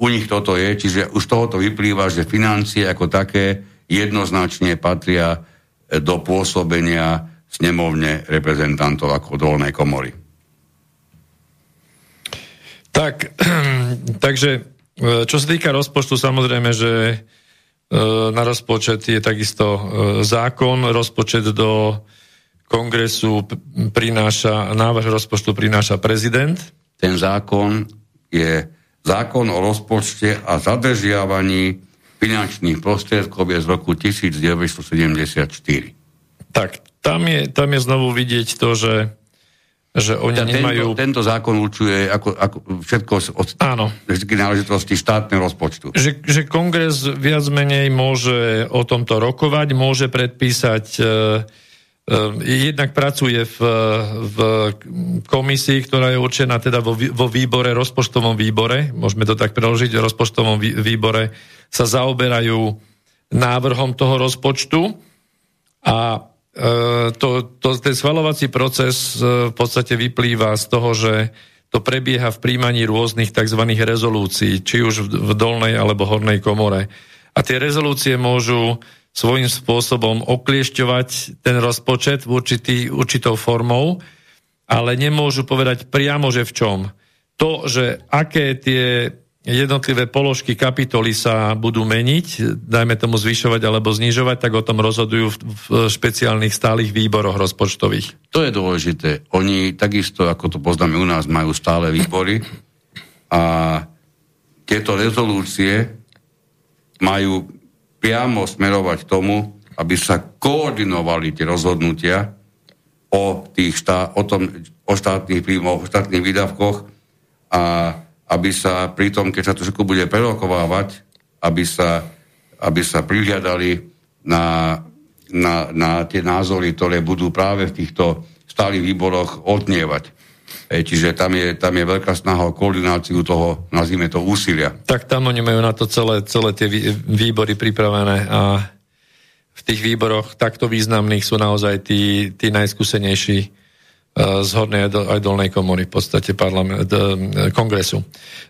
U nich toto je, čiže už tohoto vyplýva, že financie ako také jednoznačne patria do pôsobenia snemovne reprezentantov ako dolnej komory. Tak, [clears throat] takže e, čo sa týka rozpočtu, samozrejme, že e, na rozpočet je takisto e, zákon, rozpočet do kongresu prináša, návrh rozpočtu prináša prezident. Ten zákon je zákon o rozpočte a zadržiavaní finančných prostriedkov je z roku 1974. Tak, tam je, tam je znovu vidieť to, že že oni tento, nemajú... Tento zákon určuje ako, ako všetko od Áno. náležitosti štátneho rozpočtu. Že, že kongres viac menej môže o tomto rokovať, môže predpísať... E, e, jednak pracuje v, v komisii, ktorá je určená teda vo, vo výbore, rozpočtovom výbore, môžeme to tak preložiť, v rozpočtovom výbore sa zaoberajú návrhom toho rozpočtu a to, to, ten schvalovací proces e, v podstate vyplýva z toho, že to prebieha v príjmaní rôznych tzv. rezolúcií, či už v dolnej alebo hornej komore. A tie rezolúcie môžu svojím spôsobom okliešťovať ten rozpočet v určitý, určitou formou, ale nemôžu povedať priamo, že v čom. To, že aké tie jednotlivé položky kapitoly sa budú meniť, dajme tomu zvyšovať alebo znižovať, tak o tom rozhodujú v, v špeciálnych stálych výboroch rozpočtových. To je dôležité. Oni takisto, ako to poznáme u nás, majú stále výbory a tieto rezolúcie majú priamo smerovať tomu, aby sa koordinovali tie rozhodnutia o, tých štá, o, tom, o štátnych príjmoch, o štátnych výdavkoch a aby sa pri tom, keď sa to všetko bude prerokovávať, aby sa, aby sa prihľadali na, na, na tie názory, ktoré budú práve v týchto stálych výboroch odnievať. E, čiže tam je, tam je veľká snaha o koordináciu toho, nazvime to, úsilia. Tak tam oni majú na to celé, celé tie výbory pripravené a v tých výboroch takto významných sú naozaj tí, tí najskúsenejší z hornej aj dolnej komory v podstate parlament, e, kongresu.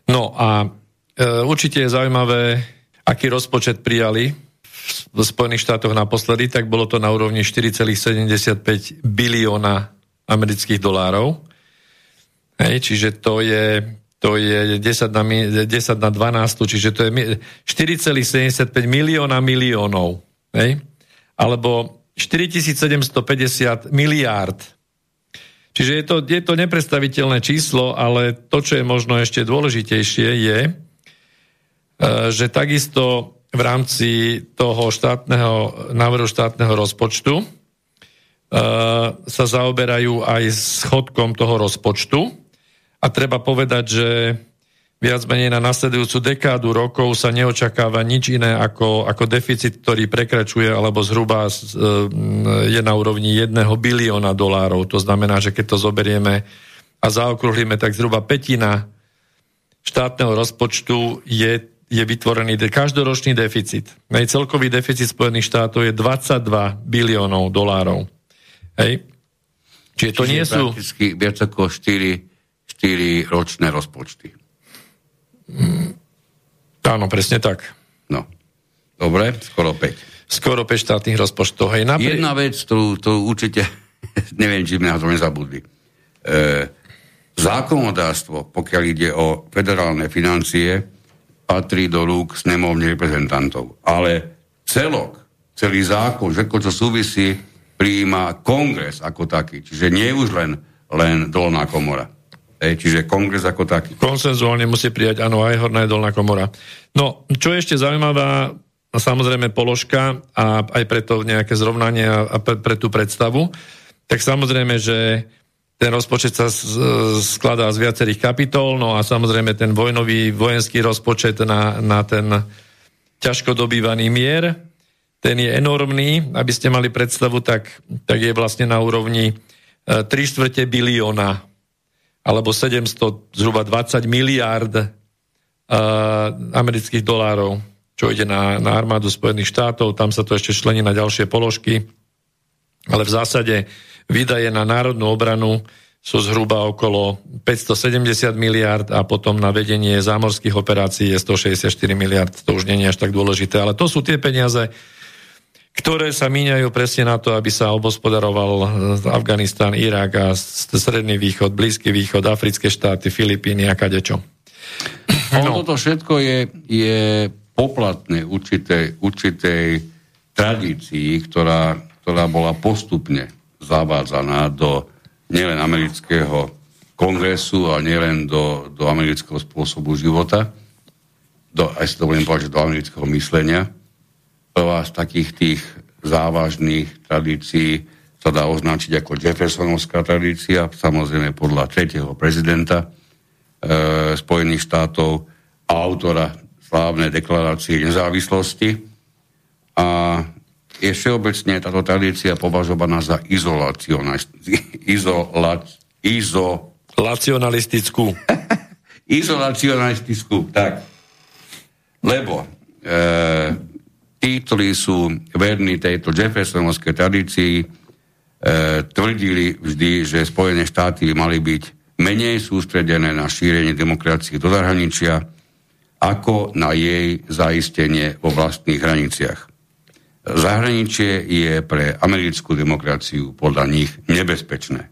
No a e, určite je zaujímavé, aký rozpočet prijali v Spojených štátoch naposledy, tak bolo to na úrovni 4,75 bilióna amerických dolárov. Hej, čiže to je, to je 10 na, 10 na 12, čiže to je 4,75 milióna miliónov. Hej? Alebo 4750 miliárd Čiže je to, je to nepredstaviteľné číslo, ale to, čo je možno ešte dôležitejšie, je, e, že takisto v rámci toho štátneho, návrhu štátneho rozpočtu e, sa zaoberajú aj schodkom toho rozpočtu. A treba povedať, že viac menej na nasledujúcu dekádu rokov sa neočakáva nič iné ako, ako deficit, ktorý prekračuje alebo zhruba e, je na úrovni jedného bilióna dolárov. To znamená, že keď to zoberieme a zaokrúhlime, tak zhruba petina štátneho rozpočtu je, je vytvorený de, každoročný deficit. Celkový deficit Spojených štátov je 22 biliónov dolárov. Hej. Čiže to Čiže nie sú... viac ako 4, 4 ročné rozpočty. Mm, áno, presne tak. No. Dobre, skoro 5. Skoro 5 štátnych rozpočtov. Hej, napri... Jedna vec, ktorú, ktorú určite, [laughs] neviem, či sme na to nezabudli. E, zákonodárstvo, pokiaľ ide o federálne financie, patrí do rúk snemovne reprezentantov. Ale celok, celý zákon, všetko, čo súvisí, prijíma kongres ako taký. Čiže nie už len, len dolná komora. Ej, čiže kongres ako taký. Konsenzuálne musí prijať, áno, aj horná aj dolná komora. No, čo je ešte zaujímavá, samozrejme položka a aj preto nejaké zrovnanie a pre, pre tú predstavu, tak samozrejme, že ten rozpočet sa skladá z viacerých kapitol, no a samozrejme ten vojnový vojenský rozpočet na, na ten ťažko dobývaný mier, ten je enormný. Aby ste mali predstavu, tak, tak je vlastne na úrovni 3 e, štvrte bilióna alebo 700, zhruba 20 miliárd uh, amerických dolárov, čo ide na, na armádu Spojených štátov, tam sa to ešte člení na ďalšie položky, ale v zásade výdaje na národnú obranu sú zhruba okolo 570 miliard a potom na vedenie zámorských operácií je 164 miliard. To už nie je až tak dôležité, ale to sú tie peniaze, ktoré sa míňajú presne na to, aby sa obospodaroval Afganistán, Irak a Stredný východ, Blízky východ, Africké štáty, Filipíny a kadečo. No. Toto všetko je, je poplatné určitej, určitej tradícii, ktorá, ktorá bola postupne zavádzaná do nielen amerického kongresu a nielen do, do amerického spôsobu života, do, aj si to budem povedať, do amerického myslenia Prvá z takých tých závažných tradícií sa dá označiť ako Jeffersonovská tradícia, samozrejme podľa tretieho prezidenta e, Spojených štátov a autora slávnej deklarácie nezávislosti. A je všeobecne táto tradícia považovaná za izolacionalistickú. [laughs] izolacionalistickú, [laughs] tak. Lebo e, tí, ktorí sú verní tejto Jeffersonovskej tradícii, e, tvrdili vždy, že Spojené štáty mali byť menej sústredené na šírenie demokracie do zahraničia, ako na jej zaistenie vo vlastných hraniciach. Zahraničie je pre americkú demokraciu podľa nich nebezpečné.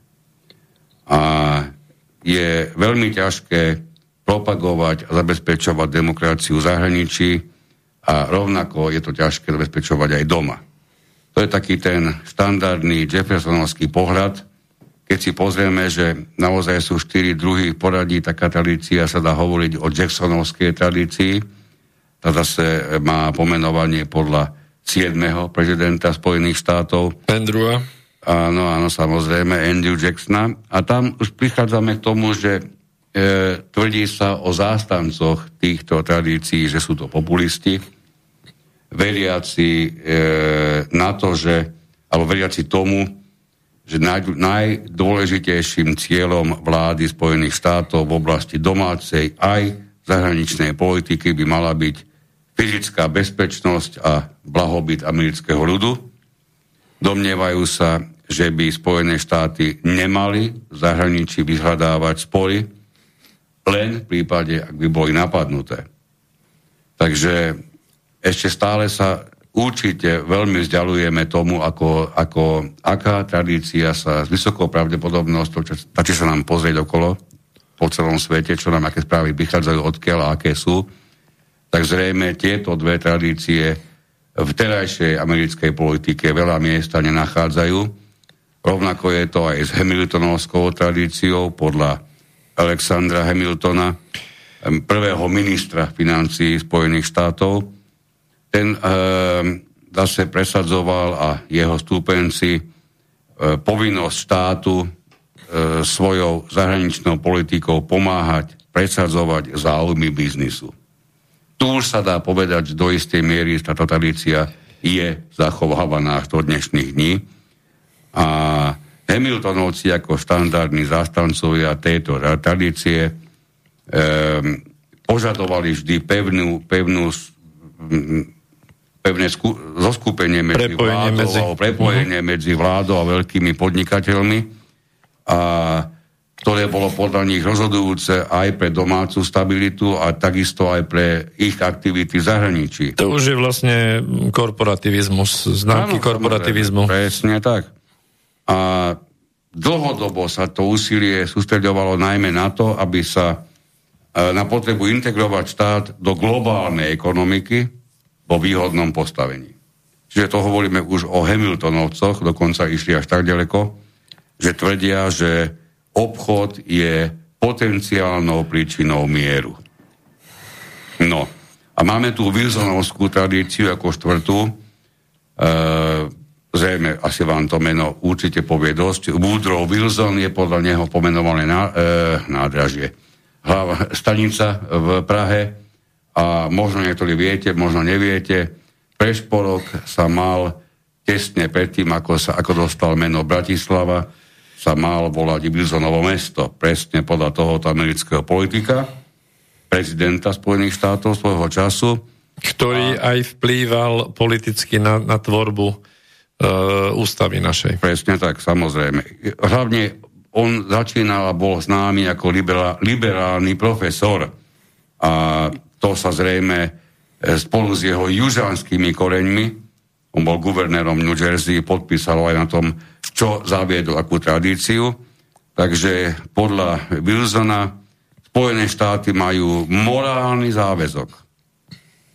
A je veľmi ťažké propagovať a zabezpečovať demokraciu v zahraničí, a rovnako je to ťažké zabezpečovať aj doma. To je taký ten štandardný Jeffersonovský pohľad. Keď si pozrieme, že naozaj sú štyri druhy poradí, taká tradícia sa dá hovoriť o Jacksonovskej tradícii. Tá zase má pomenovanie podľa 7. prezidenta Spojených štátov. Andrewa. Áno, áno, samozrejme, Andrew Jacksona. A tam už prichádzame k tomu, že e, tvrdí sa o zástancoch týchto tradícií, že sú to populisti, veriaci e, na to, že, alebo veriaci tomu, že naj, najdôležitejším cieľom vlády Spojených štátov v oblasti domácej aj zahraničnej politiky by mala byť fyzická bezpečnosť a blahobyt amerického ľudu. Domnievajú sa, že by Spojené štáty nemali v zahraničí vyhľadávať spory, len v prípade, ak by boli napadnuté. Takže ešte stále sa určite veľmi vzdialujeme tomu, ako, ako, aká tradícia sa s vysokou pravdepodobnosťou, stačí sa nám pozrieť okolo po celom svete, čo nám aké správy vychádzajú odkiaľ a aké sú, tak zrejme tieto dve tradície v terajšej americkej politike veľa miesta nenachádzajú. Rovnako je to aj s Hamiltonovskou tradíciou podľa Alexandra Hamiltona, prvého ministra financií Spojených štátov, ten e, zase presadzoval a jeho stúpenci e, povinnosť štátu e, svojou zahraničnou politikou pomáhať presadzovať záujmy biznisu. Tu už sa dá povedať, že do istej miery táto tradícia je zachovávaná až do dnešných dní. A Hamiltonovci ako štandardní zastancovia tejto tradície e, požadovali vždy pevnú, pevnú pevné sku- zoskupenie medzi prepojenie vládou, medzi... prepojenie uh-huh. medzi vládou a veľkými podnikateľmi, a ktoré bolo podľa nich rozhodujúce aj pre domácu stabilitu a takisto aj pre ich aktivity v zahraničí. To už je vlastne korporativizmus, známky korporativizmu. Presne tak. A dlhodobo sa to úsilie sústredovalo najmä na to, aby sa e, na potrebu integrovať štát do globálnej ekonomiky, vo výhodnom postavení. Čiže to hovoríme už o Hamiltonovcoch, dokonca išli až tak ďaleko, že tvrdia, že obchod je potenciálnou príčinou mieru. No, A máme tu Wilsonovskú tradíciu ako štvrtú. E, zrejme, asi vám to meno určite povie dosť. Woodrow Wilson je podľa neho pomenované na, e, nádražie. Hlava, stanica v Prahe a možno niektorí viete, možno neviete, Prešporok sa mal tesne predtým, ako, sa, ako dostal meno Bratislava, sa mal volať Wilsonovo mesto. Presne podľa tohoto amerického politika, prezidenta Spojených štátov svojho času. Ktorý a, aj vplýval politicky na, na tvorbu e, ústavy našej. Presne tak, samozrejme. Hlavne on začínal a bol známy ako liberál, liberálny profesor. A to sa zrejme e, spolu s jeho južanskými koreňmi, on bol guvernérom New Jersey, podpísal aj na tom, čo zaviedol akú tradíciu. Takže podľa Wilsona Spojené štáty majú morálny záväzok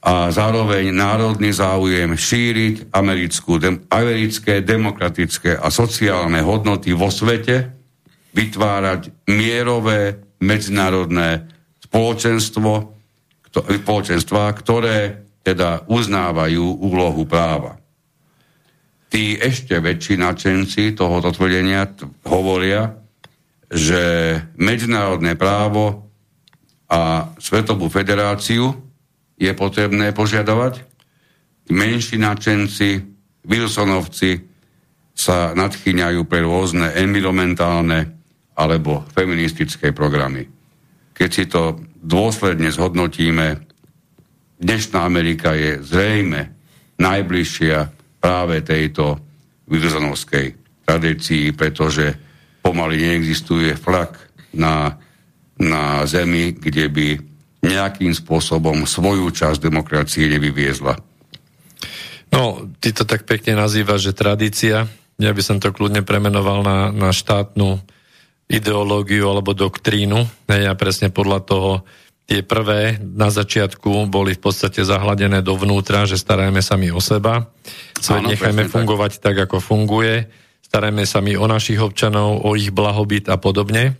a zároveň národný záujem šíriť americkú, dem, americké demokratické a sociálne hodnoty vo svete, vytvárať mierové medzinárodné spoločenstvo, spoločenstva, ktoré teda uznávajú úlohu práva. Tí ešte väčší nadšenci tohoto tvrdenia hovoria, že medzinárodné právo a Svetovú federáciu je potrebné požiadovať. Menší nadšenci, Wilsonovci sa nadchýňajú pre rôzne environmentálne alebo feministické programy. Keď si to dôsledne zhodnotíme, dnešná Amerika je zrejme najbližšia práve tejto Wilsonovskej tradícii, pretože pomaly neexistuje flak na na zemi, kde by nejakým spôsobom svoju časť demokracie nevyviezla. No, ty to tak pekne nazývaš, že tradícia. Ja by som to kľudne premenoval na, na štátnu ideológiu alebo doktrínu. Ja presne podľa toho tie prvé na začiatku boli v podstate zahladené dovnútra, že starajme sa my o seba. Svet nechajme fungovať tak. tak, ako funguje. Starajme sa my o našich občanov, o ich blahobyt a podobne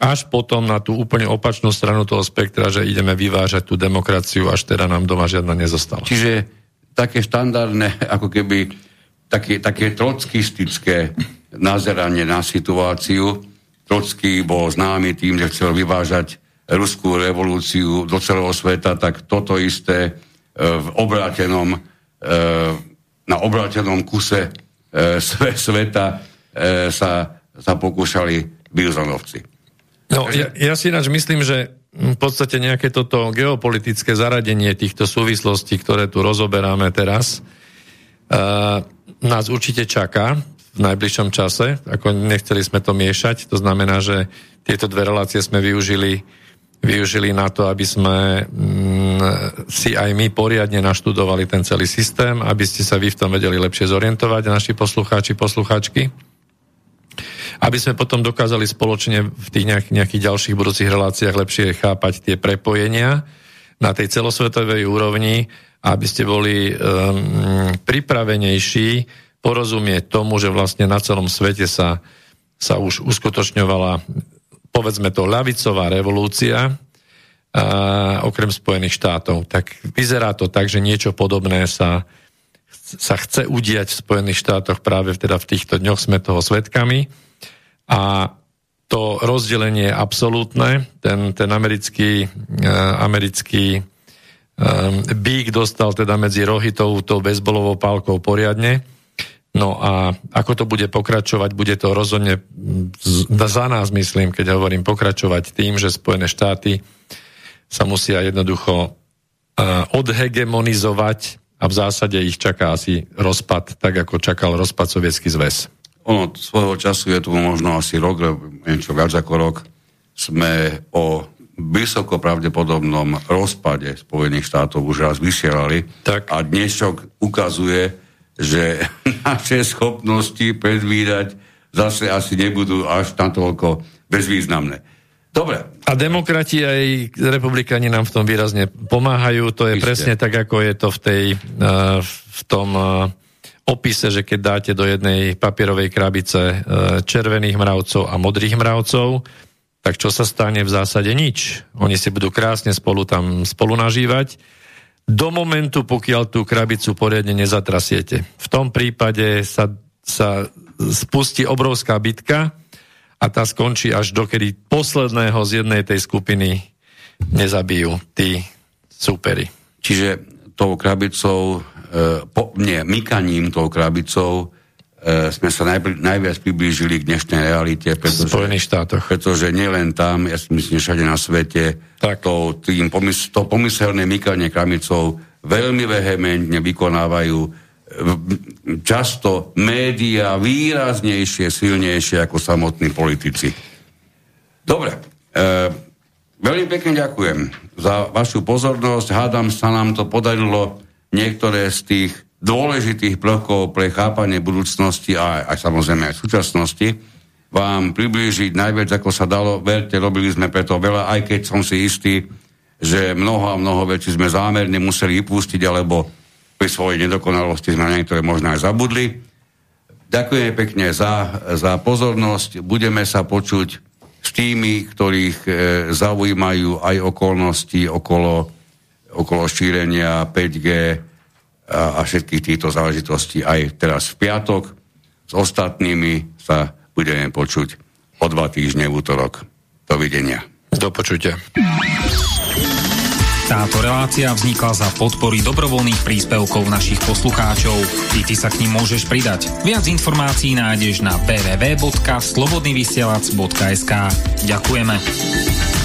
až potom na tú úplne opačnú stranu toho spektra, že ideme vyvážať tú demokraciu, až teda nám doma žiadna nezostala. Čiže také štandardné, ako keby také, také trockistické nazeranie na situáciu. Trocký bol známy tým, že chcel vyvážať ruskú revolúciu do celého sveta, tak toto isté e, v obrátenom, e, na obrátenom kuse e, sveta sa, sa pokúšali Wilsonovci. No, ja, ja si ináč myslím, že v podstate nejaké toto geopolitické zaradenie týchto súvislostí, ktoré tu rozoberáme teraz, nás určite čaká v najbližšom čase. Ako nechceli sme to miešať, to znamená, že tieto dve relácie sme využili, využili na to, aby sme mm, si aj my poriadne naštudovali ten celý systém, aby ste sa vy v tom vedeli lepšie zorientovať, naši poslucháči, poslucháčky aby sme potom dokázali spoločne v tých nejak, nejakých ďalších budúcich reláciách lepšie chápať tie prepojenia na tej celosvetovej úrovni, aby ste boli um, pripravenejší porozumieť tomu, že vlastne na celom svete sa, sa už uskutočňovala povedzme to ľavicová revolúcia, a, okrem Spojených štátov. Tak vyzerá to tak, že niečo podobné sa, sa chce udiať v Spojených štátoch práve teda v týchto dňoch sme toho svetkami. A to rozdelenie je absolútne. Ten, ten americký, uh, americký um, bík dostal teda medzi rohy tou, tou bezbolovou pálkou poriadne. No a ako to bude pokračovať, bude to rozhodne za nás, myslím, keď hovorím pokračovať tým, že Spojené štáty sa musia jednoducho uh, odhegemonizovať a v zásade ich čaká asi rozpad, tak ako čakal rozpad Sovietský zväz ono svojho času je tu možno asi rok, niečo viac ako rok, sme o vysoko pravdepodobnom rozpade Spojených štátov už raz vysielali. Tak. A dnešok ukazuje, že [laughs] naše schopnosti predvídať zase asi nebudú až natoľko bezvýznamné. Dobre. A demokrati aj republikáni nám v tom výrazne pomáhajú. To je Isté. presne tak, ako je to v, tej, uh, v tom uh, opise, že keď dáte do jednej papierovej krabice e, červených mravcov a modrých mravcov, tak čo sa stane v zásade nič. Oni si budú krásne spolu tam spolu nažívať. Do momentu, pokiaľ tú krabicu poriadne nezatrasiete. V tom prípade sa, sa spustí obrovská bitka a tá skončí až dokedy posledného z jednej tej skupiny nezabijú tí súperi. Čiže tou krabicou, e, po, nie, mykaním tou krabicou sme sa najbr- najviac priblížili k dnešnej realite. Pretože, v Spojených štátoch. Pretože nielen tam, ja si myslím, všade na svete, tak. To, tým pomys- to pomyselné mykanie kramicou veľmi vehementne vykonávajú e, často média výraznejšie, silnejšie ako samotní politici. Dobre. E, veľmi pekne ďakujem za vašu pozornosť. Hádam sa nám to podarilo niektoré z tých dôležitých prvkov pre chápanie budúcnosti a aj samozrejme aj súčasnosti vám priblížiť najviac, ako sa dalo. Verte, robili sme preto veľa, aj keď som si istý, že mnoho a mnoho vecí sme zámerne museli vypustiť, alebo pri svojej nedokonalosti sme na niektoré možno aj zabudli. Ďakujem pekne za, za pozornosť. Budeme sa počuť s tými, ktorých e, zaujímajú aj okolnosti okolo, okolo šírenia 5G, a, a všetkých týchto záležitostí aj teraz v piatok. S ostatnými sa budeme počuť o dva týždne v útorok. Dovidenia. Do počutia. Táto relácia vznikla za podpory dobrovoľných príspevkov našich poslucháčov. I ty sa k ním môžeš pridať. Viac informácií nájdeš na www.slobodnyvysielac.sk Ďakujeme.